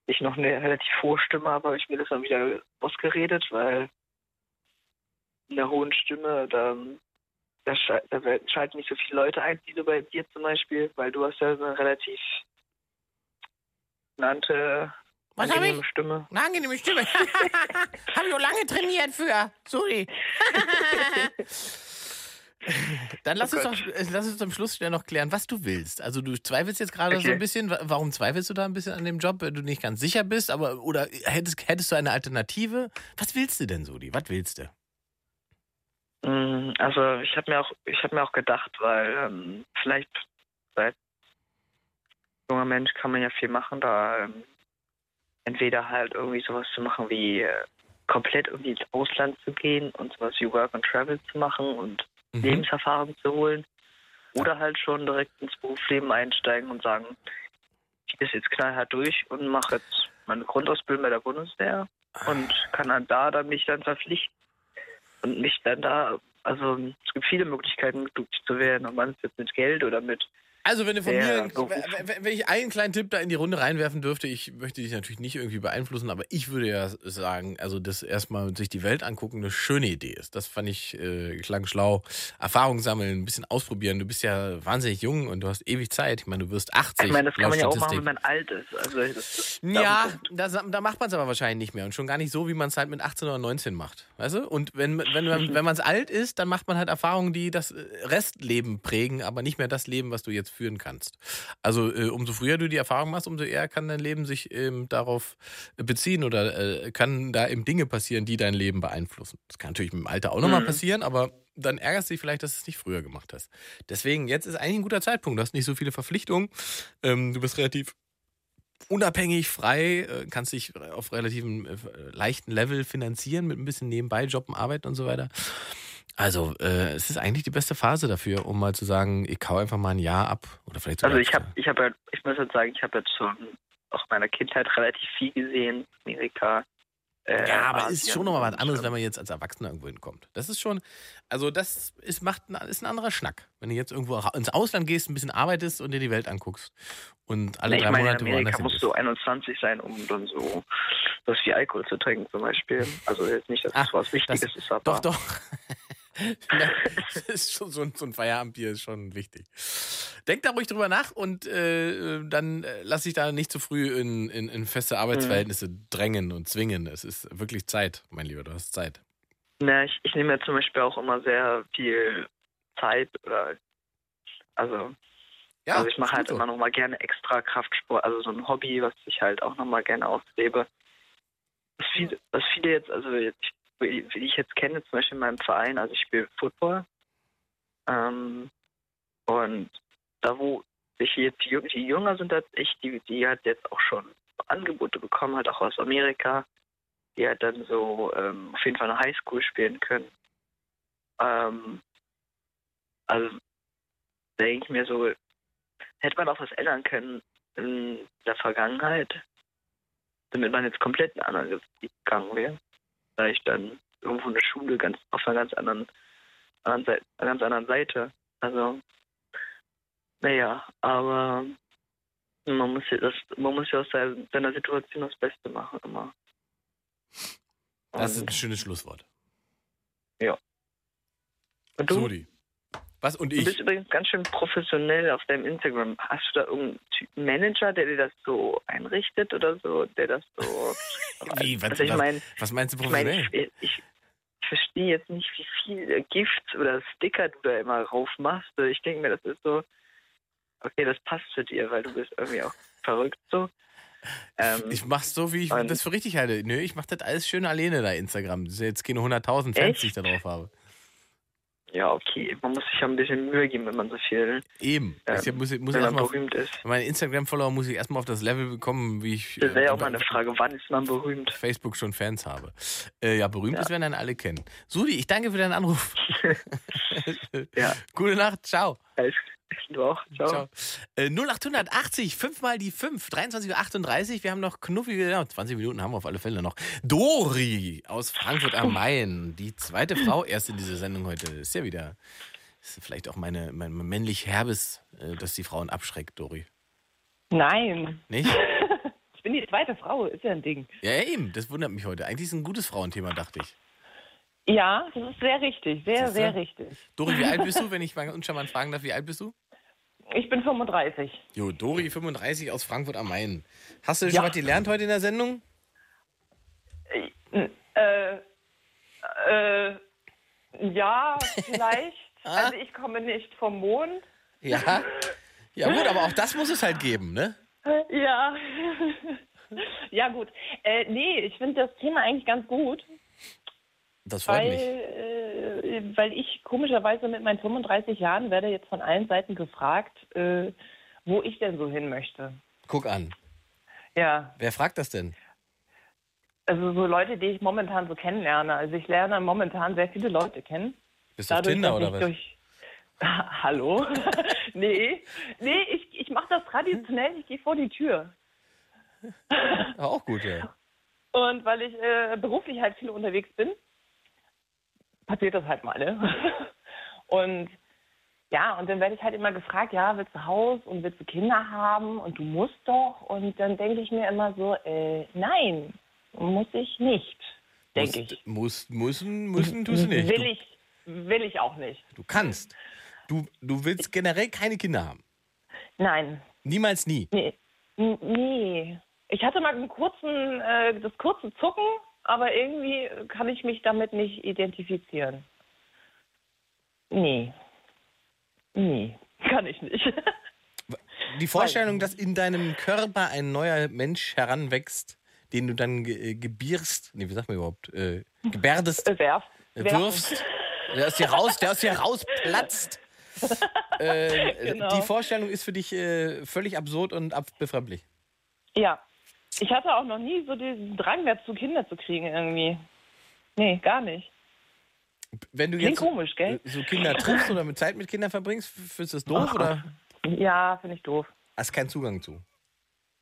ich noch eine relativ hohe Stimme habe, habe ich mir das dann wieder ausgeredet, weil in der hohen Stimme, da, da, da schalten nicht so viele Leute ein, wie du bei dir zum Beispiel, weil du hast ja eine relativ nannte Was hab angenehme ich? Stimme. Eine angenehme Stimme. Hab ich auch lange trainiert für. Sorry. Dann lass, Oh uns doch, äh, lass uns zum Schluss schnell noch klären, was du willst. Also du zweifelst jetzt gerade so Okay. ein bisschen. Wa- Warum zweifelst du da ein bisschen an dem Job, wenn du nicht ganz sicher bist? Aber oder hättest, hättest du eine Alternative? Was willst du denn, Sodi? Was willst du? Mm, Also ich habe mir auch, ich habe mir auch gedacht, weil ähm, vielleicht als junger Mensch kann man ja viel machen, da ähm, entweder halt irgendwie sowas zu machen wie äh, komplett irgendwie ins Ausland zu gehen und sowas wie Work and Travel zu machen und Mhm. Lebenserfahrung zu holen. Oder halt schon direkt ins Berufsleben einsteigen und sagen, ich gehe jetzt knallhart durch und mache jetzt meine Grundausbildung bei der Bundeswehr und kann dann da dann mich dann verpflichten und mich dann da, also es gibt viele Möglichkeiten, glücklich zu werden, ob man es jetzt mit Geld oder mit Also, wenn du von Ja, mir, wenn wenn ich einen kleinen Tipp da in die Runde reinwerfen dürfte, ich möchte dich natürlich nicht irgendwie beeinflussen, aber ich würde ja sagen, also, dass erstmal sich die Welt angucken eine schöne Idee ist. Das fand ich, äh, klang schlau. Erfahrung sammeln, ein bisschen ausprobieren. Du bist ja wahnsinnig jung und du hast ewig Zeit. Ich meine, du wirst 80. ich meine, das kann man ja auch machen, wenn man alt ist. Also das Ja, da, da macht man es aber wahrscheinlich nicht mehr. Und schon gar nicht so, wie man es halt mit 18 oder 19 macht. Weißt du? Und wenn, wenn, man- wenn man es alt ist, dann macht man halt Erfahrungen, die das äh, Restleben prägen, aber nicht mehr das Leben, was du jetzt führen kannst. Also äh, umso früher du die Erfahrung machst, umso eher kann dein Leben sich ähm, darauf beziehen oder äh, kann da eben Dinge passieren, die dein Leben beeinflussen. Das kann natürlich mit dem Alter auch nochmal Mhm. passieren, aber dann ärgerst du dich vielleicht, dass du es nicht früher gemacht hast. Deswegen, jetzt ist eigentlich ein guter Zeitpunkt. Du hast nicht so viele Verpflichtungen. Ähm, du bist relativ unabhängig, frei, äh, kannst dich auf relativem äh, leichten Level finanzieren mit ein bisschen nebenbei Jobben, Arbeiten und so weiter. Also äh, es ist eigentlich die beste Phase dafür, um mal zu sagen, ich kau einfach mal ein Jahr ab oder vielleicht sogar Also ich habe, ich habe, ich muss jetzt sagen, ich habe jetzt schon auch in meiner Kindheit relativ viel gesehen, Amerika. Äh, ja, aber ist Asien schon nochmal was anderes, wenn man jetzt als Erwachsener irgendwo hinkommt. Das ist schon, also das ist, macht, ein- ist ein anderer Schnack. Wenn du jetzt irgendwo ins Ausland gehst, ein bisschen arbeitest und dir die Welt anguckst und alle Nee, drei meine, Monate in Amerika woanders musst du 21 sein, um dann so was wie Alkohol zu trinken zum Beispiel. Also jetzt nicht, dass das Ach, was Wichtiges das- ist, aber Doch, doch. Das ist schon so ein, so ein Feierabendbier ist schon wichtig. Denk da ruhig drüber nach und äh, dann äh, lass dich da nicht zu früh in, in, in feste Arbeitsverhältnisse drängen und zwingen. Es ist wirklich Zeit, mein Lieber, du hast Zeit. Na, ich, ich nehme ja zum Beispiel auch immer sehr viel Zeit oder also, Ja, also ich mache halt so. immer noch mal gerne extra Kraftsport, also so ein Hobby, was ich halt auch noch mal gerne auslebe. Was viele, was viele jetzt, also jetzt, wie ich jetzt kenne, zum Beispiel in meinem Verein, also ich spiele Football. Ähm, und da wo sich jetzt die, die Jünger sind als ich, die, die halt jetzt auch schon Angebote bekommen, halt auch aus Amerika, die halt dann so ähm, auf jeden Fall eine Highschool spielen können. Ähm, also denke ich mir so, hätte man auch was ändern können in der Vergangenheit, damit man jetzt komplett in eine andere Richtung gegangen wäre. Da ich dann irgendwo eine Schule ganz auf einer ganz anderen, anderen Seite, einer ganz anderen Seite. Also, naja, aber man muss ja das, man muss ja aus seiner, Situation das Beste machen immer. Das ist ein schönes Schlusswort. und du? Sodi. Was und Du ich? bist übrigens ganz schön professionell auf deinem Instagram. Hast du da irgendeinen Manager, der dir das so einrichtet oder so, der das so. Wie, was, also ich was, meine, was meinst du ich, mein, professionell? ich, ich, ich, verste- sehe jetzt nicht, wie viel Gift oder Sticker du da immer rauf machst. Ich denke mir, das ist so, okay, das passt zu dir, weil du bist irgendwie auch verrückt so. Ähm, Ich mach's so, wie ich das für richtig halte. Nö, ich mach das alles schön alleine da Instagram. Das sind jetzt keine 100.000 Fans, Echt? die ich da drauf habe. Ja, okay, man muss sich ja ein bisschen Mühe geben, wenn man so viel, Eben. ähm, ich muss, muss wenn man berühmt ist. meine Instagram-Follower muss ich erstmal auf das Level bekommen, wie ich Das wäre ja auch äh, mal eine Frage, wann ist man berühmt? auf Facebook schon Fans habe. Äh, ja, berühmt Ja. ist, werden dann alle kennen. Sudi, ich danke für deinen Anruf. Ja. Gute Nacht, ciao. Alles- Du auch? Ciao. Ciao. Äh, 0880, 5 mal die 5, 23.38 Uhr. Wir haben noch knuffige, ja, 20 Minuten haben wir auf alle Fälle noch. Dori aus Frankfurt am Main, die zweite Frau erst in dieser Sendung heute. Ist ja wieder, ist vielleicht auch meine, mein männlich Herbes, äh, das die Frauen abschreckt, Dori. Nein. Nicht? Ich bin die zweite Frau, ist ja ein Ding. Ja, ja, eben, das wundert mich heute. Eigentlich ist ein gutes Frauenthema, dachte ich. Ja, das ist sehr richtig, sehr, Siehste? sehr richtig. Dori, wie alt bist du, wenn ich mal uncharmant fragen darf, wie alt bist du? Ich bin 35. Jo, Dori, 35 aus Frankfurt am Main. Hast du schon Ja. was gelernt heute in der Sendung? Äh, äh, ja, vielleicht. Ah. Also ich komme nicht vom Mond. Ja. Ja, gut, aber auch das muss es halt geben, ne? Ja. ja, gut. Äh, nee, ich finde das Thema eigentlich ganz gut, Das freut weil, mich. äh, weil ich komischerweise mit meinen 35 Jahren werde jetzt von allen Seiten gefragt, äh, wo ich denn so hin möchte. Guck an. Ja, Wer fragt das denn? also so Leute, die ich momentan so kennenlerne. Also ich lerne momentan sehr viele Leute kennen. Bist du auf Tinder oder was? Hallo? nee, nee, ich, ich mache das traditionell, ich gehe vor die Tür. Auch gut, ja. Und weil ich äh, beruflich halt viel unterwegs bin, passiert das halt mal, ne? Und ja, und dann werde ich halt immer gefragt, ja, willst du Haus und willst du Kinder haben und du musst doch. Und dann denke ich mir immer so, äh, nein, muss ich nicht, denke ich. Muss, müssen, müssen tust du nicht. Will Du, ich, will ich auch nicht. du kannst. Du, du willst generell keine Kinder haben. Nein, Niemals nie. Nee. Nee. Ich hatte mal einen kurzen, äh, das kurze Zucken, aber irgendwie kann ich mich damit nicht identifizieren. Nee. Nee, kann ich nicht. Die Vorstellung, dass in deinem Körper ein neuer Mensch heranwächst, den du dann ge äh, gebierst, nee, wie sagt man überhaupt, äh, gebärdest, Werf. äh, wirfst, der aus dir raus, der aus dir rausplatzt. äh, Genau. Die Vorstellung ist für dich äh, völlig absurd und befremdlich. Ja. Ich hatte auch noch nie so diesen Drang dazu, Kinder zu kriegen irgendwie. Nee, gar nicht. Wenn du Klingt jetzt komisch, gell? so Kinder triffst oder mit Zeit mit Kindern verbringst, findest du das doof Ach, oder Ja, finde ich doof. hast keinen Zugang zu?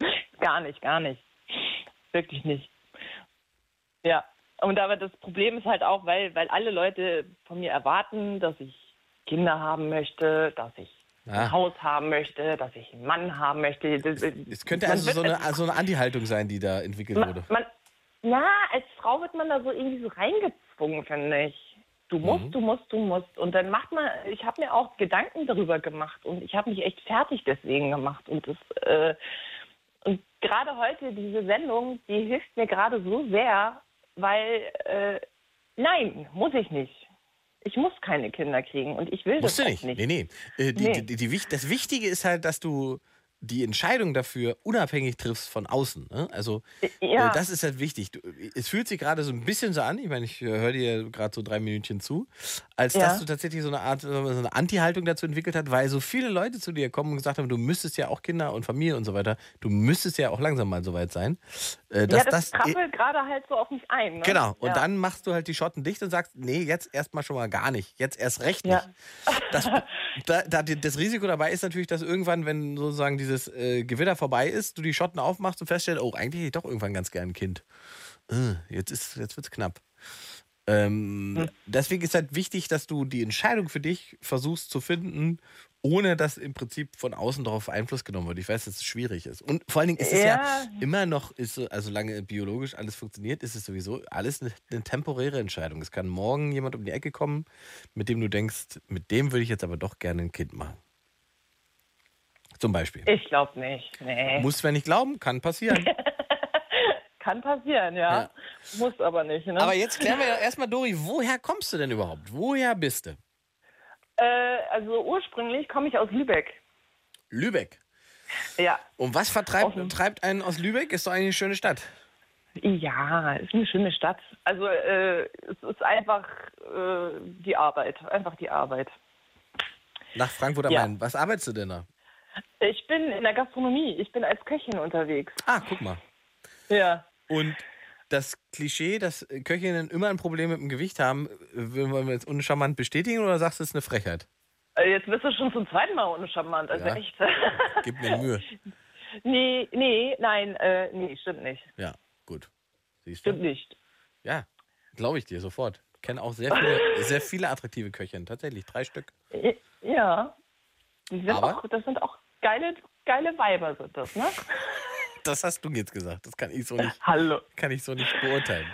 Gar nicht, gar nicht. Wirklich nicht. Ja. Und aber das Problem ist halt auch, weil, weil alle Leute von mir erwarten, dass ich Kinder haben möchte, dass ich Ah. ein Haus haben möchte, dass ich einen Mann haben möchte. Das, Es könnte also so eine, als- so eine Anti-Haltung sein, die da entwickelt man, wurde. man, na, als Frau wird man da so irgendwie so reingezwungen, finde ich. Du musst, Mhm. du musst, du musst. Und dann macht man, ich habe mir auch Gedanken darüber gemacht und ich habe mich echt fertig deswegen gemacht. Und das, äh, und gerade heute, diese Sendung, die hilft mir gerade so sehr, weil, äh, nein, muss ich nicht. Ich muss keine Kinder kriegen und ich will Musst du das nicht. auch nicht. Nee, nee. Äh, die, Nee. Die, die, das Wichtige ist halt, dass du die Entscheidung dafür unabhängig triffst von außen. Ne? Also Ja. äh, das ist halt wichtig. Du, es fühlt sich gerade so ein bisschen so an, ich meine, ich äh, höre dir gerade so drei Minütchen zu, als Ja. dass du tatsächlich so eine Art, äh, so eine Anti-Haltung dazu entwickelt hast, weil so viele Leute zu dir kommen und gesagt haben, du müsstest ja auch Kinder und Familie und so weiter, du müsstest ja auch langsam mal soweit sein. Äh, ja, dass das, das, krabbelt gerade halt so auf mich ein. Ne? Genau, und ja. dann machst du halt die Schotten dicht und sagst, nee, jetzt erstmal schon mal gar nicht, jetzt erst recht nicht. Ja. Das, da, da, die- das Risiko dabei ist natürlich, dass irgendwann, wenn sozusagen dieses äh, Gewitter vorbei ist, du die Schotten aufmachst und feststellst, oh, eigentlich hätte ich doch irgendwann ganz gern ein Kind. Äh, jetzt ist, jetzt wird's knapp. Ähm, Hm. Deswegen ist halt wichtig, dass du die Entscheidung für dich versuchst zu finden, ohne dass im Prinzip von außen darauf Einfluss genommen wird. Ich weiß, dass es schwierig ist. Und vor allen Dingen ist es ja, Ja. immer noch, ist so, also solange biologisch alles funktioniert, ist es sowieso alles eine, eine temporäre Entscheidung. Es kann morgen jemand um die Ecke kommen, mit dem du denkst, mit dem würde ich jetzt aber doch gerne ein Kind machen. Zum Beispiel. Ich glaube nicht. Nee. Muss, wenn nicht glauben, kann passieren. kann passieren, ja. Ja. Muss aber nicht, ne? Aber jetzt klären wir erstmal, Dori, woher kommst du denn überhaupt? Woher bist du? Äh, also ursprünglich komme ich aus Lübeck. Lübeck. Ja. Und was vertreibt treibt einen aus Lübeck? Ist doch eigentlich eine schöne Stadt. Ja, ist eine schöne Stadt. Also äh, es ist einfach äh, die Arbeit, einfach die Arbeit. Nach Frankfurt am Ja. Main. Was arbeitest du denn da? Ich bin in der Gastronomie, ich bin als Köchin unterwegs. Ah, guck mal. Ja. Und das Klischee, dass Köchinnen immer ein Problem mit dem Gewicht haben, wollen wir jetzt uncharmant bestätigen oder sagst du, es ist eine Frechheit? Äh, Jetzt bist du schon zum zweiten Mal uncharmant, also Ja. echt. Gib mir Mühe. nee, nee, nein, äh, nee, stimmt nicht. Ja, gut. Siehst du? Stimmt nicht. Ja, glaube ich dir sofort. Kenne auch sehr viele, sehr viele attraktive Köchinnen. Tatsächlich, drei Stück. Ja. Die sind Aber? auch, das sind auch geile, geile Weiber sind das, ne? Das hast du jetzt gesagt. Das kann ich so nicht, Hallo. kann ich so nicht beurteilen.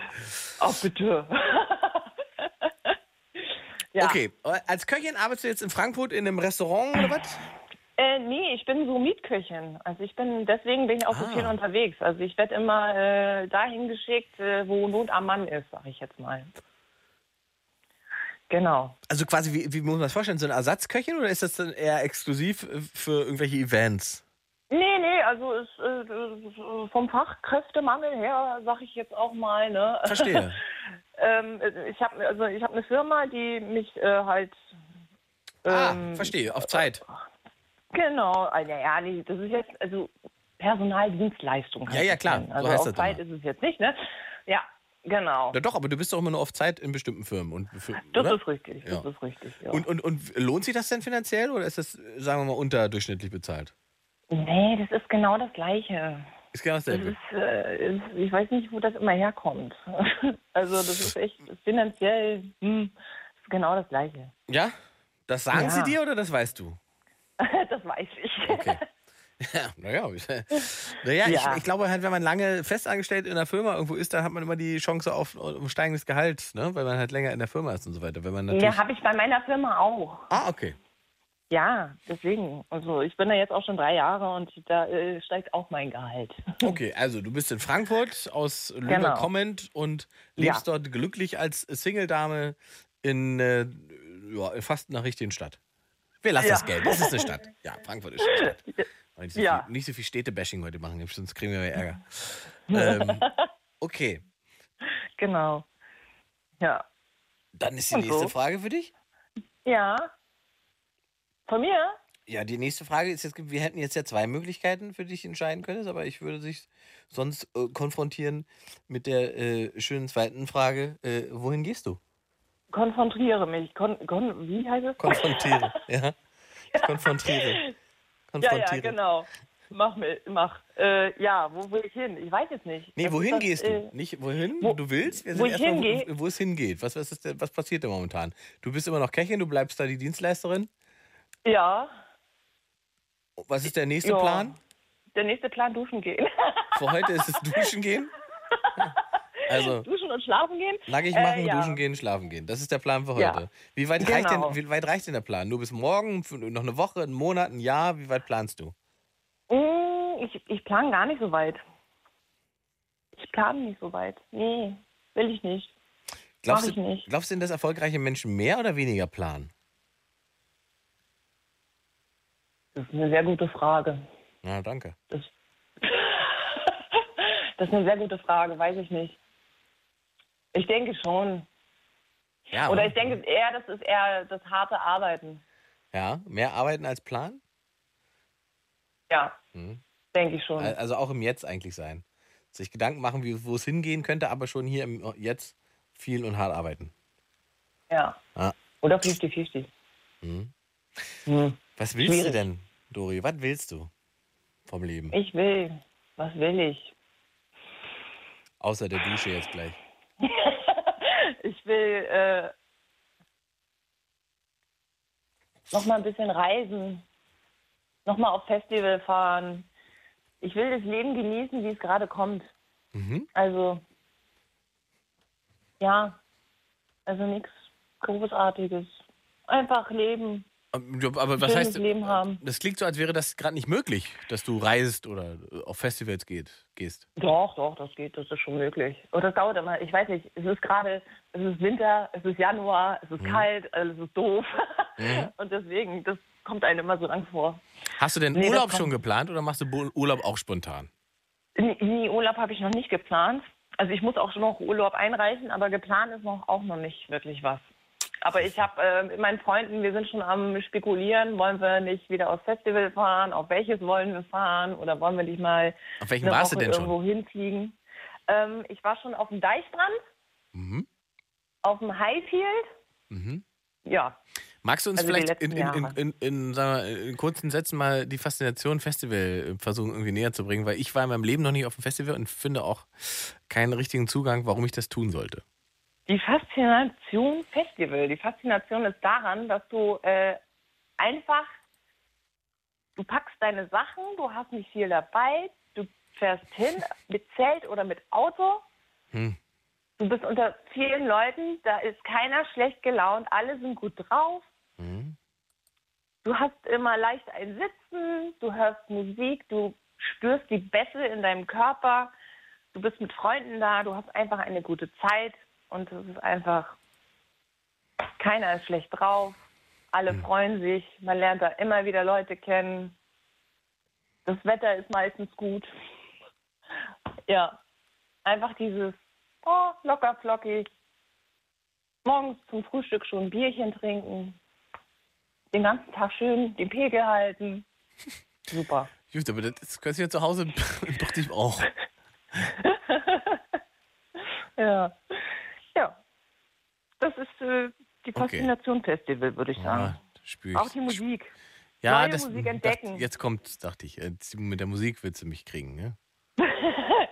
Oh, bitte. ja. Okay, als Köchin arbeitest du jetzt in Frankfurt in einem Restaurant oder was? Äh, nee, ich bin so Mietköchin. Also ich bin, deswegen bin ich auch so Ah. viel unterwegs. Also ich werde immer äh, dahin geschickt, äh, wo Not am Mann ist, sag ich jetzt mal. Genau. Also quasi, wie, wie muss man das vorstellen? So eine Ersatzköchin oder ist das dann eher exklusiv äh, für irgendwelche Events? Nee, nee, also ist, äh, vom Fachkräftemangel her, sag ich jetzt auch mal, ne? Verstehe. ähm, ich habe also ich habe eine Firma, die mich äh, halt Ah, ähm, verstehe, auf Zeit. Genau, also, ja, nee, das ist jetzt, also Personaldienstleistung. Ja, ja, klar, so Also auf Zeit ist es jetzt nicht, ne? Ja, genau. Ja, doch, aber du bist doch immer nur auf Zeit in bestimmten Firmen. Und für, Das oder? ist richtig, das Ja. ist richtig, ja. Und, und, und lohnt sich das denn finanziell oder ist das, sagen wir mal, unterdurchschnittlich bezahlt? nee, das ist genau das Gleiche. Ist genau Das dasselbe. ist, äh, ist, ich weiß nicht, wo das immer herkommt. also das ist echt finanziell hm, ist genau das Gleiche. Ja? Das sagen Ja. sie dir oder das weißt du? das weiß ich. Okay. Ja, naja. Naja, Ja. Ich, ich glaube halt, wenn man lange festangestellt in der Firma irgendwo ist, dann hat man immer die Chance auf, auf steigendes Gehalt, ne? weil man halt länger in der Firma ist und so weiter. Wenn man natürlich. Ja, habe ich bei meiner Firma auch. ah, okay. Ja, deswegen. Also ich bin da jetzt auch schon drei Jahre und da äh, steigt auch mein Gehalt. Okay, also du bist in Frankfurt aus Lübeck Genau. kommend und lebst Ja. dort glücklich als Single-Dame in äh, ja, fast einer richtigen Stadt. Wir lassen Ja. das Geld. Das ist eine Stadt. Ja, Frankfurt ist eine Stadt. Nicht so, Ja. viel, nicht so viel Städte-Bashing heute machen, sonst kriegen wir mehr Ärger. ähm, okay, Genau. Ja. dann ist die Und nächste so? Frage für dich. Ja. Von mir? Ja, die nächste Frage ist jetzt, wir hätten jetzt ja zwei Möglichkeiten für dich entscheiden können, aber ich würde dich sonst äh, konfrontieren mit der äh, schönen zweiten Frage, äh, wohin gehst du? Konfrontiere mich. Kon kon wie heißt es? Konfrontiere, ja. Ich konfrontiere. Ja, ja, Konfrontiere. genau. Mach mit, mach. Äh, ja, wo will ich hin? Ich weiß es nicht. Nee, Was wohin das, gehst äh, du? Nicht wohin wo- du willst. Wir wo sind ich erstmal, hingehe? Wo, wo es hingeht. Was, was, ist denn, was passiert denn momentan? Du bist immer noch Köchin, du bleibst da die Dienstleisterin. Ja. Was ist der nächste Ja. Plan? Der nächste Plan, duschen gehen. Für heute ist es Duschen gehen. Also duschen und schlafen gehen? nackig Äh, machen, ja. duschen gehen, schlafen gehen. Das ist der Plan für heute. Ja. Wie, weit reicht Genau. denn, wie weit reicht denn der Plan? Nur bis morgen, noch eine Woche, einen Monat, ein Jahr? Wie weit planst du? Mm, Ich, ich plane gar nicht so weit. Ich plane nicht so weit. Nee, will ich nicht. Glaubst Mach ich du, nicht. glaubst du denn, dass erfolgreiche Menschen mehr oder weniger planen? Das ist eine sehr gute Frage. Ja, danke. Das ist eine sehr gute Frage, weiß ich nicht. Ich denke schon. Ja, Oder ich denke eher, das ist eher das harte Arbeiten. ja, mehr arbeiten als Plan? Ja, Mhm. denke ich schon. Also auch im Jetzt eigentlich sein. Sich Gedanken machen, wie, wo es hingehen könnte, aber schon hier im Jetzt viel und hart arbeiten. Ja. Ah. Oder 50-50. Mhm. Hm. Was willst Schwierig. du denn, Dori? Was willst du vom Leben? Ich will. Was will ich? Außer der Dusche jetzt gleich. Ich will äh, noch mal ein bisschen reisen, noch mal auf Festival fahren. Ich will das Leben genießen, wie es gerade kommt. Mhm. Also ja, also nichts Großartiges. Einfach leben, Aber was heißt, Leben haben. das klingt so, als wäre das gerade nicht möglich, dass du reist oder auf Festivals geht, gehst. Doch, doch, das geht, das ist schon möglich. Und das dauert immer, ich weiß nicht, es ist gerade, es ist Winter, es ist Januar, es ist Mhm. kalt, alles ist doof. Mhm. Und deswegen, das kommt einem immer so lang vor. Hast du denn Nee, Urlaub schon geplant oder machst du Urlaub auch spontan? Nee, Urlaub habe ich noch nicht geplant. Also ich muss auch schon noch Urlaub einreichen, aber geplant ist noch auch noch nicht wirklich was. Aber ich habe äh, mit meinen Freunden, wir sind schon am spekulieren, wollen wir nicht wieder aufs Festival fahren, auf welches wollen wir fahren oder wollen wir nicht mal Auf welchen eine warst du Woche denn schon? irgendwo hinfliegen. Ähm, ich war schon auf dem Deichstrand, Mhm. auf dem Highfield. Mhm. Ja, Magst du uns Also vielleicht in, in, in, wir, in kurzen Sätzen mal die Faszination Festival äh, versuchen irgendwie näher zu bringen? Weil ich war in meinem Leben noch nicht auf dem Festival und finde auch keinen richtigen Zugang, warum ich das tun sollte. Die Faszination Festival. Die Faszination ist daran, dass du äh, einfach, du packst deine Sachen, du hast nicht viel dabei, du fährst hin mit Zelt oder mit Auto, Hm. du bist unter vielen Leuten, da ist keiner schlecht gelaunt, alle sind gut drauf. Mhm. Du hast immer leicht ein Sitzen, du hörst Musik, du spürst die Bässe in deinem Körper, du bist mit Freunden da, du hast einfach eine gute Zeit und es ist einfach, keiner ist schlecht drauf, alle freuen sich, man lernt da immer wieder Leute kennen, das Wetter ist meistens gut. Ja, einfach dieses, oh, locker flockig, morgens zum Frühstück schon ein Bierchen trinken, den ganzen Tag schön den Pegel halten. Super. Gut, aber das, kannst du ja zu Hause doch nicht auch. Ja. Das ist äh, die Okay. Faszination Festival, würde ich sagen. Ja. Auch die Musik. ja, neue das, Musik entdecken. jetzt kommt, dachte ich, mit der Musik willst du mich kriegen, ne?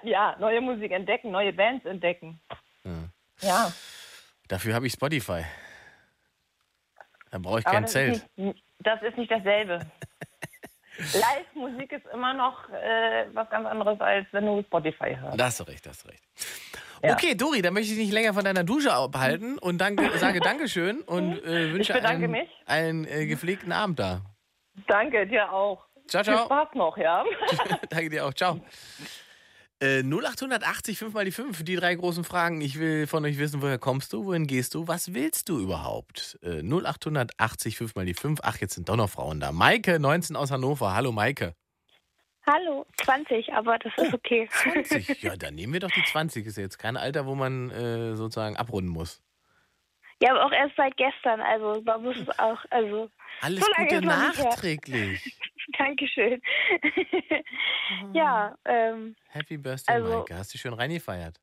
ja, neue Musik entdecken, neue Bands entdecken. Ja. Ja. Dafür habe ich Spotify. Da brauche ich Aber kein das Zelt. Ist nicht, das ist nicht dasselbe. Live-Musik ist immer noch äh, was ganz anderes, als wenn du Spotify hörst. Da hast du recht, da hast du recht. Ja. Okay, Dori, dann möchte ich dich nicht länger von deiner Dusche abhalten und danke, sage Dankeschön und äh, wünsche einen, mich. einen äh, gepflegten Abend da. Danke, dir auch. Ciao, Viel ciao. Spaß noch, ja? Danke dir auch. Ciao. Äh, 0880 5 mal die 5, die drei großen Fragen. Ich will von euch wissen, woher kommst du, wohin gehst du, was willst du überhaupt? Äh, 0880 5 mal die 5. Ach, jetzt sind doch noch Frauen da. Maike, 19 aus Hannover. Hallo, Maike. Hallo, 20, aber das ist okay. 20. Ja, dann nehmen wir doch die 20. Ist ja jetzt kein Alter, wo man äh, sozusagen abrunden muss. Ja, aber auch erst seit gestern, also man muss es auch, also. Alles so Gute nachträglich. Dankeschön. ja, ähm, Happy Birthday, Also- Maike. Hast du schön reingefeiert?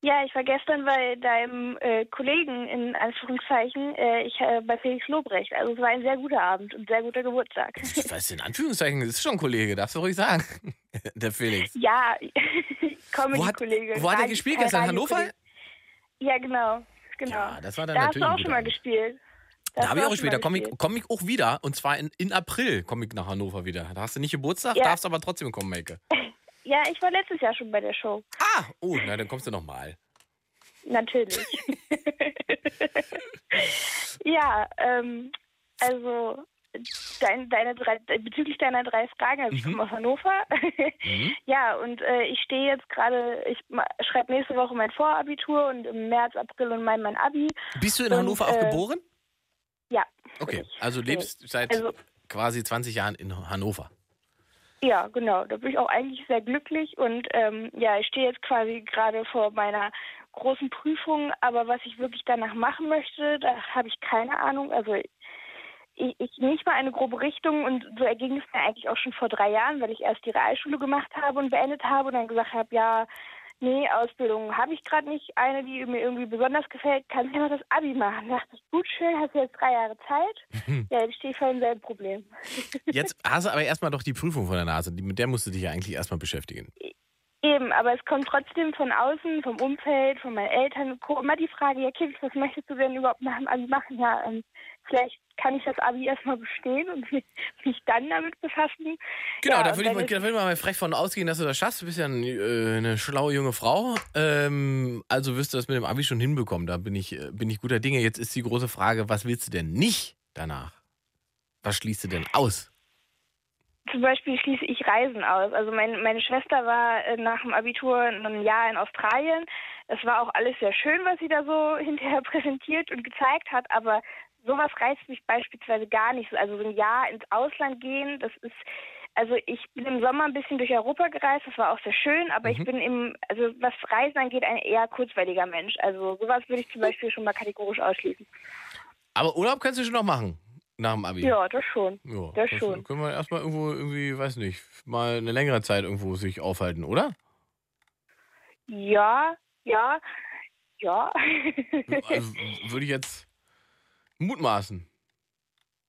Ja, ich war gestern bei deinem äh, Kollegen in Anführungszeichen, äh, ich äh, bei Felix Lobrecht. Also es war ein sehr guter Abend und sehr guter Geburtstag. Was in Anführungszeichen, das ist schon ein Kollege, darfst du ruhig sagen. Der Felix. ja, Wo Comedy-Kollege. wo hat er gespielt kein gestern? Hannover? Ja, genau. genau. Ja, das war dann da hast natürlich du ein auch schon mal gespielt. Da Da hast habe du ich auch gespielt. Da komme ich, komm ich auch wieder. Und zwar in, in April komme ich nach Hannover wieder. Da hast du nicht Geburtstag, Ja. darfst aber trotzdem kommen, Maike. Ja, ich war letztes Jahr schon bei der Show. Ah, oh, na, dann kommst du nochmal. Natürlich. ja, ähm, also dein, deine drei, bezüglich deiner drei Fragen, also ich Mhm. komme aus Hannover. ja, und äh, ich stehe jetzt gerade, ich schreibe nächste Woche mein Vorabitur und im März, April und Mai mein Abi. Bist du in Und, Hannover auch äh, geboren? Ja. Okay, also lebst seit Also- quasi 20 Jahren in Hannover. Ja, genau. Da bin ich auch eigentlich sehr glücklich und ähm, ja, ich stehe jetzt quasi gerade vor meiner großen Prüfung, aber was ich wirklich danach machen möchte, da habe ich keine Ahnung. Also ich, ich nicht mal eine grobe Richtung und so erging es mir eigentlich auch schon vor drei Jahren, weil ich erst die Realschule gemacht habe und beendet habe und dann gesagt habe, ja, nee, Ausbildung habe ich gerade nicht. Eine, die mir irgendwie besonders gefällt, kann ich noch das Abi machen. Da dachte ich, gut, schön, hast du jetzt drei Jahre Zeit. ja, jetzt stehe ich vor demselben Problem. Jetzt hast du aber erstmal doch die Prüfung vor der Nase. Mit der musst du dich ja eigentlich erstmal beschäftigen. Eben, aber es kommt trotzdem von außen, vom Umfeld, von meinen Eltern immer die Frage, ja Kind, was möchtest du denn überhaupt nach dem Abi machen? Ja, ähm, vielleicht kann ich das Abi erstmal bestehen und mich, dann damit befassen. Genau, ja, da würde ich, mal- da ich mal frech von ausgehen, dass du das schaffst. Du bist ja ein, äh, eine schlaue junge Frau. Ähm, also wirst du das mit dem Abi schon hinbekommen. Da bin ich, äh, bin ich guter Dinge. Jetzt ist die große Frage, was willst du denn nicht danach? Was schließt du denn aus? Zum Beispiel schließe ich Reisen aus. Also mein, meine Schwester war äh, nach dem Abitur ein Jahr in Australien. Es war auch alles sehr schön, was sie da so hinterher präsentiert und gezeigt hat, aber sowas reizt mich beispielsweise gar nicht. Also so ein Jahr ins Ausland gehen, das ist, also ich bin im Sommer ein bisschen durch Europa gereist, das war auch sehr schön, aber ich Mhm. bin im, also was Reisen angeht, ein eher kurzweiliger Mensch. Also sowas würde ich zum Beispiel schon mal kategorisch ausschließen. Aber Urlaub kannst du schon noch machen nach dem Abi. Ja, das schon. Ja, das schon. Können wir erstmal irgendwo, irgendwie, weiß nicht, mal eine längere Zeit irgendwo sich aufhalten, oder? Ja, ja, ja. Also würde ich jetzt mutmaßen.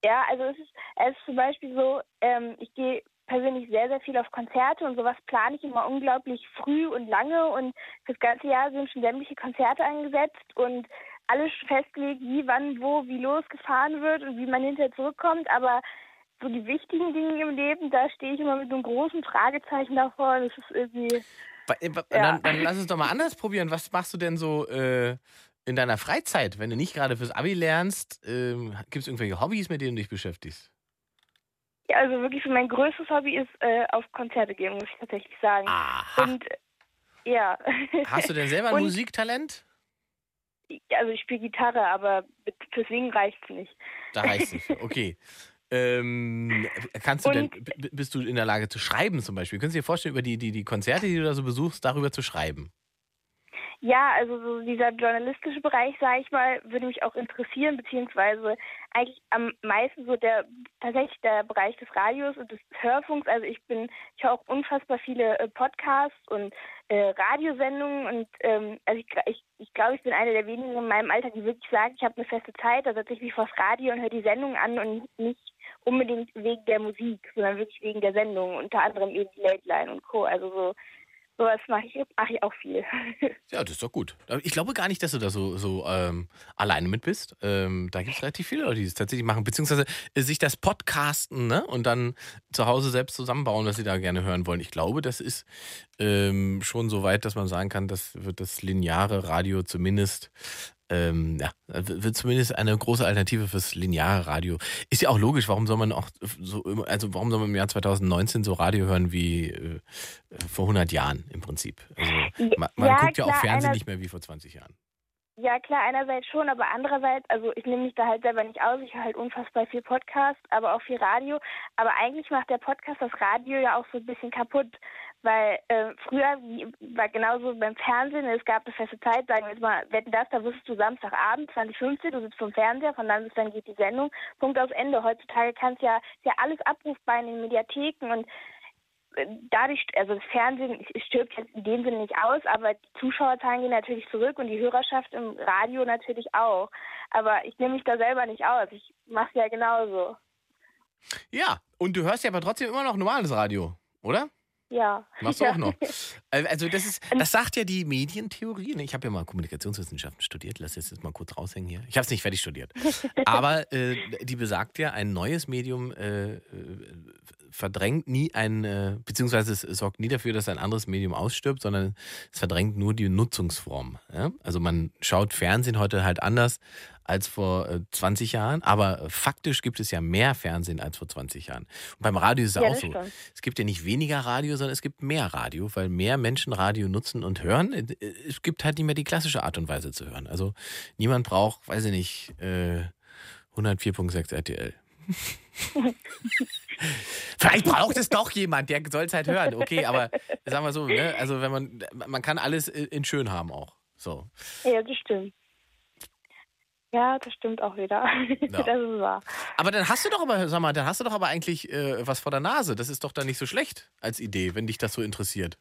Ja, also es ist, es ist zum Beispiel so, ähm, ich gehe persönlich sehr, sehr viel auf Konzerte und sowas plane ich immer unglaublich früh und lange und fürs ganze Jahr sind schon sämtliche Konzerte angesetzt und alles festgelegt, wie, wann, wo, wie losgefahren wird und wie man hinterher zurückkommt, aber so die wichtigen Dinge im Leben, da stehe ich immer mit einem großen Fragezeichen davor. Das ist irgendwie. Äh, wa- Ja. Dann, dann lass es doch mal anders probieren. Was machst du denn so äh, in deiner Freizeit, wenn du nicht gerade fürs Abi lernst? Ähm, Gibt es irgendwelche Hobbys, mit denen du dich beschäftigst? Ja, also wirklich so mein größtes Hobby ist äh, auf Konzerte gehen, muss ich tatsächlich sagen. Und äh, ja. Hast du denn selber ein Und- Musiktalent? Also ich spiele Gitarre, aber fürs Singen reicht's nicht. Da reicht nicht. für. Okay. Ähm, kannst du denn, b- b- bist du in der Lage zu schreiben zum Beispiel? Könntest du dir vorstellen, über die, die, die Konzerte, die du da so besuchst, darüber zu schreiben? Ja, also so dieser journalistische Bereich, sage ich mal, würde mich auch interessieren, beziehungsweise eigentlich am meisten so der tatsächlich der Bereich des Radios und des Hörfunks. Also ich bin, ich höre auch unfassbar viele äh, Podcasts und äh, Radiosendungen und ähm, also ich, ich, ich glaube, ich bin eine der wenigen in meinem Alter, die wirklich sagt, ich habe eine feste Zeit, da setze ich mich vors Radio und höre die Sendung an und nicht unbedingt wegen der Musik, sondern wirklich wegen der Sendung, unter anderem eben die Late Line und Co. Also so sowas mache ich, mache ich auch viel. Ja, das ist doch gut. Ich glaube gar nicht, dass du da so, so ähm, alleine mit bist. Ähm, da gibt es relativ viele Leute, die das tatsächlich machen, beziehungsweise äh, sich das Podcasten ne? und dann zu Hause selbst zusammenbauen, was sie da gerne hören wollen. Ich glaube, das ist ähm, schon so weit, dass man sagen kann, das wird das lineare Radio zumindest, ähm, ja, wird zumindest eine große Alternative fürs lineare Radio. Ist ja auch logisch, warum soll man auch so, also warum soll man im Jahr 2019 so Radio hören wie äh, vor 100 Jahren im Prinzip? Also man, man Ja, guckt ja auch klar, Fernsehen einer- nicht mehr wie vor 20 Jahren. Ja, klar, einerseits schon, aber andererseits, also ich nehme mich da halt selber nicht aus. Ich höre halt unfassbar viel Podcast, aber auch viel Radio. Aber eigentlich macht der Podcast das Radio ja auch so ein bisschen kaputt, weil äh, früher war genauso beim Fernsehen, es gab eine feste Zeit, sagen wir jetzt mal, wetten das, da wusstest du Samstagabend 2015, du sitzt vom Fernseher, von dann bis dann geht die Sendung, Punkt aus Ende. Heutzutage kannst ja, ja alles abrufbar in den Mediatheken und äh, dadurch, also das Fernsehen stirbt jetzt in dem Sinne nicht aus, aber die Zuschauerzahlen gehen natürlich zurück und die Hörerschaft im Radio natürlich auch. Aber ich nehme mich da selber nicht aus. Ich mache ja genauso. Ja, und du hörst ja aber trotzdem immer noch normales Radio, oder? Ja. Machst du ja. auch noch. Also das ist, das sagt ja die Medientheorie. ne? Ich habe ja mal Kommunikationswissenschaften studiert. Lass jetzt mal kurz raushängen hier. Ich habe es nicht fertig studiert. Aber äh, die besagt ja, ein neues Medium äh, äh, verdrängt nie ein, äh, beziehungsweise es sorgt nie dafür, dass ein anderes Medium ausstirbt, sondern es verdrängt nur die Nutzungsform. Ja? Also man schaut Fernsehen heute halt anders als vor äh, 20 Jahren, aber äh, faktisch gibt es ja mehr Fernsehen als vor 20 Jahren. Und beim Radio ist es Ja, auch so. stimmt. Es gibt ja nicht weniger Radio, sondern es gibt mehr Radio, weil mehr Menschen Radio nutzen und hören. Äh, Es gibt halt nicht mehr die klassische Art und Weise zu hören. Also niemand braucht, weiß ich nicht, äh, 104.6 RTL. Vielleicht braucht es doch jemand, der soll es halt hören. Okay, aber sagen wir so, ne? also wenn man, man kann alles in schön haben auch. So. Ja, das stimmt. Ja, das stimmt auch wieder. Das ist wahr. Aber dann hast du doch aber, sag mal, dann hast du doch aber eigentlich äh, was vor der Nase. Das ist doch dann nicht so schlecht als Idee, wenn dich das so interessiert.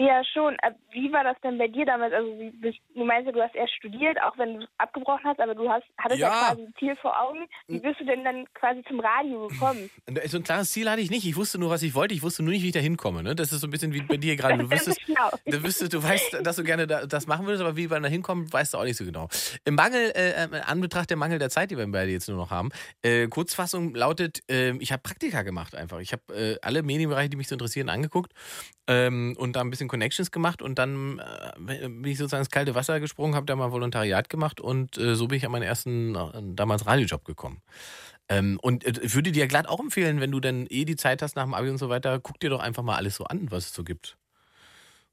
Ja, schon. Äh, Wie war das denn bei dir damals? Also wie, du meinst ja, du hast erst studiert, auch wenn du es abgebrochen hast, aber du hast, hattest ja. Ja. quasi ein Ziel vor Augen. Wie bist du denn dann quasi zum Radio gekommen? So ein klares Ziel hatte ich nicht. Ich wusste nur, was ich wollte. Ich wusste nur nicht, wie ich da hinkomme. Ne? Das ist so ein bisschen wie bei dir gerade. Du wüsstest, schlau. du, wüsstest, du weißt, dass du gerne da, das machen würdest, aber wie man da hinkommt, weißt du auch nicht so genau. Im Mangel, äh, in Anbetracht der Mangel der Zeit, die wir beide jetzt nur noch haben, äh, Kurzfassung lautet, äh, ich habe Praktika gemacht einfach. Ich habe äh, alle Medienbereiche, die mich so interessieren, angeguckt ähm, und da ein bisschen Connections gemacht und dann äh, bin ich sozusagen ins kalte Wasser gesprungen, habe da mal Volontariat gemacht und äh, so bin ich an meinen ersten äh, damals Radiojob gekommen. Ähm, und äh, würde dir glatt auch empfehlen, wenn du dann eh die Zeit hast nach dem Abi und so weiter, guck dir doch einfach mal alles so an, was es so gibt.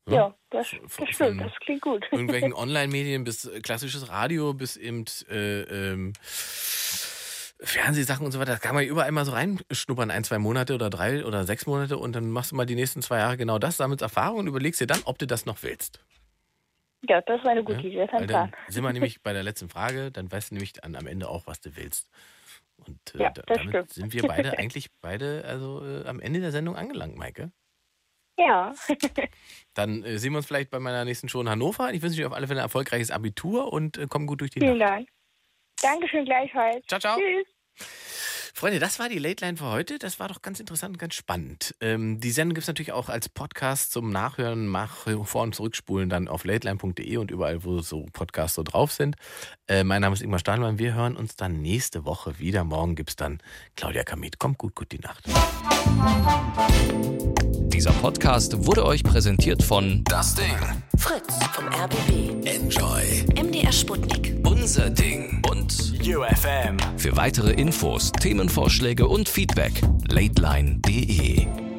Ja, das, das Von- stimmt, das klingt gut. Irgendwelchen Online-Medien bis äh, klassisches Radio bis eben äh, ähm, Fernsehsachen und so weiter. Das kann man überall mal so reinschnuppern, ein, zwei Monate oder drei oder sechs Monate und dann machst du mal die nächsten zwei Jahre genau das, sammelst Erfahrung und überlegst dir dann, ob du das noch willst. Ja, das war eine gute Ja? Idee, das dann sind wir nämlich bei der letzten Frage, dann weißt du nämlich dann am Ende auch, was du willst. Und äh, Ja, damit stimmt. sind wir beide eigentlich beide also äh, am Ende der Sendung angelangt, Maike. Ja. Dann äh, sehen wir uns vielleicht bei meiner nächsten Show in Hannover. Ich wünsche dir auf alle Fälle ein erfolgreiches Abitur und äh, komm gut durch die Vielen Nacht. Dank. Dankeschön gleichfalls. Ciao, ciao. Tschüss. Freunde, das war die Late Line für heute. Das war doch ganz interessant und ganz spannend. Ähm, die Sendung gibt es natürlich auch als Podcast zum Nachhören, mach, vor- und zurückspulen dann auf lateline.de und überall, wo so Podcasts so drauf sind. Äh, mein Name ist Ingmar Stahlmann. Wir hören uns dann nächste Woche wieder. Morgen gibt es dann Claudia Kamit. Kommt gut, gut die Nacht. Dieser Podcast wurde euch präsentiert von Das Ding. Fritz vom RBB. Enjoy. MDR Sputnik. Unser Ding. Und UFM. Für weitere Infos, Themenvorschläge und Feedback, lateline.de.